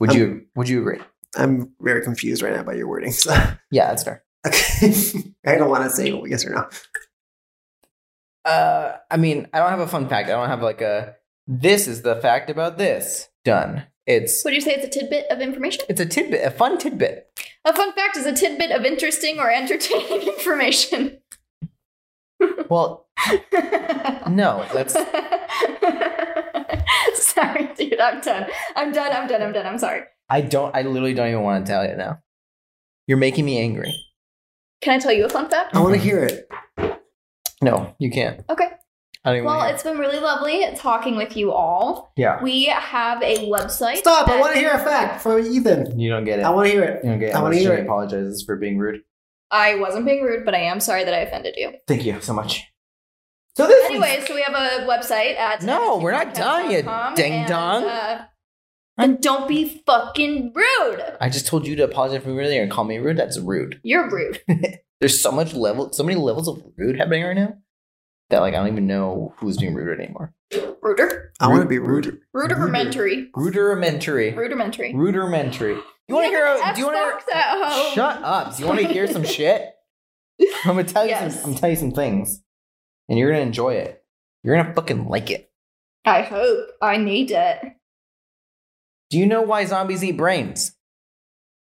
Would you would you agree? I'm very confused right now by your wording. So. Yeah, that's fair. Okay. I don't want to say yes or no. Uh I mean, I don't have a fun fact. I don't have like a this is the fact about this. Done. It's Would you say it's a tidbit of information? it's a tidbit, a fun tidbit. A fun fact is a tidbit of interesting or entertaining information. Well, no, that's sorry, dude. I'm done. I'm done. I'm done. I'm done. I'm sorry. I don't. I literally don't even want to tell you now. You're making me angry. Can I tell you a fun fact? I want to hear it. No, you can't. Okay. I Well, it's been really lovely talking with you all. yeah. We have a website. Stop! I want to hear a fact from Ethan. You don't get it. I want to hear it. you don't get it. I wanna hear it. apologizes for being rude. I wasn't being rude, but I am sorry that I offended you. Thank you so much. So this Anyway, so we have a website at No, we're not done yet, nftpodcast.com, ding and, dong. Uh, and don't be fucking rude. I just told you to apologize for me earlier and call me rude. That's rude. You're rude. There's so much level, so many levels of rude happening right now that like I don't even know who's being rude anymore. Ruder. I want to be rude. Rudimentary. Rudimentary. Rudimentary. Rudimentary. You want to hear? a- Do you want to? Xbox at home. Shut up. Do you want to hear some shit? I'm gonna tell you Yes. some I'm gonna tell you some things. And you're gonna enjoy it. You're gonna fucking like it. I hope. I need it. Do you know why zombies eat brains?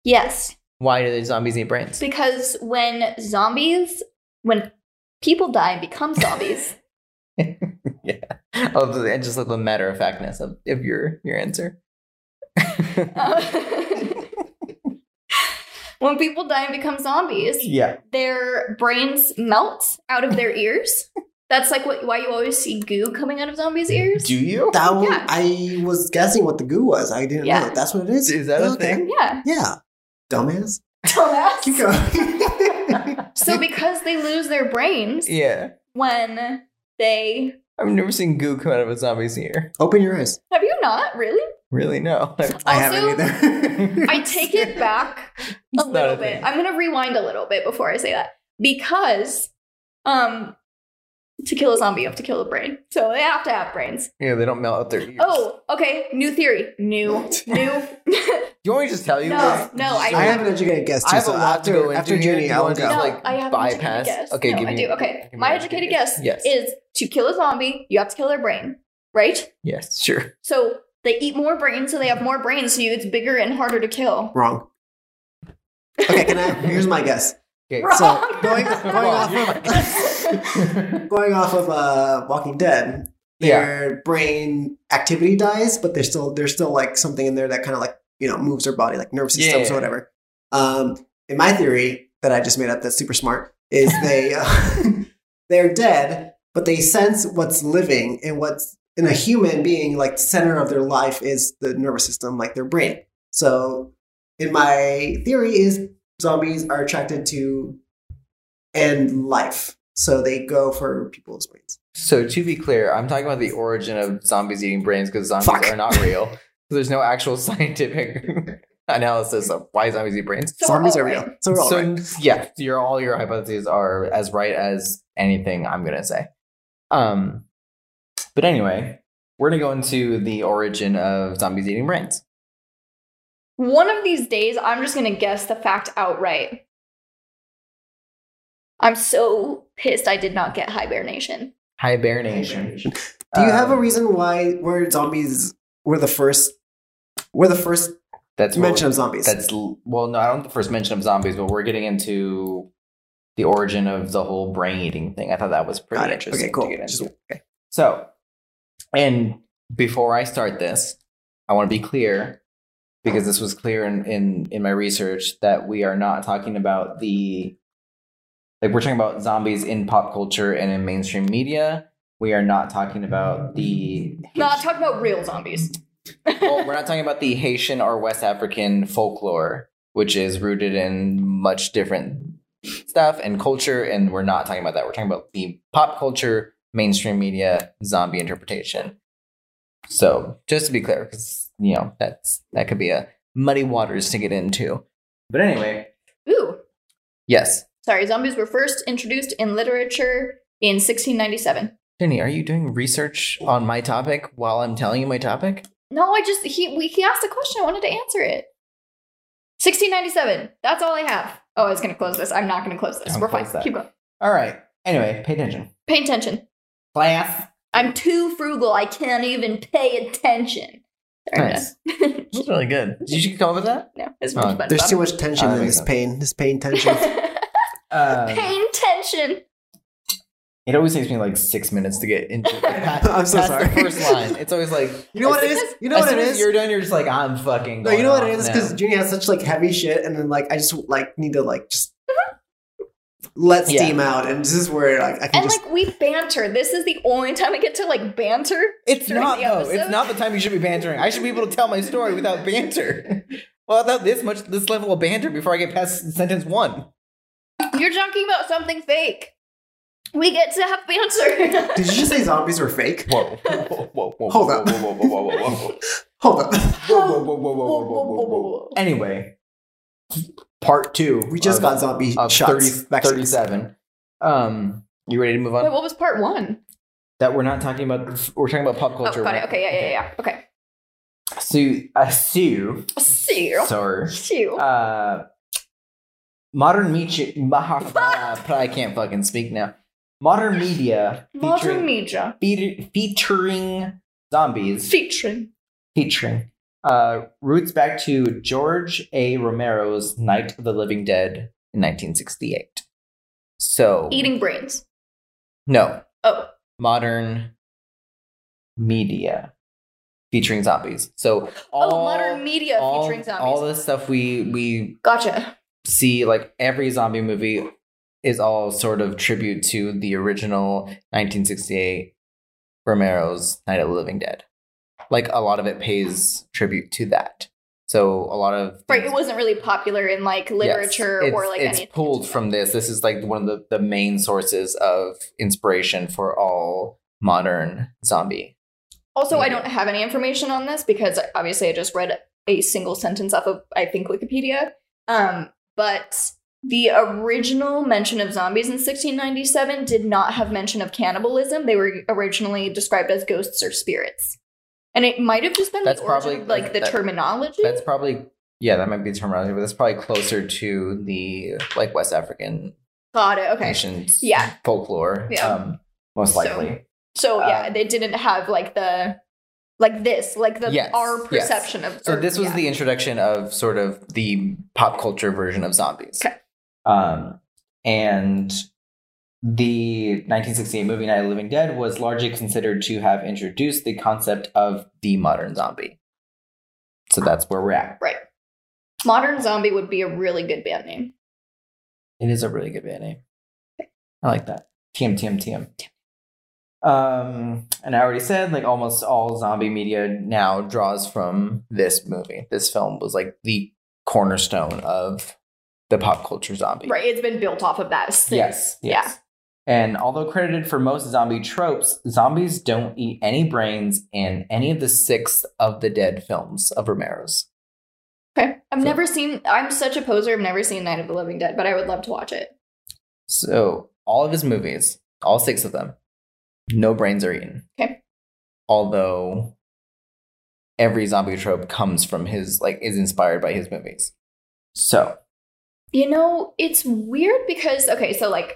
Yes. Why do the zombies eat brains? Because when zombies, when people die and become zombies, yeah. Oh, and just like the matter of factness of, of your your answer. uh, when people die and become zombies, yeah. their brains melt out of their ears. That's like what why you always see goo coming out of zombies' ears. Do you? That was, Yeah. I was guessing what the goo was. I didn't Yeah. know. That's what it is. Is that a Okay. thing? Yeah. Yeah. Dumbass. Dumbass. Keep going. So because they lose their brains Yeah. when they I've never seen goo come out of a zombie's ear. Open your eyes. have you not really? Really? No. I haven't either. I take it back a not little a bit. thing. I'm gonna rewind a little bit before I say that because um to kill a zombie you have to kill a brain. So they have to have brains. Yeah, they don't melt out their ears. Oh, okay. New theory. New new Do you you want me to just tell you? No, no, I- I have an educated guess too. I have so a lot to after, go into after here. I'll want to go. no, like, I have an bypass? guess. Okay, no, give I me- do. Okay, me my educated educated guess guess. Yes. is to kill a zombie, you have to kill their brain, right? Yes, sure. So they eat more brains, so they have more brains, so it's bigger and harder to kill. Wrong. Okay, can I? Here's my guess. Okay. Wrong. So going going off of going off of uh, Walking Dead, their brain activity dies, but there's still there's still like something in there that kind of like you know moves their body, like nervous systems Yeah. or whatever. Um, in my theory that I just made up, that's super smart, is they uh, they're dead, but they sense what's living and what's in a human being. Like the center of their life is the nervous system, like their brain. So, in my theory, is zombies are attracted to and life, so they go for people's brains. So to be clear, I'm talking about the origin of zombies eating brains because zombies Fuck. are not real. There's no actual scientific analysis of why zombies eat brains. So zombies all are real. So we're all so right. yeah, your all your hypotheses are as right as anything I'm gonna say. Um, but anyway, we're gonna go into the origin of zombies eating brains. One of these days, I'm just gonna guess the fact outright. I'm so pissed I did not get hibernation. Hibernation. Do you have a reason why where zombies were the first? Were the first that's mention of zombies? That's well, no, I don't the first mention of zombies, but we're getting into the origin of the whole brain eating thing. I thought that was pretty interesting. Okay, cool. To get into. Just- okay. So, and before I start this, I want to be clear because this was clear in, in in my research that we are not talking about the like we're talking about zombies in pop culture and in mainstream media. We are not talking about the Not talking about real zombies. well, we're not talking about the Haitian or West African folklore, which is rooted in much different stuff and culture, and we're not talking about that. We're talking about the pop culture, mainstream media, zombie interpretation. So, just to be clear, because you know that's that could be a muddy waters to get into. But anyway, Ooh, yes, sorry. Zombies were first introduced in literature in 1697. Jenny, are you doing research on my topic while I'm telling you my topic? No, I just he we, he asked a question. I wanted to answer it. 1697. That's all I have. Oh, I was gonna close this. I'm not gonna close this. Don't We're fine. that. Keep going. All right. Anyway, pay attention, Pay attention. class. I'm too frugal. I can't even pay attention. Sorry, Nice. done. That's really good. Did you come up with that? no, it's Oh, much better. There's too much tension that in this sense. pain. This pain tension. Uh, Pain tension. it always takes me like six minutes to get into. I'm so sorry. The first line. It's always like You know what It's? You know as what it soon as? You're done. You're just like I'm fucking. No, you know what it off is? now. Because Junie has such like heavy shit, and then like I just like need to like just let Yeah. steam out, and this is where like I can And just. like we banter. This is the only time I get to like banter. It's not the though. It's not the time you should be bantering. I should be able to tell my story without banter. well, without this much, this level of banter before I get past sentence one. You're talking about something fake. We get to have banter. Did you just say zombies are fake? Whoa! Whoa! Whoa! Whoa! Hold whoa, up. Whoa! Whoa! Whoa! Whoa! Whoa! Whoa! Whoa. Hold up. Whoa, whoa, whoa! Whoa! Whoa! Whoa! Whoa! Whoa! Whoa! Whoa! Whoa! Anyway, part two. We just of- got zombie of shots. 30, 37. Um, you ready to move on? Wait, what was part one? that we're not talking about. We're talking about pop Oh, culture. got it. Okay, yeah, yeah, yeah. Okay. Sue, uh, Sue, See sorry. you. Uh, modern media. I can't fucking speak now. Modern media Modern featuring, media. feature- featuring zombies. Featuring. featuring uh, roots back to George A. Romero's Night of the Living Dead in 1968. So Eating brains. no Oh. modern media featuring zombies. So all oh, modern media all, featuring zombies. all the stuff we we gotcha. see like every zombie movie is all sort of tribute to the original 1968 Romero's Night of the Living Dead. Like a lot of it pays tribute to that. So a lot of Right, it wasn't really popular in like Yes, literature it's, or like it's anything. pulled from this. This is like one of the, the main sources of inspiration for all modern zombie. Also, I don't have any information on this because obviously I just read a single sentence off of I think Wikipedia. Um, but the original mention of zombies in 1697 did not have mention of cannibalism. They were originally described as ghosts or spirits. And it might have just been That's the origin probably- like the that- terminology. That's probably yeah, that might be the terminology, but that's probably closer to the like West African Got it. Okay. nations Yeah. folklore. Yeah. Um, most likely. So yeah, Um, they didn't have like the like this, like the Yes, our yes. perception of. So or- this was yeah. the introduction of sort of the pop culture version of zombies. Okay. Um, and the 1968 movie Night of the Living Dead was largely considered to have introduced the concept of the modern zombie. So that's where we're at. right. Modern Zombie would be a really good band name. It is a really good band name. I like that. TM TM TM. Um, and I already said like almost all zombie media now draws from this movie. This film was like the cornerstone of the pop culture zombie. Right. It's been built off of that. since- Yes. yes. And although credited for most zombie tropes, zombies don't eat any brains in any of the six of the dead films of Romero's. Okay. I've So- never seen. I'm such a poser. I've never seen Night of the Living Dead, but I would love to watch it. So all of his movies, all six of them, no brains are eaten. Okay. Although every zombie trope comes from his like is inspired by his movies. So You know, it's weird because okay, so like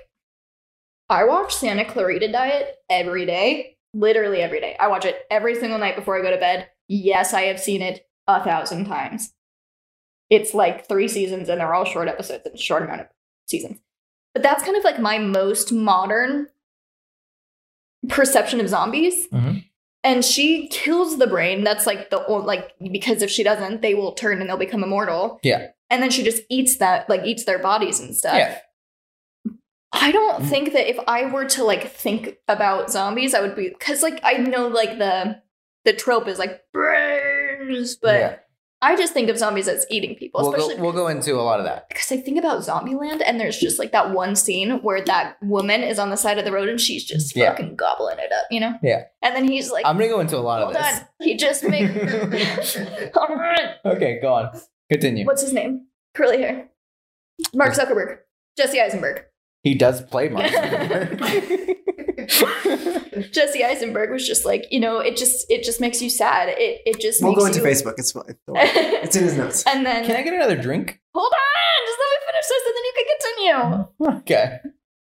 I watch Santa Clarita Diet every day, literally every day. I watch it every single night before I go to bed. Yes, I have seen it a thousand times. It's like three seasons and they're all short episodes and short amount of seasons. But that's kind of like my most modern perception of zombies. Mhm. And she kills the brain. That's like the o- like because if she doesn't, they will turn and they'll become immortal. Yeah. And then she just eats that, like eats their bodies and stuff. yeah. I don't Mm. think that if I were to like think about zombies, I would be because like I know like the the trope is like brains, but Yeah. I just think of zombies as eating people, We'll especially go, we'll go into a lot of that. because I think about Zombieland and there's just like that one scene where that woman is on the side of the road and she's just Yeah. fucking gobbling it up, you know? Yeah. And then he's like, I'm gonna go into a lot of this. on, he just made. Okay, go on. Continue. What's his name? Curly hair. Mark Zuckerberg. Jesse Eisenberg. He does play Mark Zuckerberg. Jesse Eisenberg was just like, you know, it just it just makes you sad. It it just makes. We'll makes go into you... Facebook. It's fine. It's in his notes. and then Can I get another drink? hold on, just let me finish this, and then you can continue. Okay.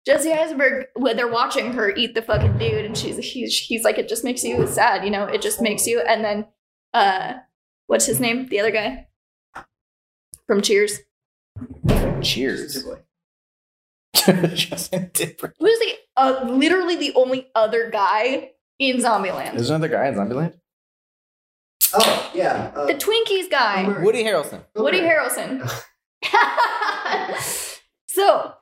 Jesse Eisenberg, when they're watching her eat the fucking dude, and she's he's he's like, it just makes you sad, you know, it just makes you. And then, uh, what's his name? The other guy from Cheers. Cheers. Justin Timberlake. Who's the uh, literally the only other guy in Zombieland? There's another guy in Zombieland. Oh yeah. Uh, The Twinkies guy. Bill Woody Harrelson. Bill Woody Harrelson. so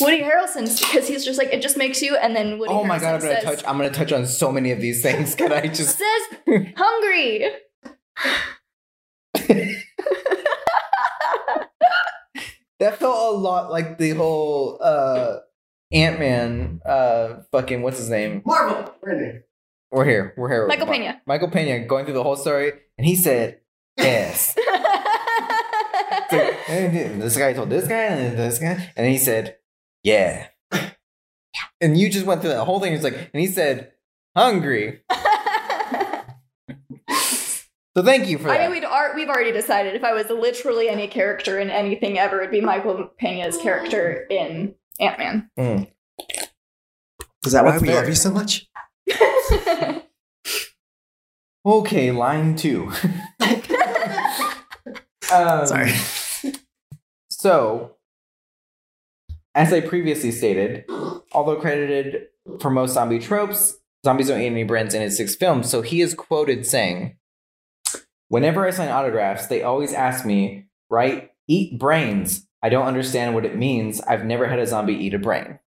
Woody Harrelson, because he's just like it just makes you, and then Woody. Oh my god, I'm gonna says, touch. I'm gonna touch on so many of these things. Can I just? says hungry. That felt a lot like the whole uh Ant Man. Uh, fucking what's his name? Marvel. We're in there. We're here. We're here. Michael Ma- Pena. Michael Pena going through the whole story, and he said, "Yes." Like, this guy told this guy and this guy, and he said, "Yeah." And you just went through that whole thing. It's like, and he said, "Hungry." So thank you for that. I mean, we'd ar- we've already decided if I was literally any character in anything ever, it'd be Michael Pena's character in Ant Man. Mm. Is that why we fair. love you so much? Okay, line two. um, Sorry. So, as I previously stated, although credited for most zombie tropes, zombies don't eat any brains in his six films. So he is quoted saying, "Whenever I sign autographs, they always ask me, right? Eat brains. I don't understand what it means. I've never had a zombie eat a brain."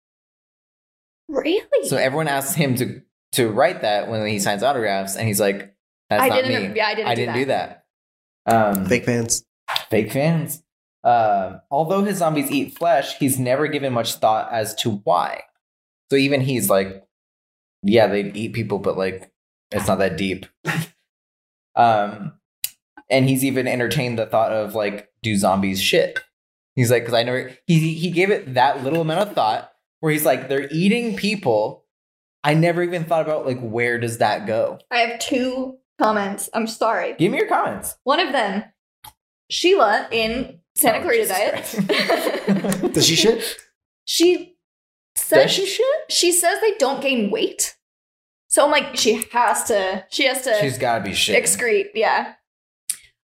really? So everyone asks him to to write that when he signs autographs, and he's like, "That's I not didn't. me. Yeah, I didn't. I do didn't that. do that." Um, Fake fans. fake fans. Um, although his zombies eat flesh, he's never given much thought as to why. So even he's like, yeah, they eat people, but like, it's not that deep. um, and he's even entertained the thought of like, do zombies shit? He's like, because I never. He he gave it that little amount of thought where he's like, they're eating people. I never even thought about like, where does that go? I have two comments. I'm sorry. Give me your comments. One of them, Sheila in Santa Oh, Clarita Diet. Does she shit? she says Does she shit? she says they don't gain weight. So I'm like, she has to. She has to She's got to be shit. excrete. Yeah.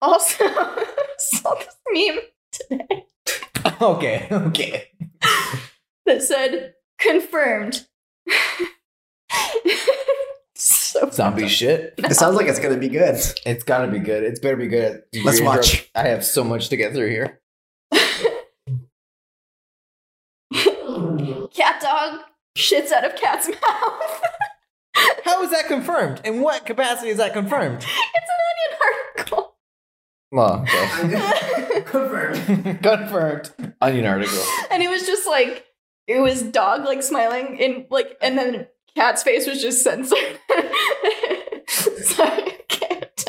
Also, saw this meme today. okay, okay. that said confirmed. so Zombie shit. It sounds like it's gonna be good. It's got to be good. It's better be good. Let's Your intro- watch. I have so much to get through here. cat dog shits out of cat's mouth. How is that confirmed? In what capacity is that confirmed? it's an onion article. Well, okay. Confirmed. confirmed. Onion article. and it was just like it was dog like smiling in like and then cat's face was just censored. Sorry, I can't.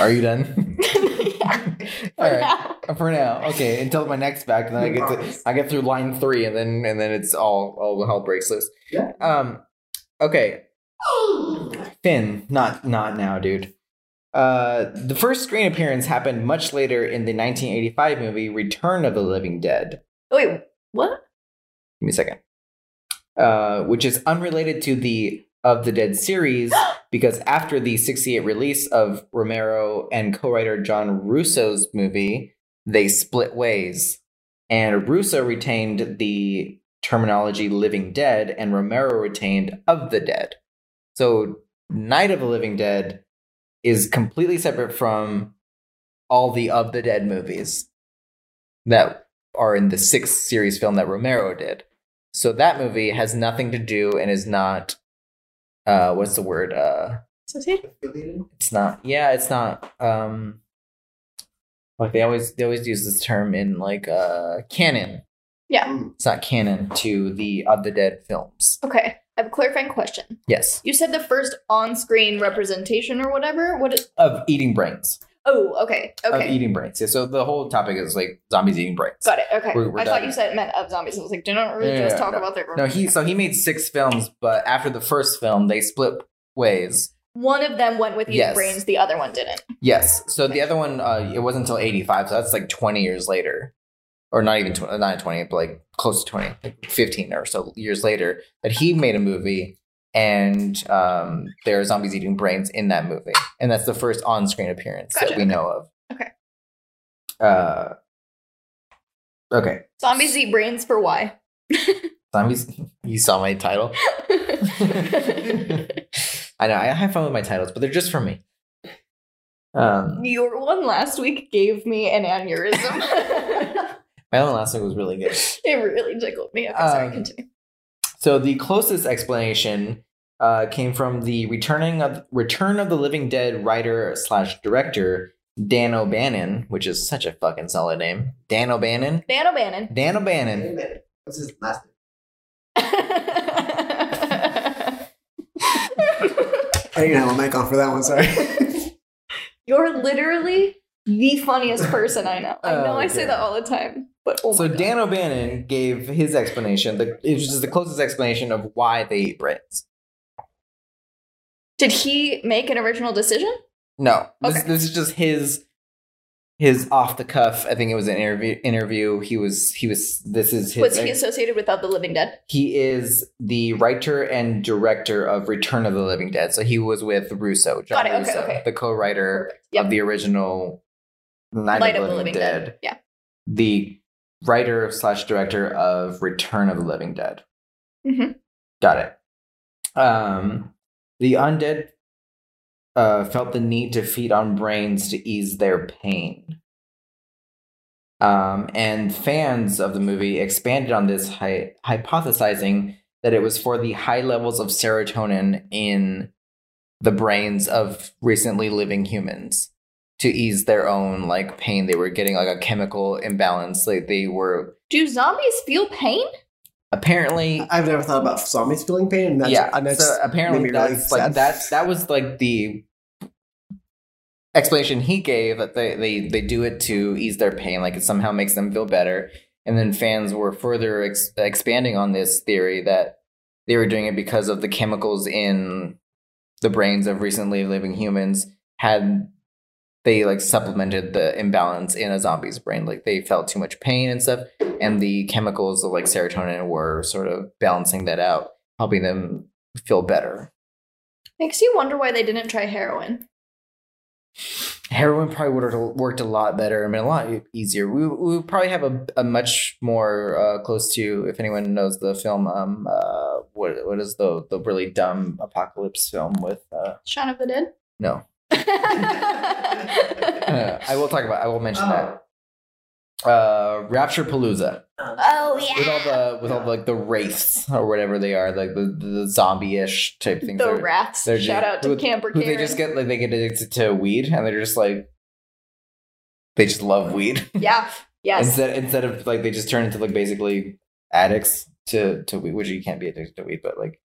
Are you done? yeah, for All right. now. For now, okay. Until my next back, and then I get to I get through line three, and then and then it's all all hell breaks loose. Yeah. Um. Okay. Finn, not not now, dude. Uh, the first screen appearance happened much later in the 1985 movie Return of the Living Dead. Wait, what? Give me a second. Uh, which is unrelated to the of the Dead series because after the 68 release of Romero and co-writer John Russo's movie, they split ways. And Russo retained the terminology living dead and Romero retained of the dead. So Night of the Living Dead is completely separate from all the of the dead movies that are in the sixth series film that Romero did. So that movie has nothing to do and is not uh what's the word? Uh it's not yeah, it's not um like they always they always use this term in like uh canon. Yeah. It's not canon to the of the dead films. Okay. I have a clarifying question. Yes. You said the first on-screen representation or whatever. What? Is, Of eating brains. oh, okay. Of Okay. eating brains. Yeah, so the whole topic is like zombies eating brains. Got it. Okay. We're- we're I thought you said it meant of zombies. I was like, didn't really Yeah, just talk no. about their. No, he so he made six films, but after the first film, they split ways. One of them went with eating Yes. brains. The other one didn't. Yes. So the other one, uh, it wasn't until '85, so that's like 20 years later, or not even 20, not 20, but like close to 20, like 15 or so years later, that he made a movie, and um, there are zombies eating brains in that movie, and that's the first on-screen appearance Gotcha, that we know of. Okay. Uh. Okay. Zombies eat brains for why? Zombies. You saw my title. I know. I have fun with my titles, but they're just for me. Um, Your one last week gave me an aneurysm. my own last week was really good. it really tickled me. Okay, sorry, Um, continue. So the closest explanation uh, came from the returning of Return of the Living Dead writer slash director Dan O'Bannon, which is such a fucking solid name. Dan O'Bannon. Dan O'Bannon. Dan O'Bannon. What's his last name? I didn't have a mic on for that one. Sorry. You're literally the funniest person I know. I oh, know Oh, I say that all the time, but oh So. Dan O'Bannon gave his explanation. The, it was just the closest explanation of why they eat brains. did he make an original decision? No, this, Okay. this is just his his off the cuff. I think it was an interview. Interview. He was he was. This is his. Was he associated with Of the Living Dead? he is the writer and director of Return of the Living Dead. So he was with Russo, John Got it, okay, Russo, okay. the co-writer Yep. of the original Night, Light of the Living, Dead. Yeah. The writer slash director of Return of the Living Dead. Mhm. Got it. Um, the undead uh, felt the need to feed on brains to ease their pain. Um, and fans of the movie expanded on this, hy- hypothesizing that it was for the high levels of serotonin in the brains of recently living humans to ease their own like pain. They were getting like a chemical imbalance. Like they were Do zombies feel pain? apparently I've never thought about zombies feeling pain. And that's, yeah. and that's so apparently made me really that's like that. That was like the explanation he gave that they, they they do it to ease their pain. Like it somehow makes them feel better. And then fans were further ex- expanding on this theory that they were doing it because of the chemicals in the brains of recently living humans had they like supplemented the imbalance in a zombie's brain. Like they felt too much pain and stuff, and the chemicals of like serotonin were sort of balancing that out, helping them feel better. Makes you wonder why they didn't try heroin. Heroin probably would have worked a lot better and been a lot easier. We, we probably have a, a much more uh, close to, if anyone knows the film, um, uh, what what is the the really dumb apocalypse film with uh, Shaun of the Dead. no, Uh, I will talk about. I will mention that. Uh, Rapturepalooza Oh yeah. with all the with all the, like the wraiths or whatever they are, like the the zombie-ish type things. the They're- rats. they're Shout just- out to who- Camper who Karen. they just get like they get addicted to weed and they're just like they just love weed yeah. Yes. instead instead of like they just turn into like basically addicts to to weed, which you can't be addicted to weed, but like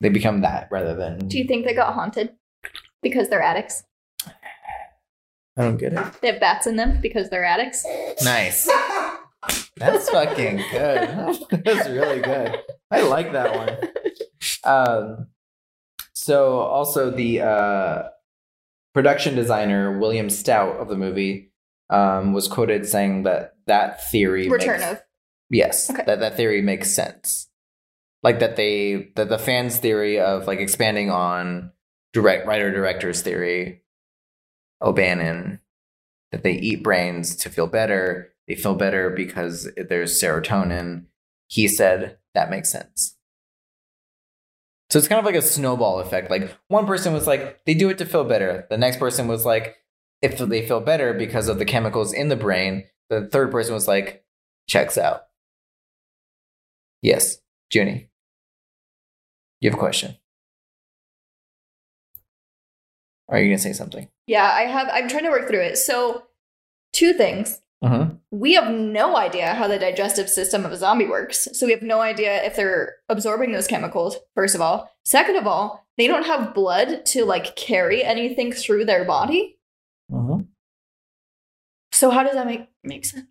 they become that rather than. Do you think they got haunted because they're addicts? I don't get it. They have bats in them because they're addicts. Nice. That's fucking good. That's really good. I like that one. Um, so also the uh, production designer William Stout of the movie um, was quoted saying that that theory Return makes- of. yes Okay. that that theory makes sense. Like that they that the fans' theory of like expanding on direct writer director's theory, O'Bannon, that they eat brains to feel better. They feel better because there's serotonin. He said that makes sense. So it's kind of like a snowball effect. Like one person was like, they do it to feel better. The next person was like, if they feel better because of the chemicals in the brain. The third person was like, checks out. Yes, Junie. You have a question. Or are you gonna say something? Yeah, I have. I'm trying to work through it. So, two things. Mm-hmm. We have no idea how the digestive system of a zombie works. So we have no idea if they're absorbing those chemicals, first of all. Second of all, they don't have blood to like carry anything through their body. Mm-hmm. So how does that make make sense?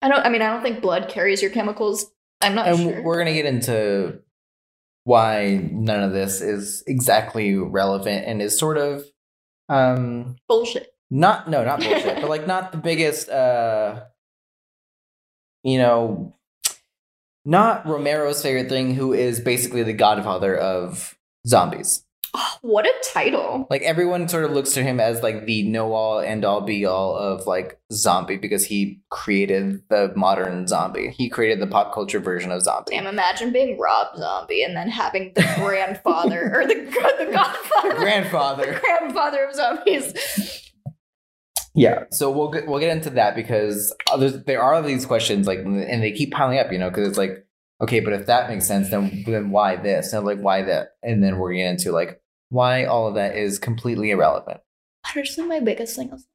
I don't I mean I don't think blood carries your chemicals. I'm not and sure. we're gonna get into why none of this is exactly relevant and is sort of um Bullshit. not no not bullshit but like not the biggest uh you know not romero's favorite thing who is basically the godfather of zombies Oh, what a title. like everyone sort of looks to him as like the know all and all be all of like zombie because he created the modern zombie he created the pop culture version of zombie Damn, imagine being Rob Zombie and then having the grandfather or the the godfather, grandfather the grandfather of zombies. Yeah, so we'll get, we'll get into that because there are these questions like, and they keep piling up, you know, because it's like, okay, but if that makes sense, then then why this? And like, why that? And then we're getting into like why all of that is completely irrelevant. Honestly, my biggest thing is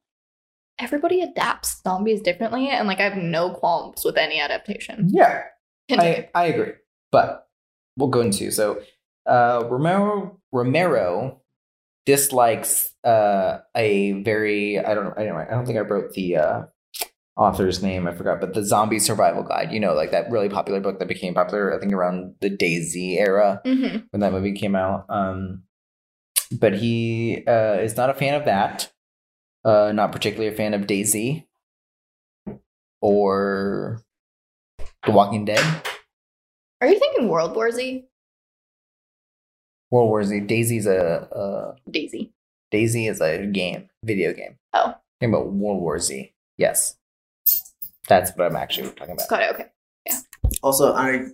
everybody adapts zombies differently, and like I have no qualms with any adaptation. Yeah, Continue. I I agree, but we'll go into so uh, Romero Romero dislikes uh, a very I don't I don't I don't think I wrote the uh, author's name I forgot but the zombie survival guide you know like that really popular book that became popular I think around the DayZ era hmm when that movie came out um, but he uh, is not a fan of that uh, not particularly a fan of DayZ or The Walking Dead Are you thinking World War Z? World War Z. DayZ's a, a DayZ. DayZ is a game, video game. Oh. Talking about World War Z. Yes, that's what I'm actually talking about. Got it. Okay. Yeah. Also, I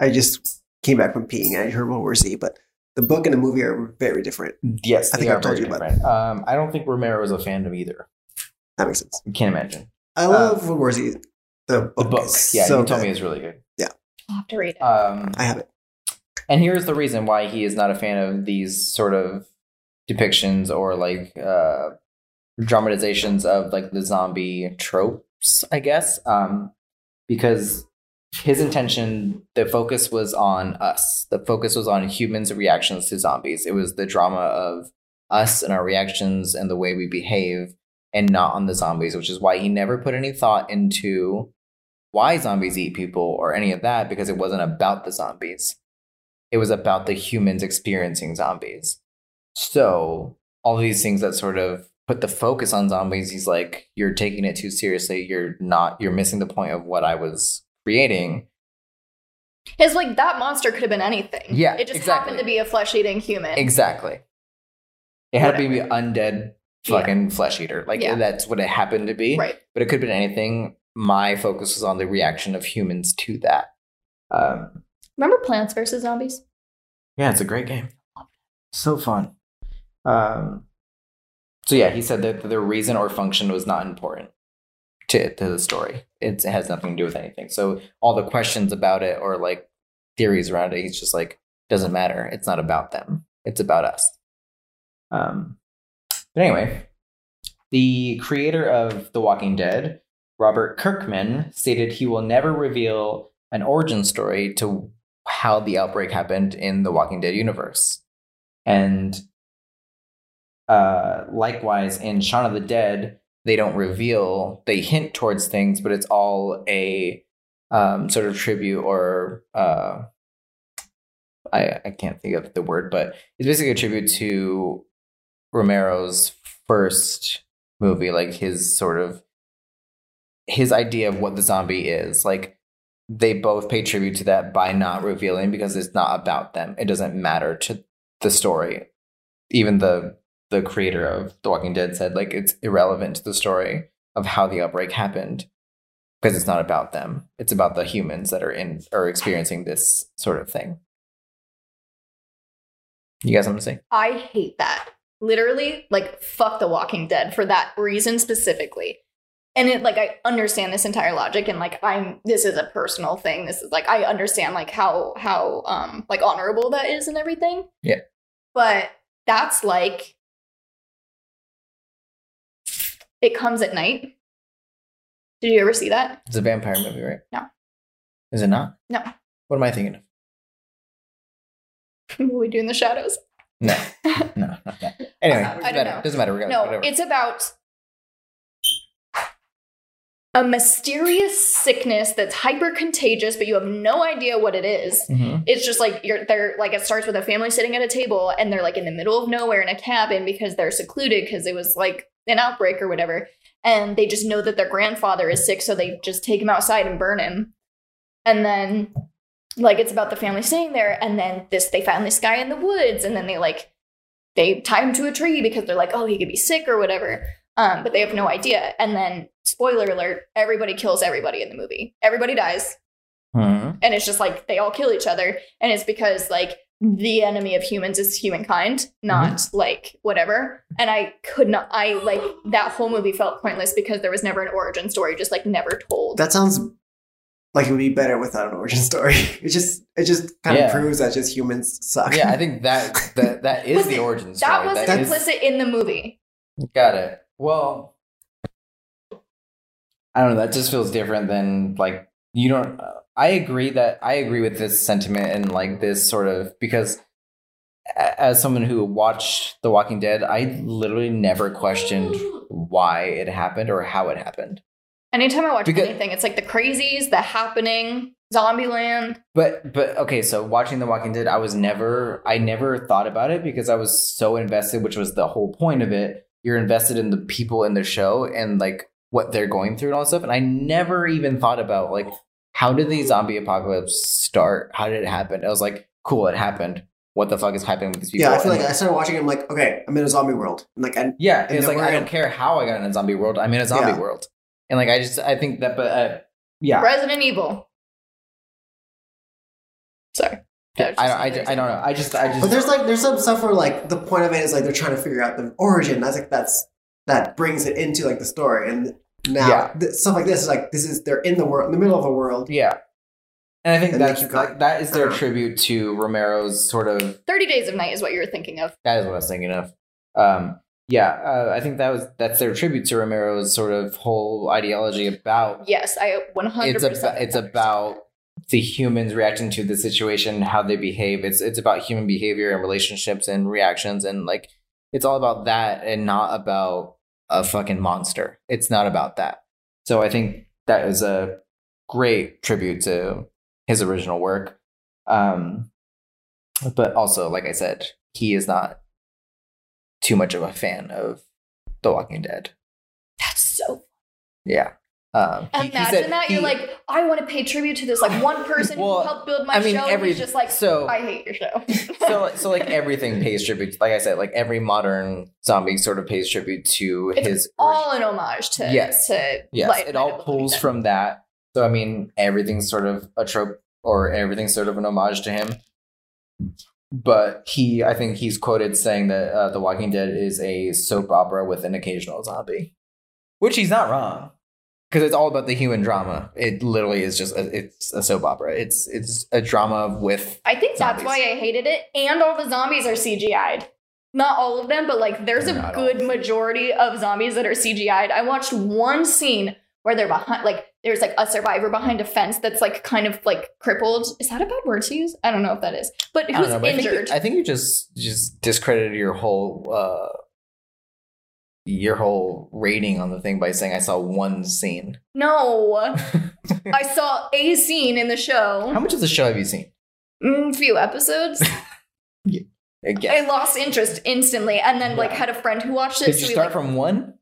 I just came back from peeing. I heard World War Z, but the book and the movie are very different. Yes, I think I've told you about different. Um, I don't think Romero is a fan of either. That makes sense. You can't imagine I love World War Z. The book. the book. Yeah, so you told good. me it's really good. Yeah. I'll have to read it. Um, I have it. and here's the reason why he is not a fan of these sort of depictions or like uh, dramatizations of like the zombie tropes, I guess. Um, because his intention, the focus was on us. The focus was on humans' reactions to zombies. It was the drama of us and our reactions and the way we behave, and not on the zombies, which is why he never put any thought into why zombies eat people or any of that because it wasn't about the zombies. It was about the humans experiencing zombies. So all these things that sort of put the focus on zombies, he's like, you're taking it too seriously. You're not. You're missing the point of what I was creating. It's like that monster could have been anything. Yeah, It just exactly. happened to be a flesh eating human. Exactly. It had to be Whatever. undead Yeah. fucking flesh eater. Like Yeah. that's what it happened to be. Right. But it could have been anything. My focus was on the reaction of humans to that. Um, Remember Plants vs. Zombies? yeah, it's a great game. So fun. Um, so yeah, he said that the reason or function was not important to, to the story. It's, it has nothing to do with anything. So all the questions about it or like theories around it, he's just like, doesn't matter. It's not about them. It's about us. Um, but anyway, the creator of The Walking Dead, Robert Kirkman, stated he will never reveal an origin story to how the outbreak happened in the Walking Dead universe. And uh, likewise, in Shaun of the Dead, they don't reveal, they hint towards things, but it's all a um, sort of tribute or uh, I, I can't think of the word, but it's basically a tribute to Romero's first movie, like his sort of his idea of what the zombie is. Like they both pay tribute to that by not revealing because it's not about them. It doesn't matter to the story. Even the the creator of The Walking Dead said like it's irrelevant to the story of how the outbreak happened because it's not about them. It's about the humans that are in are experiencing this sort of thing. You guys something to say? I hate that. Literally, like, fuck The Walking Dead for that reason specifically. And it, like, I understand this entire logic, and like, I'm, this is a personal thing. This is like, I understand, like, how, how, um, like, honorable that is and everything. Yeah. But that's like, it comes at night. Did you ever see that? It's a vampire movie, right? No. Is it not? No. What am I thinking of? what we do in the shadows? No. No, not that. Anyway, I doesn't matter. Doesn't matter. Regardless, No, whatever. it's about a mysterious sickness that's hyper contagious, but you have no idea what it is. Mhm. It's just like you're they're like it starts with a family sitting at a table and they're like in the middle of nowhere in a cabin because they're secluded because it was like an outbreak or whatever. And they just know that their grandfather is sick, so they just take him outside and burn him. And then like it's about the family staying there, and then this they found this guy in the woods, and then they like they tie him to a tree because they're like, oh, he could be sick or whatever. Um, but they have no idea. And then, spoiler alert, everybody kills everybody in the movie. Everybody dies. Mhm. And it's just like they all kill each other. And it's because like the enemy of humans is humankind, not like whatever. And I could not, I like that whole movie felt pointless because there was never an origin story, just like never told. That sounds like it would be better without an origin story. It just it just kind Yeah. of proves that just humans suck. Yeah, I think that that that is the origin story. that was That is- implicit in the movie. Got it. Well, I don't know. That just feels different than like you don't. Uh, I agree that I agree with this sentiment and like this sort of because as someone who watched The Walking Dead, I literally never questioned why it happened or how it happened. Anytime I watch Because- anything, it's like the crazies, the happening, Zombieland. But but okay, so watching The Walking Dead, I was never I never thought about it because I was so invested, which was the whole point of it. You're invested in the people in the show and like what they're going through and all that stuff. And I never even thought about like how did the zombie apocalypse start? How did it happen? I was like, cool, it happened. What the fuck is happening with these people? Yeah, I feel And, like I started watching. it, I'm like, okay, I'm in a zombie world. And like, I, yeah, and it's like I don't in- care how I got in a zombie world. I'm in a zombie Yeah. world, and like I just I think that, but uh, yeah, Resident Evil. Sorry. That was I, I, I, I don't know. I just I just but there's like there's some stuff where like the point of it is like they're trying to figure out the origin. That's like that's that brings it into like the story. And now Yeah. th- stuff like this is like this is they're in the world in the middle of a world. Yeah. And I think And that's keep like, that is their tribute to Romero's sort of 30 Days of Night is what you were thinking of. that is what I was thinking of. Um yeah, uh, I think that was that's their tribute to Romero's sort of whole ideology about Yes, I 100%. it's about it's about the humans reacting to the situation, how they behave. It's it's about human behavior and relationships and reactions and like it's all about that and not about a fucking monster. It's not about that. So I think that is a great tribute to his original work. Um but also like I said, he is not too much of a fan of The Walking Dead. That's so. Yeah. Um, he- he Imagine said that you're like, I want to pay tribute to this like one person Well, who helped build my I mean, show. every- just like, so- I hate your show. so so like everything pays tribute. Like I said, like every modern zombie sort of pays tribute to It's his all an homage to Yes. to Yes, Light- it all pulls from that. So I mean, everything's sort of a trope, or everything's sort of an homage to him. But he, I think he's quoted saying that uh, The Walking Dead is a soap opera with an occasional zombie, which he's not wrong, because it's all about the human drama. It literally is just a, it's a soap opera. It's it's a drama with I think that's why I hated it. And all the zombies are CGI'd. Not all of them, but like there's They're a good all. majority of zombies that are CGI'd. I watched one scene where they're behind, like there's like a survivor behind a fence that's like kind of like crippled. Is that a bad word to use? I don't know if that is. But who's know, but I think, injured? I think you just just discredited your whole uh your whole rating on the thing by saying I saw one scene. no, I saw a scene in the show. How much of the show have you seen? Mm, few episodes. Again, I lost interest instantly, and then like had a friend who watched it. did so you start like- from one?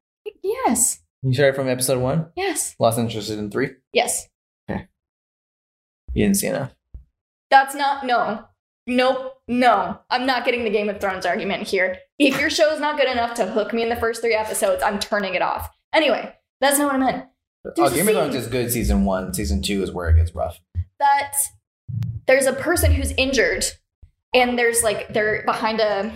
Yes, You started from episode one. yes, Lost interest in three. yes. Okay. You didn't see enough. That's not no. Nope. No. I'm not getting the Game of Thrones argument here. If your show is not good enough to hook me in the first three episodes, I'm turning it off. Anyway, that's not what I meant. Oh, There's a Game of Thrones is good. Season one. Season two is where it gets rough. That there's a person who's injured and there's like they're behind a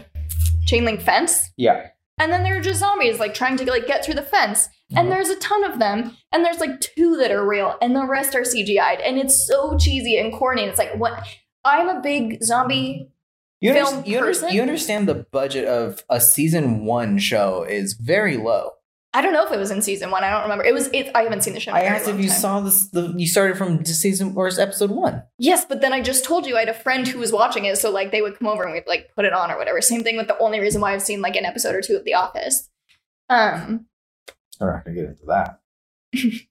chain link fence Yeah. and then there are just zombies like trying to like get through the fence and mm-hmm. there's a ton of them and there's like two that are real and the rest are cgi'd and it's so cheesy and corny and it's like what i'm a big zombie You, Film under- you, under- person? you understand the budget of a season one show is very low. i don't know if it was in season one i don't remember it was it i haven't seen the show in a I asked if you time. saw this. The, you started from season or episode one. yes but then i just told you i had a friend who was watching it so like they would come over and we'd like put it on or whatever same thing with the only reason why i've seen like an episode or two of the office um We're not gonna get into that.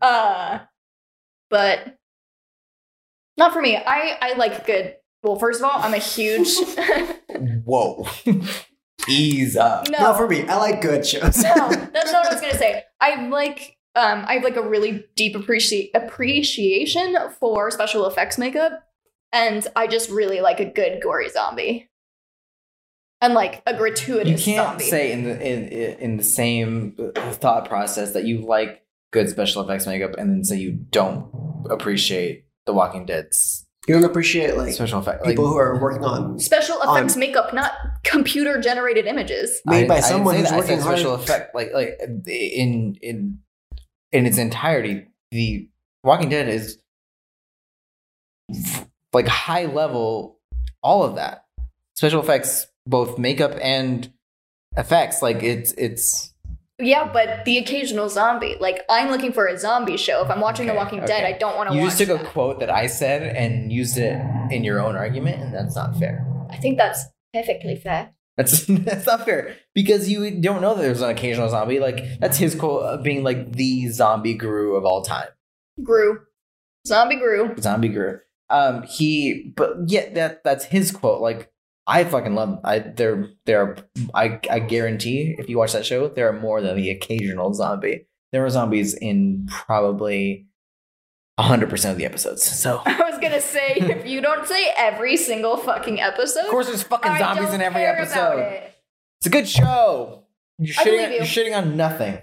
Uh, but not for me. I I like good. Well, first of all, I'm a huge Whoa. Ease up. no. Not for me. I like good shows. no, that's not what I was gonna say. I like um I have like a really deep appreci- appreciation for special effects makeup, and I just really like a good gory zombie, and like a gratuitous. You can't zombie. say in the in in the same thought process that you like good special effects makeup and then say you don't appreciate The Walking Dead's You don't appreciate like special effects. people who are mm-hmm. working on Special effects On- makeup, not computer generated images. made by I didn't someone say who's that. I working said hard. special effect like like in in in its entirety. The Walking Dead is like high level, all of that special effects, both makeup and effects. Like it's it's Yeah, but the occasional zombie. Like I'm looking for a zombie show. If I'm watching The Okay, Walking Dead. I don't want to you just took a quote that I said and used it in your own argument, and that's not fair. I think that's perfectly fair. That's that's not fair because you don't know that there's an occasional zombie. Like that's his quote of being like the zombie guru of all time. Grew, zombie grew. Zombie grew. Um, he, but yeah, that that's his quote. Like I fucking love. I there there are. I I guarantee if you watch that show, there are more than the occasional zombie. There are zombies in probably hundred percent of the episodes. So I was gonna say if you don't say every single fucking episode, of course there's fucking zombies in every episode. it. It's a good show. You're shitting, on, you. you're shitting on nothing.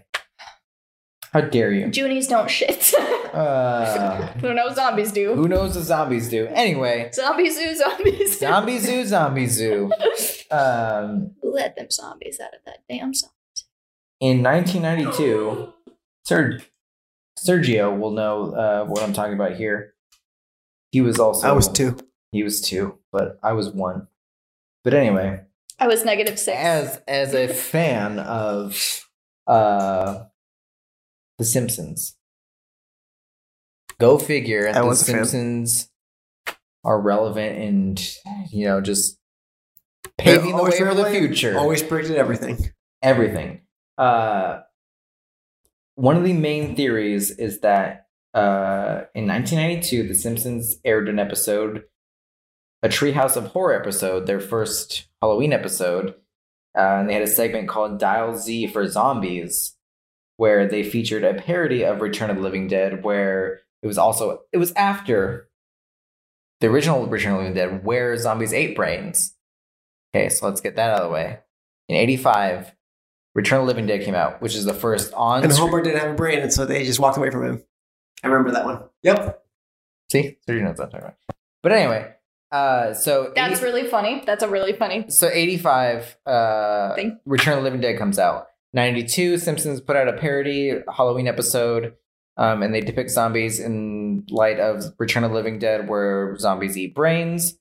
How dare you? Junies don't shit. Uh, I don't. Zombies do. who knows what zombies do? Anyway, Zombie zoo, zombies. zombie zoo, zombie zoo. Um, Who let them zombies out of that damn song? in 1992, Ser- Sergio will know uh, what I'm talking about here. He was also. I was two. He was two, but I was one. But anyway, I was negative six. as as a fan of uh The Simpsons. Go figure I The. Simpsons are relevant and you know just paving the way for the future. Always predicted everything. Everything. Uh one of the main theories is that uh in 1992 The Simpsons aired an episode a Treehouse of Horror episode, their first Halloween episode, uh, and they had a segment called Dial Z for Zombies, where they featured a parody of Return of the Living Dead, where it was also it was after the original Return of the Living Dead, where zombies ate brains. Okay, so let's get that out of the way. In '85, Return of the Living Dead came out, which is the first on. And Homer didn't have a brain, and so they just walked away from him. I remember that one. Yep. See, so you know what I'm talking about. But anyway, uh, so That's 80 really funny. That's a really funny. so 85 uh Thing. return of the living dead comes out 92 simpsons put out a parody halloween episode um, and they depict zombies in light of return of the living dead where zombies eat brains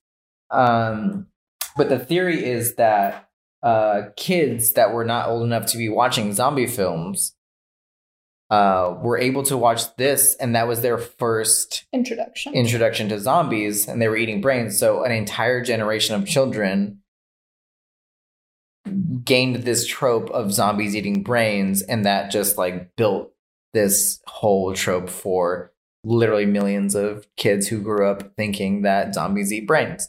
um, but the theory is that uh, kids that were not old enough to be watching zombie films uh, were able to watch this and that was their first Introduction. introduction to zombies and they were eating brains. So an entire generation of children gained this trope of zombies eating brains and that just like built this whole trope for literally millions of kids who grew up thinking that zombies eat brains.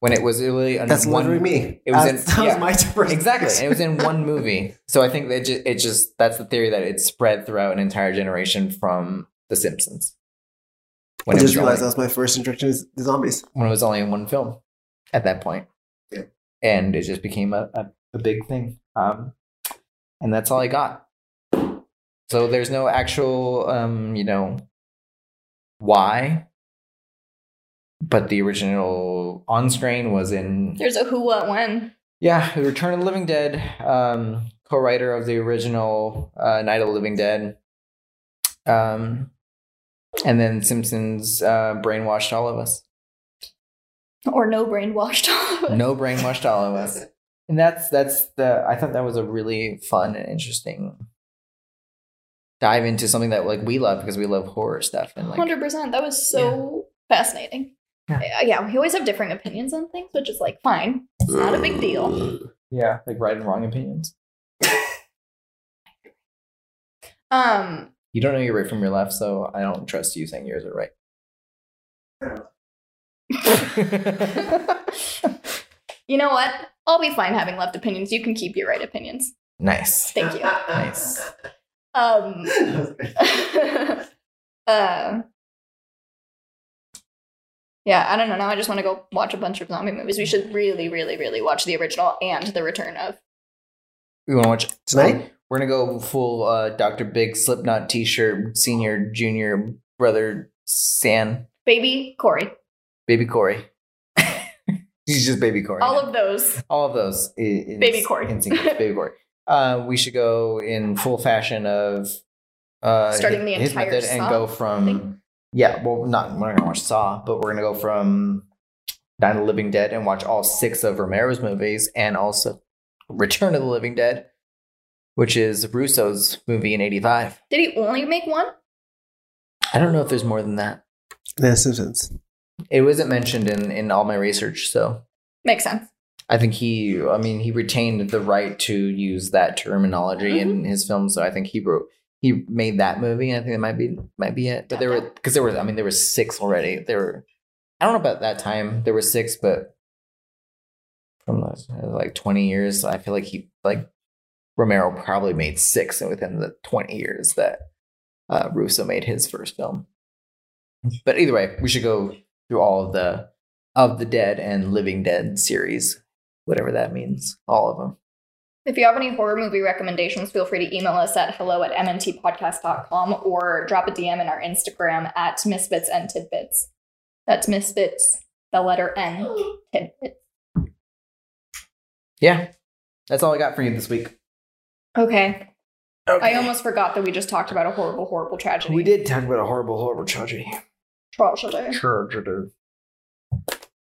When it was really an- That's one- literally me. it was Uh, in- that yeah. was my first Exactly. And it was in one movie. So I think that ju- it just that's the theory that it spread throughout an entire generation from The Simpsons. I When it just realized only- that was my first introduction to zombies. when it was only in one film at that point. Yeah. And it just became a, a, a big thing. Um, and that's all I got. So there's no actual, um, you know, why. But the original on screen was in, There's a who, what, when. yeah, Return of the Living Dead, um, co writer of the original uh, Night of the Living Dead. Um, and then Simpsons uh, brainwashed all of us. Or no brainwashed. no brainwashed all of us and that's that's the i thought that was a really fun and interesting dive into something that like we love because we love horror stuff and like 100%. That was so fascinating. Yeah. Uh, yeah, we always have different opinions on things, which is like fine. It's not a big deal. yeah like right and wrong opinions Um, you don't know your right from your left so i don't trust you saying yours are right you know what? I'll be fine having left opinions. You can keep your right opinions. nice Thank you. nice Um, uh, yeah, I don't know. Now I just want to go watch a bunch of zombie movies. We should really, really, really watch the original and the return of. we want to watch Tonight? we're gonna go full uh dr big slipknot t-shirt senior junior brother san Baby Corey. baby corey he's just baby corey All now. of those. all of those in, Baby Corey. in sync- baby Corey. Uh, we should go in full fashion of uh, Starting the his entire method and go from yeah. Well, not we're not gonna watch Saw, but we're gonna go from Night of the Living Dead and watch all six of Romero's movies and also Return of the Living Dead, which is Russo's movie in '85. Did he only make one? I don't know if there's more than that. The Simpsons. It wasn't mentioned in in all my research, so Makes sense. I think he, I mean, he retained the right to use that terminology in his film. So I think he wrote, he made that movie. I think that might be, might be it. But there were, because there were, I mean, there were six already. There were, I don't know about that time. There were six, but from those, like 20 years, I feel like he, like Romero probably made six within the 20 years that uh, Russo made his first film. But either way, we should go through all of the of the Dead and Living Dead series, whatever that means, all of them. If you have any horror movie recommendations, feel free to email us at hello at mntpodcast.com or drop a DM in our Instagram at misfits and tidbits. That's misfits, the letter N, tidbits. Yeah, that's all I got for you this week. Okay. I almost forgot that we just talked about a horrible, horrible tragedy. we did talk about a horrible, horrible tragedy. Tragedy. Tragedy.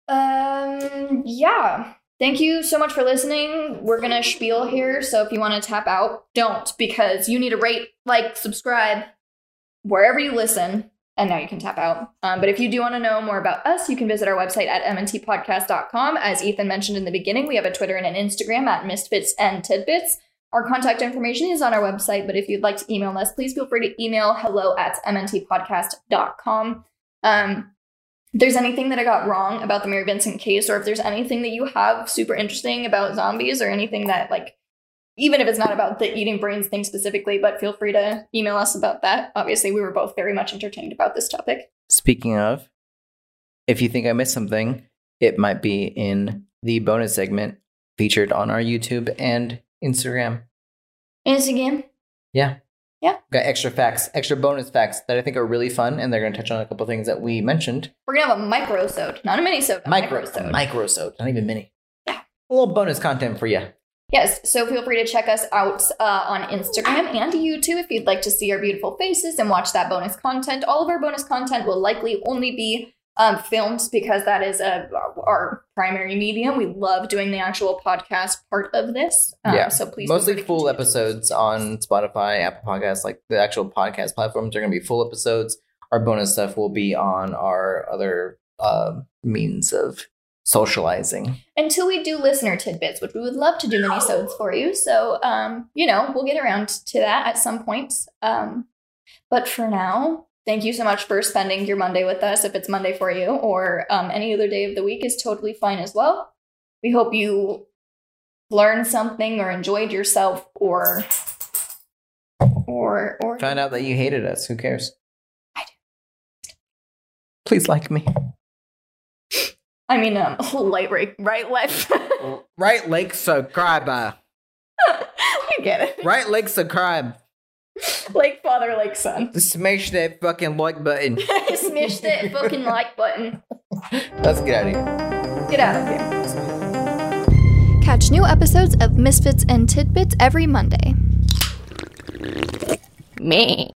Um, yeah. Thank you so much for listening. We're gonna spiel here, so if you want to tap out, don't because you need to rate, like, subscribe wherever you listen, and now you can tap out. Um, but if you do want to know more about us, you can visit our website at mntpodcast.com. As Ethan mentioned in the beginning, we have a Twitter and an Instagram at misfits and tidbits. Our contact information is on our website, but if you'd like to email us, please feel free to email hello at mntpodcast.com. Um, if there's anything that I got wrong about the Mary Vincent case, or if there's anything that you have super interesting about zombies, or anything that like, even if it's not about the eating brains thing specifically, but feel free to email us about that. Obviously, we were both very much entertained about this topic. Speaking of, if you think I missed something, it might be in the bonus segment featured on our YouTube and Instagram. Instagram. Yeah. Yeah. Got extra facts, extra bonus facts that I think are really fun, and they're going to touch on a couple things that we mentioned. We're gonna have a micro-sode, not a mini-sode. Micro, micro-sode. micro-sode, not even mini. Yeah. A little bonus content for you. Yes, so feel free to check us out uh, on Instagram and YouTube if you'd like to see our beautiful faces and watch that bonus content. All of our bonus content will likely only be um, filmed because that is uh, our primary medium. We love doing the actual podcast part of this. Um, Yeah, So please, Mostly full episodes on Spotify, Apple Podcasts, like the actual podcast platforms are going to be full episodes. Our bonus stuff will be on our other uh, means of socializing. Until we do listener tidbits, which we would love to do many minisodes for you. So, um, you know, we'll get around to that at some point. Um, but for now, thank you so much for spending your Monday with us. If it's Monday for you, or um, any other day of the week is totally fine as well. We hope you learned something or enjoyed yourself, or or or Found out that you hated us. Who cares? I do. Please like me. I mean, um, light right, right, left. Right leg subscribe. uh, you get it. Right leg subscribe. Like father, like son. Smash that fucking like button. Smash that fucking like button. Let's get out of here. Get out of here. Catch new episodes of Misfits and Tidbits every Monday. Me.